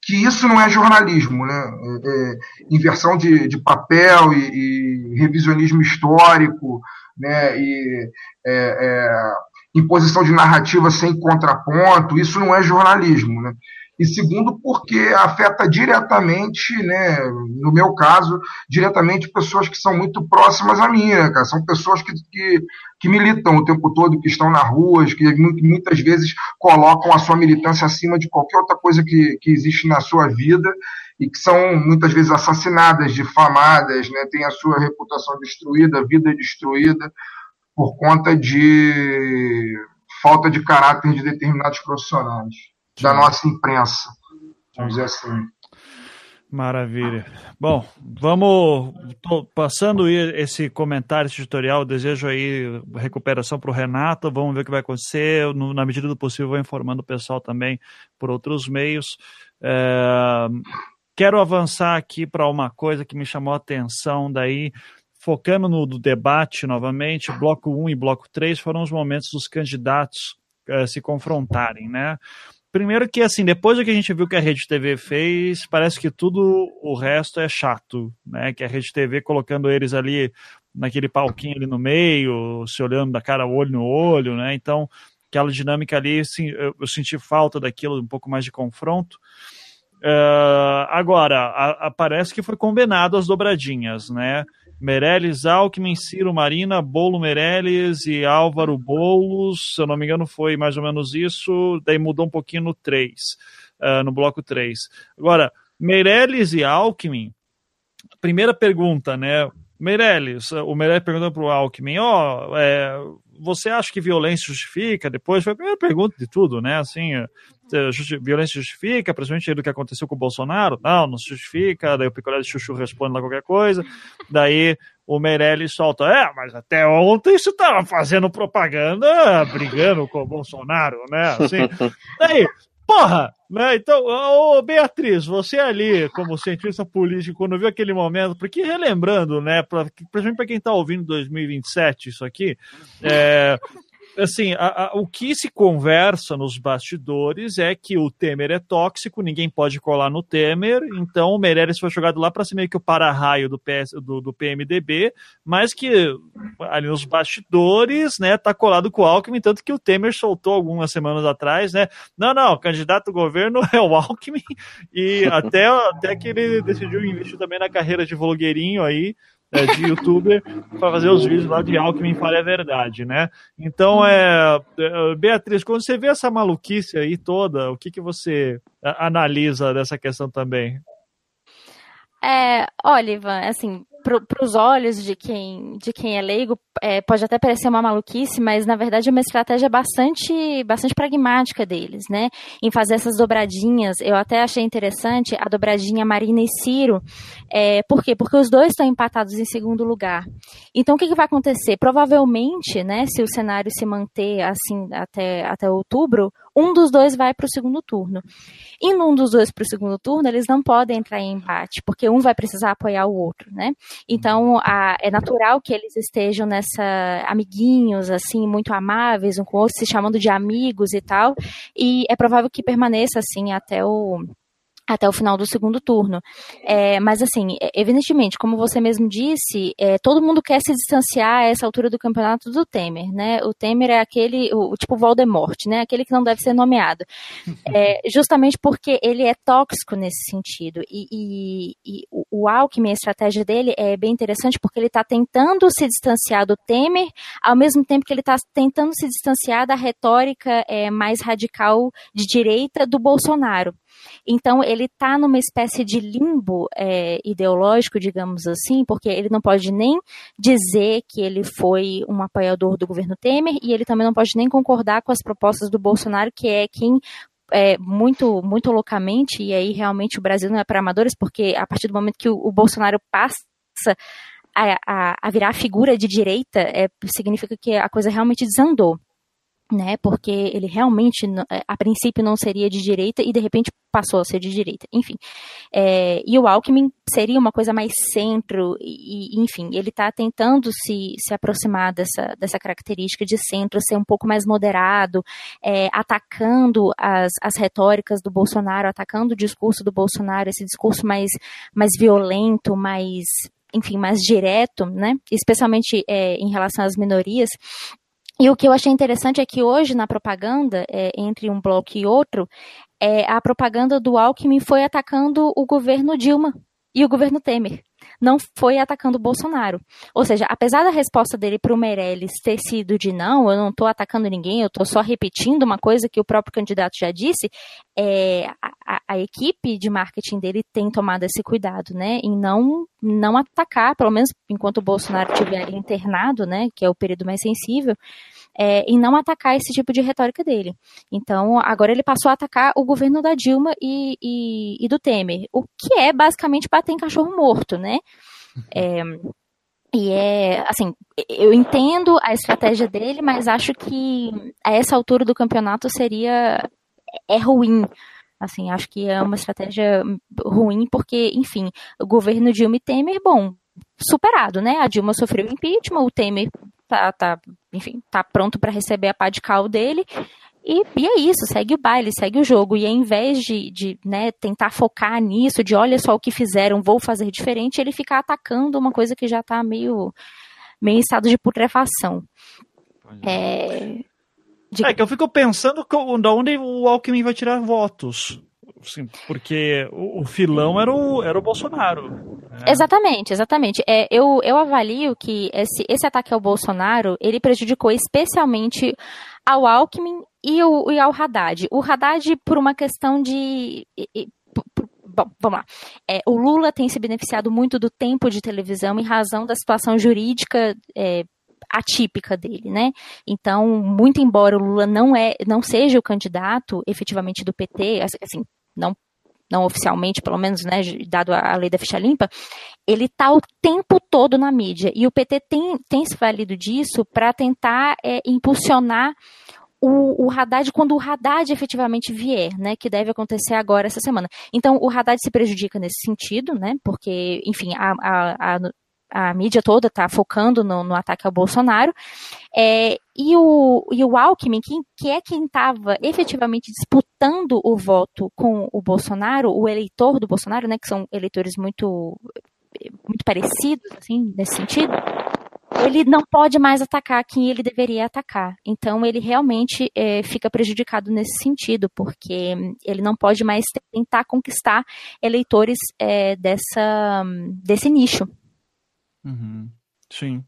que isso não é jornalismo, né? É, é, inversão de, de papel e, e, revisionismo histórico, né? E é, é imposição de narrativa sem contraponto, isso não é jornalismo, né? E segundo porque afeta diretamente, né, no meu caso, diretamente pessoas que são muito próximas a mim, né, cara? São pessoas que, que, que militam o tempo todo, que estão na rua, que muitas vezes colocam a sua militância acima de qualquer outra coisa que, que existe na sua vida e que são muitas vezes assassinadas, difamadas, né, tem a sua reputação destruída, vida destruída por conta de falta de caráter de determinados profissionais da nossa imprensa, vamos dizer assim. Maravilha. Bom, vamos passando esse comentário, esse tutorial. Desejo aí recuperação para o Renato. Vamos ver o que vai acontecer. Na medida do possível, vou informando o pessoal também por outros meios. É, quero avançar aqui para uma coisa que me chamou a atenção daí. Focando no debate novamente, bloco 1 e bloco 3 foram os momentos dos candidatos é, se confrontarem, né? Primeiro que, assim, depois do que a gente viu que a Rede TV fez, parece que tudo o resto é chato, né? Que a Rede TV colocando eles ali naquele palquinho ali no meio, se olhando da cara olho no olho, né? Então, aquela dinâmica ali, assim, eu, senti falta daquilo, um pouco mais de confronto. Uh, agora, a, a, parece que foi combinado as dobradinhas, né? Meirelles, Alckmin, Ciro Marina, Bolo Meirelles e Álvaro Boulos, se eu não me engano foi mais ou menos isso, daí mudou um pouquinho no 3, uh, ah, no bloco 3. Agora, Meirelles e Alckmin, primeira pergunta, né? Meirelles, o Meirelles perguntou para o Alckmin, ó, oh, é, você acha que violência justifica? Depois foi a primeira pergunta de tudo, né? Assim, justi violência justifica, principalmente do que aconteceu com o Bolsonaro? Não, não justifica. Daí o Picolé de Chuchu responde lá qualquer coisa. Daí o Meirelles solta, é, mas até ontem você estava fazendo propaganda brigando com o Bolsonaro, né? Assim, daí, porra, né? Então, ô Beatriz, você ali, como cientista político, quando viu aquele momento, porque relembrando, né, pra, principalmente para quem está ouvindo 2027 isso aqui, é, assim, a, a, o que se conversa nos bastidores é que o Temer é tóxico, ninguém pode colar no Temer, então o Meirelles foi jogado lá para ser meio que o para-raio do, PS, do, do, PMDB, mas que ali nos bastidores, né, tá colado com o Alckmin, tanto que o Temer soltou algumas semanas atrás, né, não, não, candidato ao governo é o Alckmin, e até, até que ele decidiu investir também na carreira de vlogueirinho aí, é, de youtuber para fazer os vídeos lá de Alckmin Fale a Verdade, né? Então, é, é, Beatriz, quando você vê essa maluquice aí toda, o que, que você analisa dessa questão também? É, olha, Ivan, assim, para os olhos de quem, de quem é leigo, é, pode até parecer uma maluquice, mas na verdade é uma estratégia bastante, bastante pragmática deles, né? Em fazer essas dobradinhas. Eu até achei interessante a dobradinha Marina e Ciro. É, por quê? Porque os dois estão empatados em segundo lugar. Então o que, que vai acontecer? Provavelmente, né, se o cenário se manter assim até, até outubro, um dos dois vai para o segundo turno. E num dos dois para o segundo turno, eles não podem entrar em embate, porque um vai precisar apoiar o outro, né? Então, a, é natural que eles estejam nessa amiguinhos, assim, muito amáveis um com o outro, se chamando de amigos e tal. E é provável que permaneça assim até o até o final do segundo turno. É, mas, assim, é, evidentemente, como você mesmo disse, é, todo mundo quer se distanciar a essa altura do campeonato do Temer, né? O Temer é aquele, o, tipo Voldemort, né? Aquele que não deve ser nomeado. É, justamente porque ele é tóxico nesse sentido. E, e, e o Alckmin, a estratégia dele é bem interessante porque ele está tentando se distanciar do Temer, ao mesmo tempo que ele está tentando se distanciar da retórica é, mais radical de direita do Bolsonaro. Então, ele está numa espécie de limbo é, ideológico, digamos assim, porque ele não pode nem dizer que ele foi um apoiador do governo Temer e ele também não pode nem concordar com as propostas do Bolsonaro, que é quem é, muito, muito loucamente, e aí realmente o Brasil não é para amadores, porque a partir do momento que o, o Bolsonaro passa a, a, a, virar figura de direita, é, significa que a coisa realmente desandou né? Porque ele realmente, é, a princípio, não seria de direita e de repente passou a ser de direita. Enfim. É, e o Alckmin seria uma coisa mais centro, e, enfim, ele está tentando se, se aproximar dessa, dessa característica de centro, ser um pouco mais moderado, é, atacando as, as retóricas do Bolsonaro, atacando o discurso do Bolsonaro, esse discurso mais, mais violento, mais enfim, mais direto, né? Especialmente é, em relação às minorias. E o que eu achei interessante é que hoje, na propaganda, é, entre um bloco e outro, é, a propaganda do Alckmin foi atacando o governo Dilma e o governo Temer. Não foi atacando o Bolsonaro. Ou seja, apesar da resposta dele para o Meirelles ter sido de não, eu não estou atacando ninguém, eu estou só repetindo uma coisa que o próprio candidato já disse, é, a, a, equipe de marketing dele tem tomado esse cuidado, né, em não, não atacar, pelo menos enquanto o Bolsonaro estiver internado, né, que é o período mais sensível, é, em não atacar esse tipo de retórica dele. Então, agora ele passou a atacar o governo da Dilma e, e, e do Temer, o que é basicamente bater em cachorro morto, né? É, e é, assim, eu entendo a estratégia dele, mas acho que a essa altura do campeonato seria, é ruim, assim, acho que é uma estratégia ruim, porque, enfim, o governo Dilma e Temer, bom, superado, né? A Dilma sofreu impeachment, o Temer tá, tá enfim, tá pronto para receber a pá de cal dele. E, e, é isso, segue o baile, segue o jogo. E ao invés de, de né, tentar focar nisso, de olha só o que fizeram, vou fazer diferente, ele fica atacando uma coisa que já está meio, meio em estado de putrefação. É... De... é que eu fico pensando que, de onde o Alckmin vai tirar votos. Sim, porque o, o, filão era o, era o Bolsonaro. Né? Exatamente, exatamente. É, eu, eu avalio que esse, esse ataque ao Bolsonaro, ele prejudicou especialmente ao Alckmin e, o, e ao Haddad. O Haddad, por uma questão de... Bom, vamos lá. É, o Lula tem se beneficiado muito do tempo de televisão em razão da situação jurídica é, atípica dele, né? Então, muito embora o Lula não é, não seja o candidato efetivamente do PT, assim, não não oficialmente, pelo menos, né, dado a, lei da ficha limpa, ele está o tempo todo na mídia. E o PT tem, tem se valido disso para tentar é, impulsionar o, o Haddad quando o Haddad efetivamente vier, né, que deve acontecer agora essa semana. Então, o Haddad se prejudica nesse sentido, né, porque, enfim, a, a, a a mídia toda está focando no, no, ataque ao Bolsonaro. É, e, o, e o Alckmin, que, que é quem estava efetivamente disputando o voto com o Bolsonaro, o eleitor do Bolsonaro, né, que são eleitores muito, muito parecidos, assim, nesse sentido, ele não pode mais atacar quem ele deveria atacar. Então, ele realmente é, fica prejudicado nesse sentido, porque ele não pode mais tentar conquistar eleitores é, dessa, desse nicho. Uhum. Sim.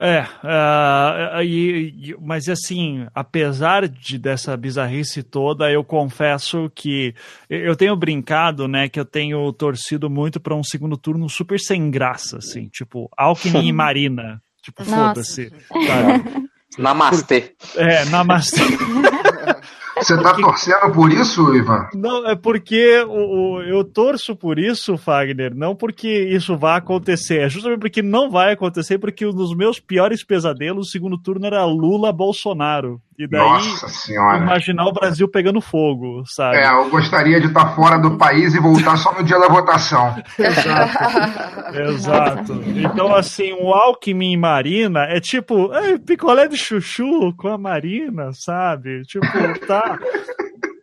É, uh, e, mas assim, apesar de dessa bizarrice toda, eu confesso que eu tenho brincado, né, que eu tenho torcido muito para um segundo turno super sem graça, assim, tipo Alckmin e Marina, tipo foda-se. Namastê. É, namastê. Você está torcendo por isso, Ivan? Não, é porque o, o, eu torço por isso, Fagner, não porque isso vai acontecer, é justamente porque não vai acontecer, porque um dos meus piores pesadelos, o segundo turno, era Lula-Bolsonaro. E daí, Nossa senhora. imaginar o Brasil pegando fogo, sabe? É, eu gostaria de estar fora do país e voltar só no dia da votação. Exato. Exato. Então, assim, o Alckmin e Marina é tipo, é, picolé de chuchu com a Marina, sabe? Tipo, tá.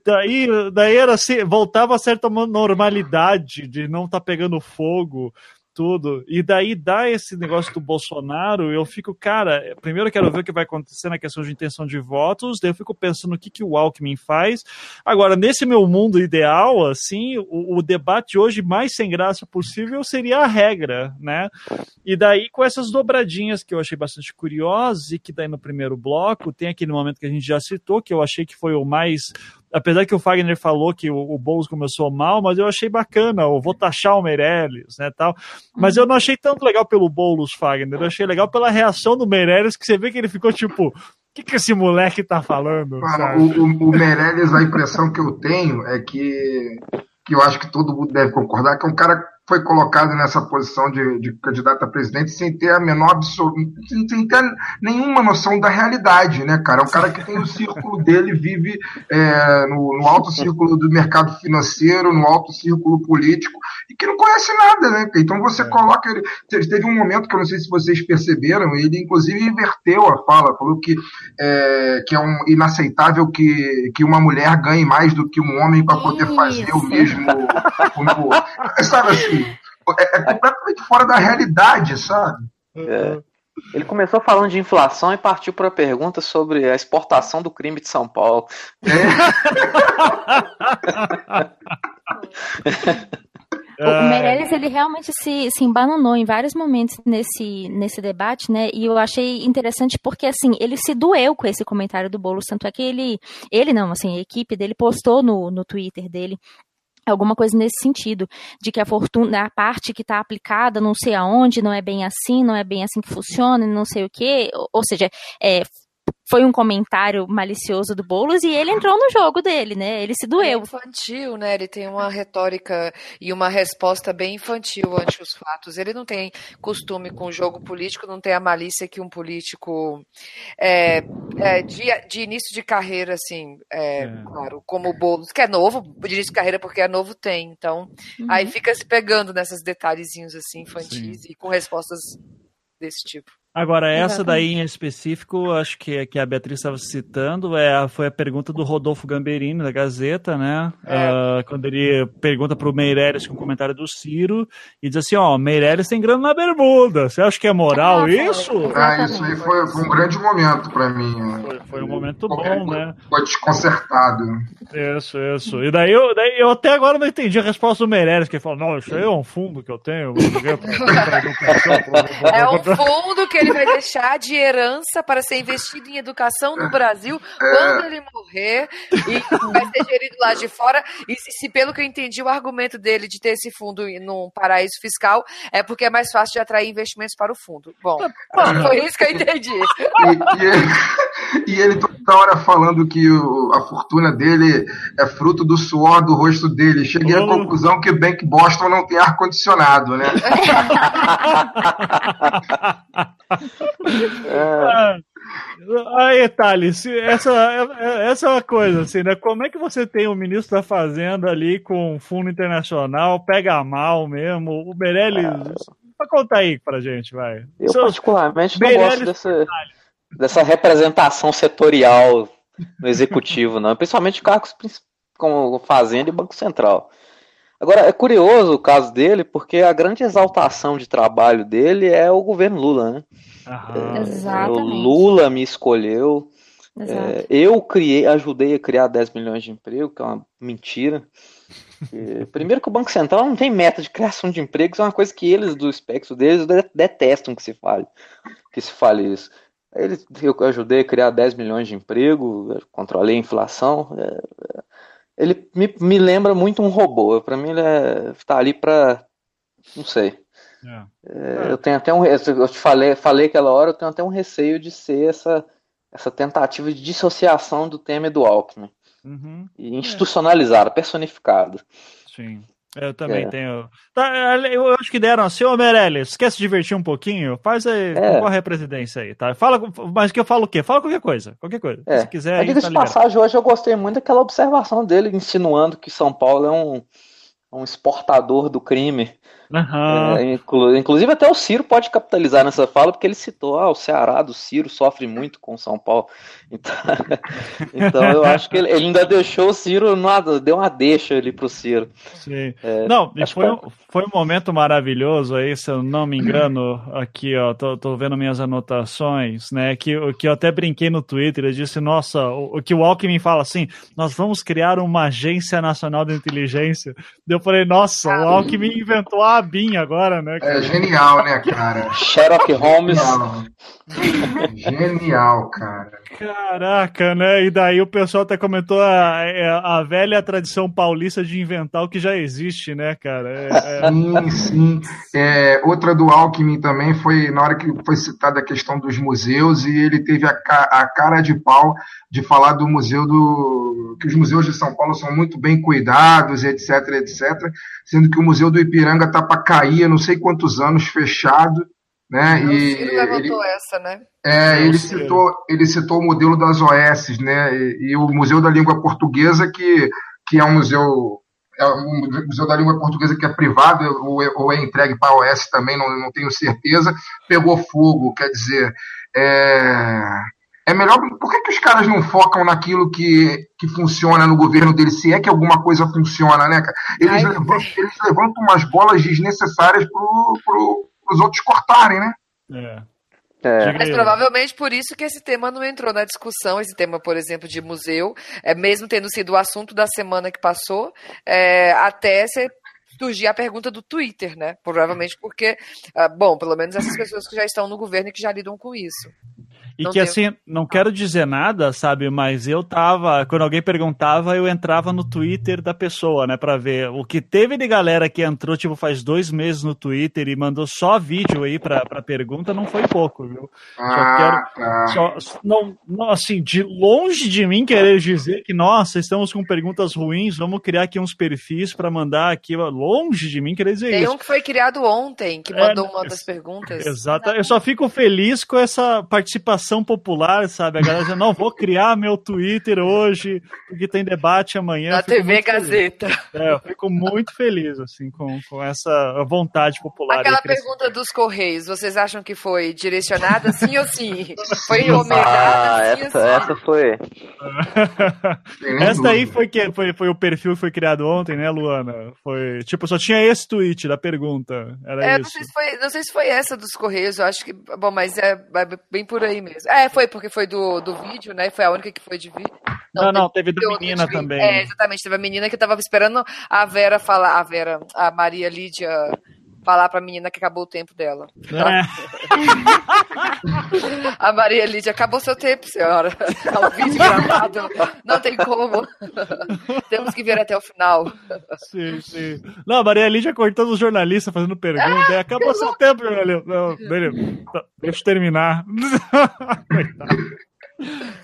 Daí, daí era assim, voltava a certa normalidade de não estar tá pegando fogo tudo. E daí dá esse negócio do Bolsonaro, eu fico, cara, primeiro eu quero ver o que vai acontecer na questão de intenção de votos, daí eu fico pensando o que, que o Alckmin faz. Agora, nesse meu mundo ideal, assim, o, o debate hoje mais sem graça possível seria a regra, né? E daí com essas dobradinhas que eu achei bastante curiosas e que daí no primeiro bloco tem aquele momento que a gente já citou, que eu achei que foi o mais apesar que o Fagner falou que o, o Boulos começou mal, mas eu achei bacana, eu vou taxar o Meirelles, né, tal. Mas eu não achei tanto legal pelo Boulos, Fagner, eu achei legal pela reação do Meirelles, que você vê que ele ficou tipo, o que, que esse moleque tá falando? Cara, o, o, o Meirelles, a impressão que eu tenho é que, que eu acho que todo mundo deve concordar, que é um cara foi colocado nessa posição de, de candidato a presidente sem ter a menor absoluta, sem, sem, ter nenhuma noção da realidade, né, cara? É um cara que tem o círculo dele, vive é, no, no, alto círculo do mercado financeiro, no alto círculo político, e que não conhece nada, né? Então você é. coloca ele. Teve um momento que eu não sei se vocês perceberam, ele inclusive inverteu a fala, falou que é, que é um inaceitável que, que uma mulher ganhe mais do que um homem para poder fazer o mesmo. sabe assim? É, é completamente fora da realidade, sabe? É. Ele começou falando de inflação e partiu para a pergunta sobre a exportação do crime de São Paulo. É. O Meirelles, ele realmente se, se embananou em vários momentos nesse, nesse debate, né? E eu achei interessante porque, assim, ele se doeu com esse comentário do Boulos, tanto é que ele, ele não, assim, a equipe dele postou no, no Twitter dele alguma coisa nesse sentido, de que a fortuna, a parte que está aplicada, não sei aonde, não é bem assim, não é bem assim que funciona, não sei o quê, ou, ou seja, é, foi um comentário malicioso do Boulos e ele entrou no jogo dele, né? Ele se doeu. É infantil, né? Ele tem uma retórica e uma resposta bem infantil ante os fatos. Ele não tem costume com o jogo político, não tem a malícia que um político é, é, de, de, início de carreira, assim, é, é. claro, como o Boulos, que é novo, de início de carreira porque é novo, tem. Então, uhum. aí fica se pegando nesses detalhezinhos, assim, infantis Sim. e com respostas desse tipo. Agora, essa Exatamente. daí em específico, acho que, que a Beatriz estava citando, é, foi a pergunta do Rodolfo Gamberini, da Gazeta, né? É. Uh, quando ele pergunta para o Meirelles com um comentário do Ciro, e diz assim, ó, Meirelles tem grana na bermuda, você acha que é moral ah, isso? Ah, isso aí foi, um grande momento para mim. Né? Foi, foi, um momento bom, foi, né? Foi desconcertado. Isso, isso. E daí eu, daí eu até agora não entendi a resposta do Meirelles, que ele falou, não, isso aí é um fundo que eu tenho. é um fundo que ele vai deixar de herança para ser investido em educação no Brasil quando ele morrer e vai ser gerido lá de fora. E se, se, pelo que eu entendi, o argumento dele de ter esse fundo num paraíso fiscal é porque é mais fácil de atrair investimentos para o fundo. Bom, foi isso que eu entendi. E, e, ele, e ele toda hora falando que o, a fortuna dele é fruto do suor do rosto dele. Cheguei oh. à conclusão que Bank Boston não tem ar-condicionado, né? é. Aí, Thales, essa, essa é uma coisa, assim, né? Como é que você tem o ministro da Fazenda ali com fundo internacional, pega mal mesmo, o Meirelles... Ah. Conta aí pra gente, vai. Eu Seus particularmente não gosto dessa, dessa representação setorial no executivo, não. Principalmente cargos como Fazenda e Banco Central. Agora, é curioso o caso dele, porque a grande exaltação de trabalho dele é o governo Lula, né? Aham. É, Exatamente. O Lula me escolheu. É, eu criei, ajudei a criar 10 milhões de emprego, que é uma mentira. primeiro que o Banco Central não tem meta de criação de empregos, é uma coisa que eles, do espectro deles, detestam que se fale, que se fale isso. Eles, eu ajudei a criar 10 milhões de emprego, controlei a inflação. É, é, ele me, me lembra muito um robô. Para mim, ele está é, ali para. Não sei. É. É, eu tenho até um. Eu te falei, falei aquela hora, eu tenho até um receio de ser essa essa tentativa de dissociação do tema do Alckmin. Uhum. E institucionalizada, é. personificada. Sim. Eu também é. tenho. Tá, eu acho que deram assim, ô Meirelles, quer se divertir um pouquinho? Faz aí, é. concorre a presidência aí, tá? Fala, mas que eu falo o quê? Fala qualquer coisa, qualquer coisa. É. Se quiser. Diga tá de passagem, hoje eu gostei muito daquela observação dele, insinuando que São Paulo é um, um exportador do crime. Uhum. É, inclu inclusive até o Ciro pode capitalizar nessa fala, porque ele citou, ah, o Ceará do Ciro sofre muito com o São Paulo. Então, então eu acho que ele, ele, ainda deixou o Ciro, nada, deu uma deixa ali pro Ciro. Sim. É, não, foi, um, foi um momento maravilhoso aí, se eu não me engano, aqui, ó, tô, tô vendo minhas anotações, né, que, que eu até brinquei no Twitter, eu disse, nossa, o, o que o Alckmin fala assim, nós vamos criar uma agência nacional de inteligência. Eu falei, nossa, o Alckmin inventou a BIM agora, né? É genial, né, cara? Sherlock Holmes. Genial, genial cara. Caraca, né? E daí o pessoal até comentou a, é, a velha tradição paulista de inventar o que já existe, né, cara? É, é... Sim, sim. É, outra do Alckmin também foi na hora que foi citada a questão dos museus e ele teve a, a cara de pau de falar do museu do. que os museus de São Paulo são muito bem cuidados, etc, etc, sendo que o Museu do Ipiranga está para cair, não sei quantos anos fechado. Né? Não, e, o Ciro levantou ele, essa, né? É, ele citou, ele citou o modelo das OS, né? E, e, o Museu da Língua Portuguesa, que, que é um museu. É um museu da língua portuguesa que é privado ou, ou é entregue para a OS também, não, não tenho certeza, pegou fogo, quer dizer, é, é melhor. Por que, que os caras não focam naquilo que, que funciona no governo deles, se é que alguma coisa funciona, né, cara? Eles, levantam, eles levantam umas bolas desnecessárias pro, pro, os outros cortarem, né? É. É. Mas provavelmente por isso que esse tema não entrou na discussão, esse tema, por exemplo, de museu, é, mesmo tendo sido o assunto da semana que passou, é, até ser surgir a pergunta do Twitter, né? Provavelmente porque, ah, bom, pelo menos essas pessoas que já estão no governo e que já lidam com isso. E não que assim, não quero dizer nada, sabe, mas eu tava, quando alguém perguntava, eu entrava no Twitter da pessoa, né, pra ver. O que teve de galera que entrou, tipo, faz dois meses no Twitter e mandou só vídeo aí pra, pra pergunta, não foi pouco, viu? Ah, só quero, tá. só, não, não, assim, de longe de mim querer dizer que, nossa, estamos com perguntas ruins, vamos criar aqui uns perfis para mandar aqui, longe de mim querer dizer Tem isso. Tem um que foi criado ontem, que mandou é, uma das perguntas. Exato, eu só fico feliz com essa participação ação popular, sabe? A galera já não vou criar meu Twitter hoje, porque tem debate amanhã. Na TV Gazeta. É, eu fico muito feliz, assim, com, com essa vontade popular. Aquela pergunta dos Correios, vocês acham que foi direcionada sim ou sim? Foi homenageada ah, sim essa, ou sim? Essa foi. essa aí foi, que, foi, foi o perfil que foi criado ontem, né, Luana? Foi, tipo, só tinha esse tweet da pergunta. Era é, isso. Não sei, se foi, não sei se foi essa dos Correios, eu acho que. Bom, mas é, é bem por aí mesmo É, foi porque foi do, do vídeo, né? Foi a única que foi de vídeo. Não, não, teve, teve da menina também. É, exatamente, teve a menina que tava esperando a Vera falar, a Vera, a Maria Lídia falar pra menina que acabou o tempo dela. É. a Maria Lídia, acabou seu tempo, senhora. Tá o vídeo gravado. Não tem como. Temos que ver até o final. Sim, sim. Não, a Maria Lídia cortando os jornalistas, fazendo pergunta. É, acabou seu tempo, jornalista. Não, beleza. Deixa eu terminar. Coitado.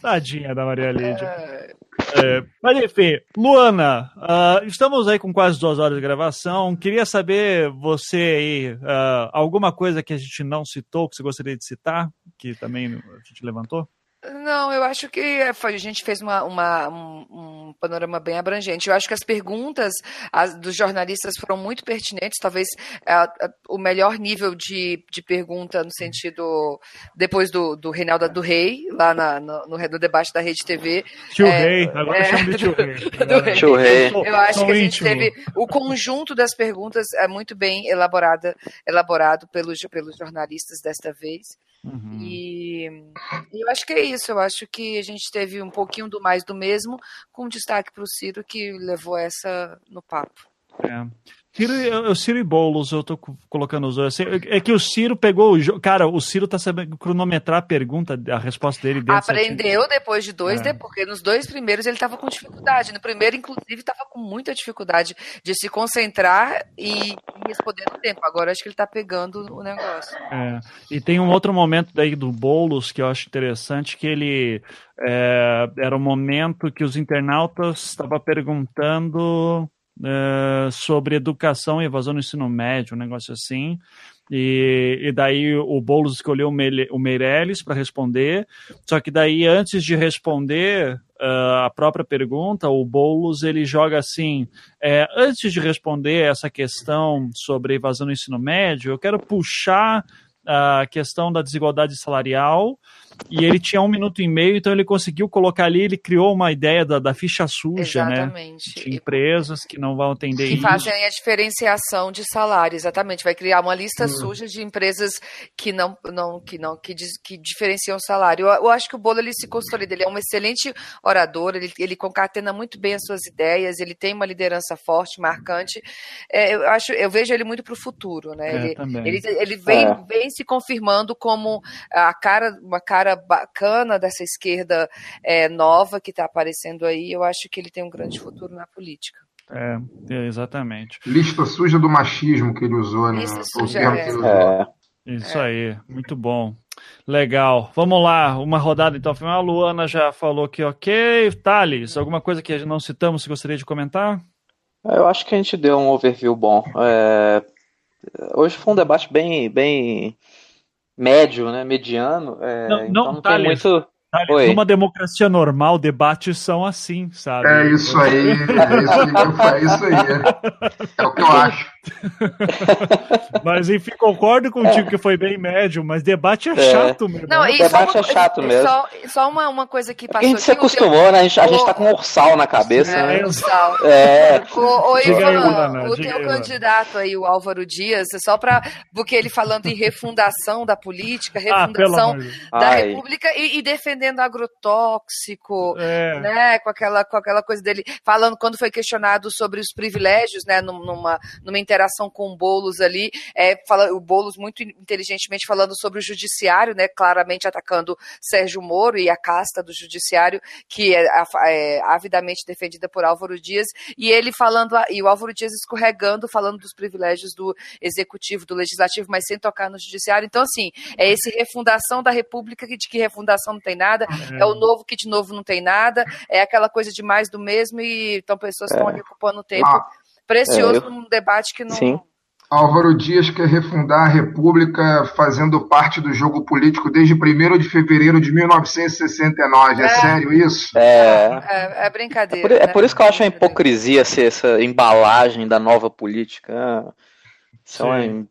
Tadinha da Maria Lídia. É... É, mas enfim, Luana, uh, estamos aí com quase duas horas de gravação. Queria saber você aí, uh, alguma coisa que a gente não citou, que você gostaria de citar, que também a gente levantou? Não, eu acho que é, a gente fez uma, uma um, um, panorama bem abrangente. Eu acho que as perguntas as, dos jornalistas foram muito pertinentes, talvez a, a, o melhor nível de, de pergunta no sentido depois do, do Reinaldo do Rei, lá na, no, no, no debate da Rede TV. Tio é, Rei, agora é, chama de Tio Rei. Do, Tio Rei. Eu acho que a gente teve o conjunto das perguntas é muito bem elaborada, elaborado pelos, pelos jornalistas desta vez. Uhum. E, e, eu acho que é isso. Eu acho que a gente teve um pouquinho do mais do mesmo, com destaque para o Ciro, que levou essa no papo. É. Ciro, o Ciro e Boulos, eu tô colocando os dois. É que o Ciro pegou o jogo. Cara, o Ciro tá sabendo cronometrar a pergunta, a resposta dele Aprendeu depois de dois, é. porque nos dois primeiros ele tava com dificuldade. No primeiro, inclusive, tava com muita dificuldade de se concentrar e, responder no tempo. Agora acho que ele tá pegando o negócio. É. E tem um outro momento daí do Boulos que eu acho interessante, que ele. É, era o um momento que os internautas estavam perguntando uh, sobre educação e evasão no ensino médio, um negócio assim. E, e daí o Boulos escolheu o Meirelles para responder. Só que daí, antes de responder uh, a própria pergunta, o Boulos ele joga assim: é, antes de responder essa questão sobre evasão no ensino médio, eu quero puxar a questão da desigualdade salarial e ele tinha um minuto e meio, então ele conseguiu colocar ali, ele criou uma ideia da, da ficha suja, né? exatamente. né? De empresas que não vão atender que isso. Que fazem a diferenciação de salário, exatamente. Vai criar uma lista hum. suja de empresas que não, não, que não, que, que diferenciam o salário. Eu, eu, acho que o Bolo ele se consolida, ele é um excelente orador, ele, ele concatena muito bem as suas ideias, ele tem uma liderança forte, marcante. É, eu acho, eu vejo ele muito para o futuro, né? É, ele, ele, ele, vem, é. vem se confirmando como a cara, uma cara cara bacana dessa esquerda é, nova que está aparecendo aí. Eu acho que ele tem um grande futuro na política. É, é exatamente. Lista suja do machismo que ele usou, né? Lista suja, é. é. Isso é. aí, muito bom. Legal. Vamos lá, uma rodada então final. A Luana já falou que ok. Thales, alguma coisa que não citamos, você gostaria de comentar? Eu acho que a gente deu um overview bom. É... Hoje foi um debate bem, bem médio, né, mediano. É, não, então não, não tem muito. Oi. Numa democracia normal, debates são assim, sabe? É isso aí, é isso aí, é isso aí. É, é o que eu acho. mas enfim, concordo contigo é. que foi bem médio, mas debate é, é. chato mesmo. Não, né? debate é chato mesmo. Só, só uma, uma coisa que passou. A gente se acostumou, né? A gente, a gente tá com um ursal na cabeça. É, né? ursal. É. O, o, Ivan, o teu candidato aí, o Álvaro Dias, só para porque ele falando em refundação da política, ah, refundação ah, da Ai. República e, e defendendo agrotóxico, é. né, com aquela, com aquela coisa dele, falando quando foi questionado sobre os privilégios, né, numa, numa interação com o Boulos ali, é, fala, o Boulos muito inteligentemente falando sobre o judiciário, né, claramente atacando Sérgio Moro e a casta do judiciário, que é, é avidamente defendida por Álvaro Dias, e ele falando, e o Álvaro Dias escorregando, falando dos privilégios do executivo, do legislativo, mas sem tocar no judiciário. Então, assim, é esse refundação da República, de que refundação não tem nada, é. é o novo que de novo não tem nada, é aquela coisa de mais do mesmo e então pessoas estão é. ali ocupando tempo ah, precioso é, eu... num debate que não. Sim. Álvaro Dias quer refundar a República fazendo parte do jogo político desde 1 de fevereiro de 1969. É, é sério isso? É, é, é brincadeira. É por, é né? por, isso que eu acho a hipocrisia ser essa embalagem da nova política. Isso é uma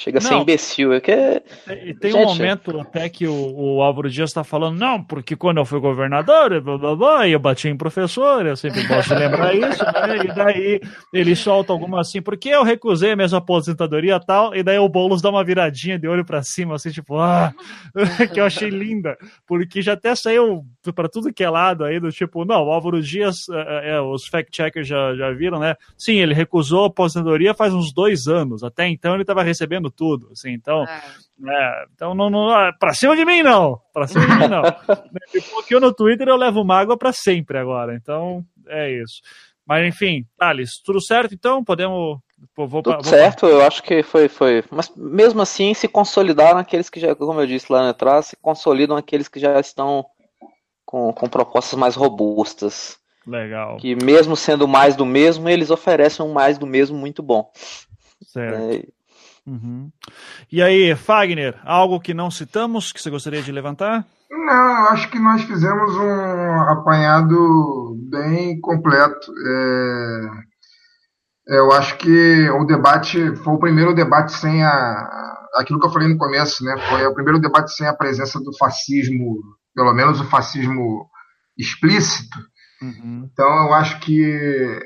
Chega a ser imbecil. É que é... E tem Gente, um momento até que o, o Álvaro Dias está falando, não, porque quando eu fui governador, blá, blá, blá, eu bati em professor, eu sempre gosto de lembrar isso, né? E daí ele solta alguma assim, porque eu recusei a minha aposentadoria e tal, e daí o Boulos dá uma viradinha de olho para cima, assim, tipo, ah, que eu achei linda, porque já até saiu para tudo que é lado aí, do tipo, não, o Álvaro Dias, é, é, os fact-checkers já, já viram, né? Sim, ele recusou a aposentadoria faz uns dois anos, até então ele estava recebendo tudo, assim, então, é. É, então não, não, ah, pra cima de mim não, pra cima de mim não. Porque eu no Twitter eu levo mágoa para sempre agora, então é isso. Mas enfim, Thales, tudo certo então? Podemos Pô, vou, Tudo vou, certo, eu acho que foi, foi. Mas mesmo assim, se consolidaram aqueles que já, como eu disse lá atrás, se consolidam aqueles que já estão com, com propostas mais robustas. Legal. Que mesmo sendo mais do mesmo, eles oferecem um mais do mesmo muito bom. Certo. É, Uhum. E aí, Fagner, algo que não citamos que você gostaria de levantar? Não, acho que nós fizemos um apanhado bem completo. É... Eu acho que o debate foi o primeiro debate sem a aquilo que eu falei no começo, né? Foi o primeiro debate sem a presença do fascismo, pelo menos o fascismo explícito. Uhum. Então eu acho que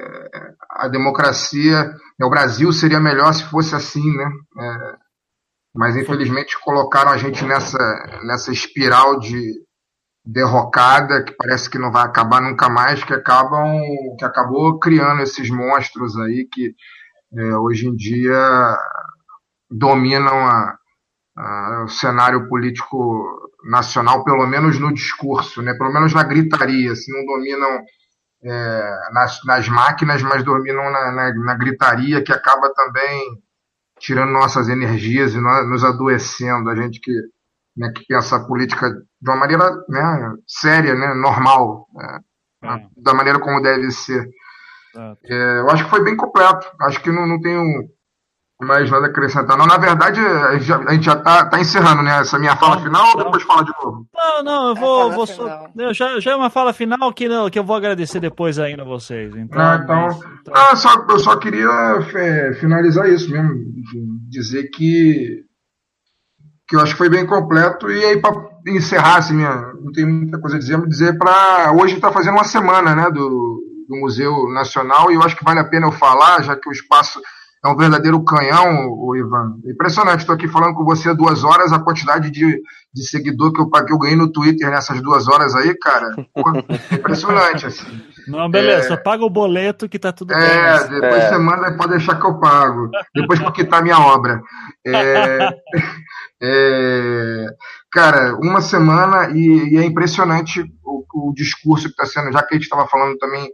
a democracia, o Brasil seria melhor se fosse assim, né? É, mas infelizmente colocaram a gente nessa, nessa espiral de derrocada que parece que não vai acabar nunca mais, que acabam que acabou criando esses monstros aí que é, hoje em dia dominam a, a, o cenário político nacional, pelo menos no discurso, né? pelo menos na gritaria, se não dominam é, nas, nas, máquinas, mas dominam na, na, na, gritaria, que acaba também tirando nossas energias e nos adoecendo. A gente que, né, que pensa a política de uma maneira né, séria, né, normal, né, é. da maneira como deve ser. É, eu acho que foi bem completo. Acho que não, não tenho mais nada a acrescentar. Não, na verdade, a gente já, está tá, encerrando, né? Essa minha fala não, final ou depois fala de novo? Não, não, eu vou. vou só, eu já, já é uma fala final que, não, que eu vou agradecer depois ainda a vocês. Então, não, então, mas, então... Ah, só, eu só queria é, finalizar isso mesmo. Dizer que. Que eu acho que foi bem completo. E aí, para encerrar, assim, minha, não tem muita coisa a dizer, mas dizer para. Hoje está fazendo uma semana, né? Do, do Museu Nacional, e eu acho que vale a pena eu falar, já que o espaço é um verdadeiro canhão, o Ivan. Impressionante, estou aqui falando com você duas horas, a quantidade de, de seguidor que eu, que eu ganhei no Twitter nessas duas horas aí, cara, impressionante, assim. Não, beleza, é... paga o boleto que tá tudo é, bem. É, depois é. você manda, pode deixar que eu pago. Depois que quitar minha obra. É, é, cara, uma semana e, e é impressionante o, o, discurso que está sendo, já que a gente estava falando também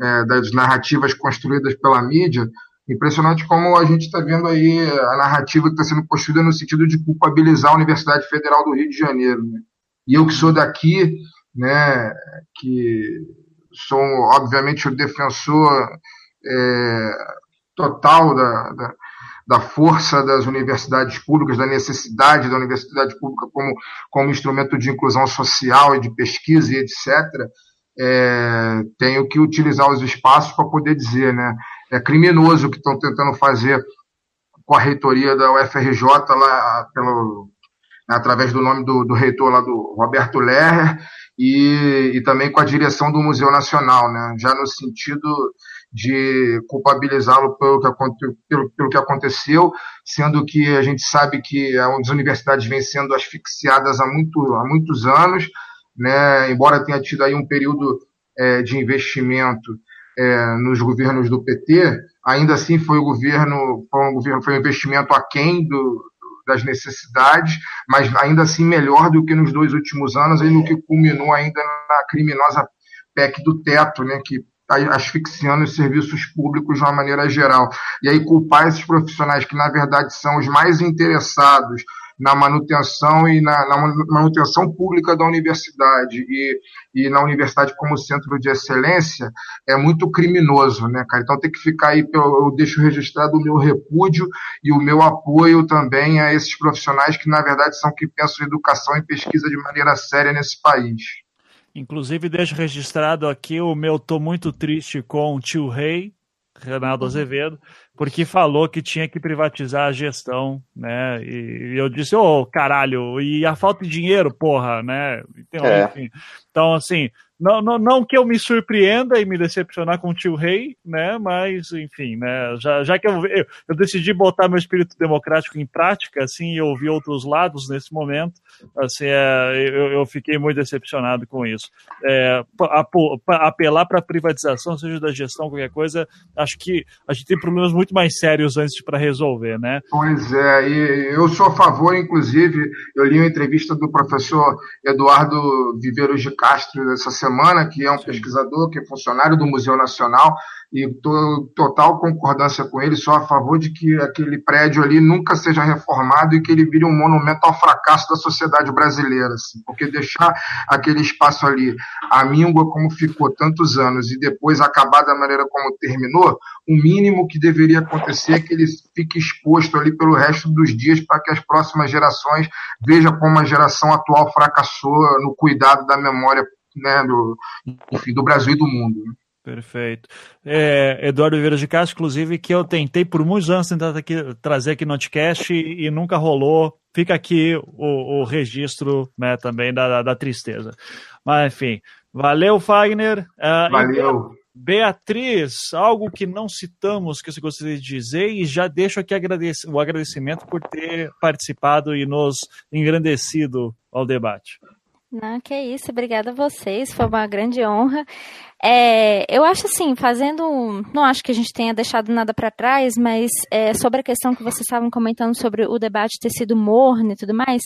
é, das narrativas construídas pela mídia, Impressionante como a gente está vendo aí a narrativa que está sendo construída no sentido de culpabilizar a Universidade Federal do Rio de Janeiro. Né? E eu que sou daqui, né, que sou obviamente o defensor é, total da, da, da, força das universidades públicas, da necessidade da universidade pública como, como instrumento de inclusão social e de pesquisa e etc., é, tenho que utilizar os espaços para poder dizer, né? É criminoso o que estão tentando fazer com a reitoria da UFRJ lá pelo, através do nome do, do reitor lá do Roberto Lerrer e, e também com a direção do Museu Nacional, né? Já no sentido de culpabilizá-lo pelo que, pelo, pelo que aconteceu, sendo que a gente sabe que as universidades vêm sendo asfixiadas há, muito, há muitos anos, né, embora tenha tido aí um período é, de investimento é, nos governos do PT, ainda assim foi o governo, foi um, governo, foi um investimento aquém do, das necessidades, mas ainda assim melhor do que nos dois últimos anos, e no que culminou ainda na criminosa PEC do teto, né, que está asfixiando os serviços públicos de uma maneira geral. E aí culpar esses profissionais que, na verdade, são os mais interessados na manutenção e na, na, manutenção pública da universidade e, e na universidade como centro de excelência é muito criminoso, né, cara? Então tem que ficar aí, eu deixo registrado o meu repúdio e o meu apoio também a esses profissionais que, na verdade, são que pensam em educação e pesquisa de maneira séria nesse país. Inclusive, deixo registrado aqui o meu tô muito triste com o tio Rei, Renato Azevedo, porque falou que tinha que privatizar a gestão, né? E, eu disse, ô oh, caralho, e a falta de dinheiro, porra, né? Então, é. enfim, então assim, não, não, não que eu me surpreenda e me decepcionar com o tio Rei, né? Mas, enfim, né? Já, já que eu, eu, eu, decidi botar meu espírito democrático em prática, assim, e ouvir outros lados nesse momento, assim, é, eu, eu fiquei muito decepcionado com isso. É, apelar para privatização, seja da gestão, qualquer coisa, acho que a gente tem problemas muito mais sérios antes para resolver, né? Pois é, e eu sou a favor, inclusive, eu li uma entrevista do professor Eduardo Viveiros de Castro essa semana Semana, que é um Sim. pesquisador, que é funcionário do Museu Nacional, e total concordância com ele, só a favor de que aquele prédio ali nunca seja reformado e que ele vire um monumento ao fracasso da sociedade brasileira, assim, porque deixar aquele espaço ali a míngua como ficou tantos anos e depois acabar da maneira como terminou, o mínimo que deveria acontecer é que ele fique exposto ali pelo resto dos dias para que as próximas gerações vejam como a geração atual fracassou no cuidado da memória né, do, enfim, do Brasil e do mundo. Né? Perfeito. É, Eduardo Vieira de Castro, inclusive, que eu tentei por muitos anos tentar aqui, trazer aqui no podcast e, e nunca rolou. Fica aqui o, o registro né, também da, da, tristeza. Mas, enfim, valeu, Fagner. Uh, valeu. Beatriz, algo que não citamos que você gostaria de dizer e já deixo aqui o agradecimento por ter participado e nos engrandecido ao debate. Não, que isso, obrigada a vocês, foi uma grande honra. É, eu acho assim, fazendo. Não acho que a gente tenha deixado nada para trás, mas é, sobre a questão que vocês estavam comentando sobre o debate ter sido morno e tudo mais,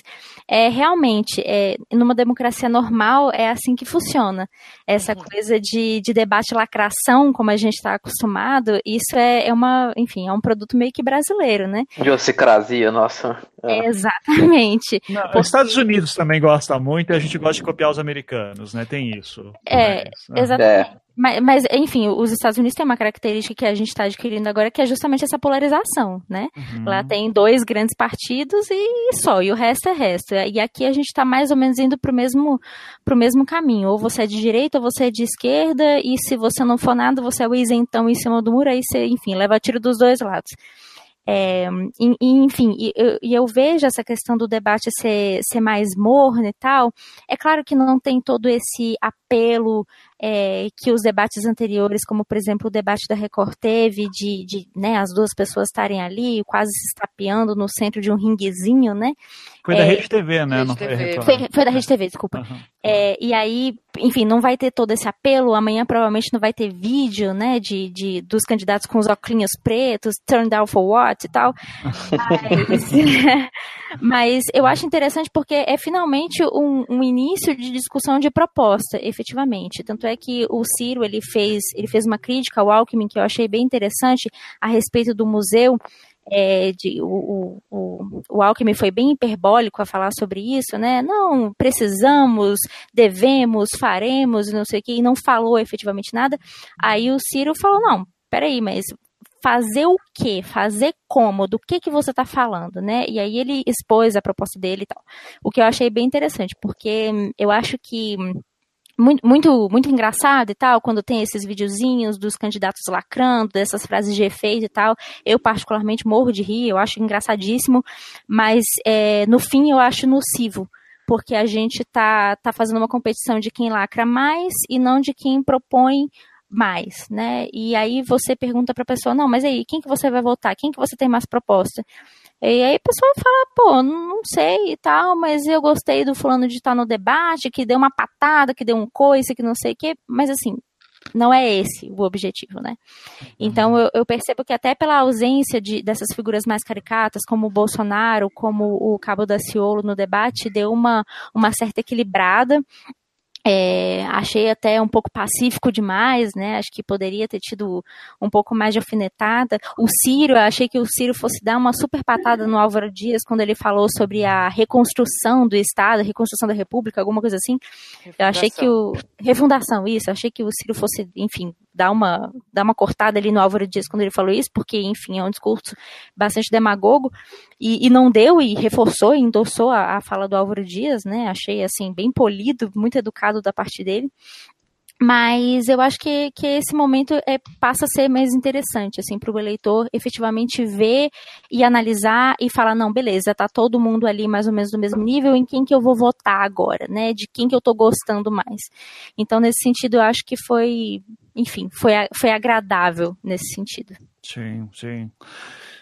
é, realmente, é, numa democracia normal, é assim que funciona. Essa uhum. coisa de, de debate lacração, como a gente está acostumado, isso é, é, uma. Enfim, é um produto meio que brasileiro, né? Idiosincrasia, nossa. É. Exatamente. Não, Porque... Os Estados Unidos também gosta muito e a gente gosta de copiar os americanos, né? Tem isso. É, mas, exatamente. É. Mas, mas, enfim, os Estados Unidos têm uma característica que a gente está adquirindo agora, que é justamente essa polarização, né? Uhum. Lá tem dois grandes partidos e só, e o resto é resto. E aqui a gente está mais ou menos indo para o mesmo, pro mesmo caminho. Ou você é de direita, ou você é de esquerda, e se você não for nada, você é o isentão em cima do muro, aí você, enfim, leva tiro dos dois lados. É, e, enfim, e eu, e eu, vejo essa questão do debate ser, ser mais morno e tal. É claro que não tem todo esse apelo é, que os debates anteriores, como por exemplo o debate da Record teve, de, de né, as duas pessoas estarem ali quase se estapeando no centro de um ringuezinho, né? Foi é, da Rede TV, né? Rede TV. Foi, foi, da Rede TV, desculpa. Uhum. É, e aí, enfim, não vai ter todo esse apelo. Amanhã provavelmente não vai ter vídeo, né, de, de dos candidatos com os óculos pretos, turned down for what e tal. Mas, mas, eu acho interessante porque é finalmente um, um início de discussão de proposta, efetivamente. Tanto é que o Ciro ele fez, ele fez uma crítica ao Alckmin que eu achei bem interessante a respeito do museu. É, de, o, o, o Alckmin foi bem hiperbólico a falar sobre isso, né? Não, precisamos, devemos, faremos, não sei o que, e não falou efetivamente nada. Aí o Ciro falou, não, peraí, mas fazer o quê? Fazer como? Do que que você está falando, né? E aí ele expôs a proposta dele e tal. O que eu achei bem interessante, porque eu acho que muito, muito, muito engraçado e tal, quando tem esses videozinhos dos candidatos lacrando, dessas frases de efeito e tal. Eu, particularmente, morro de rir, eu acho engraçadíssimo, mas é, no fim eu acho nocivo, porque a gente tá, tá fazendo uma competição de quem lacra mais e não de quem propõe mais, né? E aí você pergunta para a pessoa, não, mas aí, quem que você vai votar? Quem que você tem mais proposta? E aí a pessoa fala, pô, não sei e tal, mas eu gostei do fulano de estar no debate, que deu uma patada, que deu um coice, que não sei o quê, mas assim, não é esse o objetivo, né? Então eu, eu, percebo que até pela ausência de, dessas figuras mais caricatas, como o Bolsonaro, como o Cabo da Ciolo no debate, deu uma, uma certa equilibrada é, achei até um pouco pacífico demais, né? Acho que poderia ter tido um pouco mais de alfinetada. O Ciro, achei que o Ciro fosse dar uma super patada no Álvaro Dias quando ele falou sobre a reconstrução do Estado, a reconstrução da República, alguma coisa assim. Refundação. Eu achei que o. Refundação, isso. Achei que o Ciro fosse, enfim, dar uma, dar uma cortada ali no Álvaro Dias quando ele falou isso, porque, enfim, é um discurso bastante demagogo, e, e não deu, e reforçou e endossou a, a fala do Álvaro Dias, né? Achei, assim, bem polido, muito educado da parte dele. Mas eu acho que, que esse momento é, passa a ser mais interessante, assim, para o eleitor efetivamente ver e analisar e falar, não, beleza, tá todo mundo ali mais ou menos no mesmo nível, em quem que eu vou votar agora, né? De quem que eu tô gostando mais. Então, nesse sentido, eu acho que foi, enfim, foi, foi agradável nesse sentido. Sim, sim.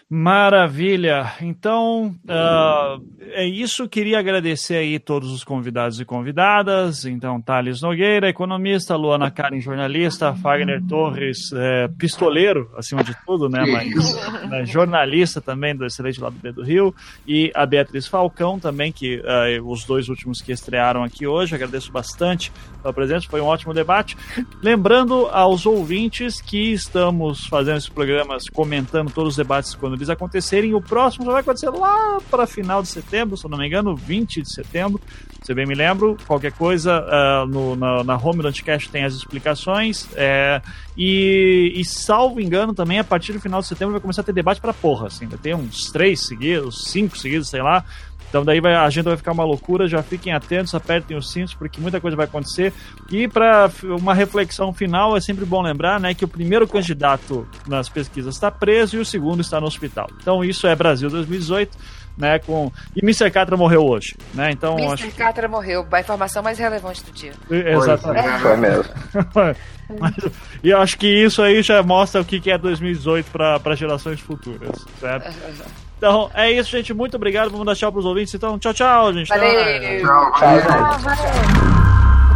Maravilha. Então, uh, é isso. Queria agradecer aí todos os convidados e convidadas. Então, Thales Nogueira, economista, Luana Karen, jornalista, Fagner Torres, é, pistoleiro, acima de tudo, né? Mas né, jornalista também do Excelente Lado B do Rio. E a Beatriz Falcão também, que uh, os dois últimos que estrearam aqui hoje. Agradeço bastante pela presença. Foi um ótimo debate. Lembrando aos ouvintes que estamos fazendo esses programas comentando todos os debates quando quando eles acontecerem. O próximo já vai acontecer lá para final de setembro, se eu não me engano, 20 de setembro. Se bem me lembro, qualquer coisa uh, no, na, na home do Anticast tem as explicações. É, e, e, salvo engano, também a partir do final de setembro vai começar a ter debate para porra. Assim, vai ter uns três seguidos, cinco seguidos, sei lá. Então daí vai, a agenda vai ficar uma loucura, já fiquem atentos, apertem os cintos, porque muita coisa vai acontecer. E para uma reflexão final, é sempre bom lembrar né, que o primeiro candidato nas pesquisas está preso e o segundo está no hospital. Então isso é Brasil 2018 né? Com... E Mr. Catra morreu hoje, né? Então. Mr. Acho... Catra morreu, a informação mais relevante do dia. Exatamente. É. Foi mesmo. e eu acho que isso aí já mostra o que é 2018 para gerações futuras, certo? Então, é isso, gente. Muito obrigado. Vamos dar tchau pros ouvintes. Então, tchau, tchau, gente. Valeu. Tchau, tchau, tchau, tchau.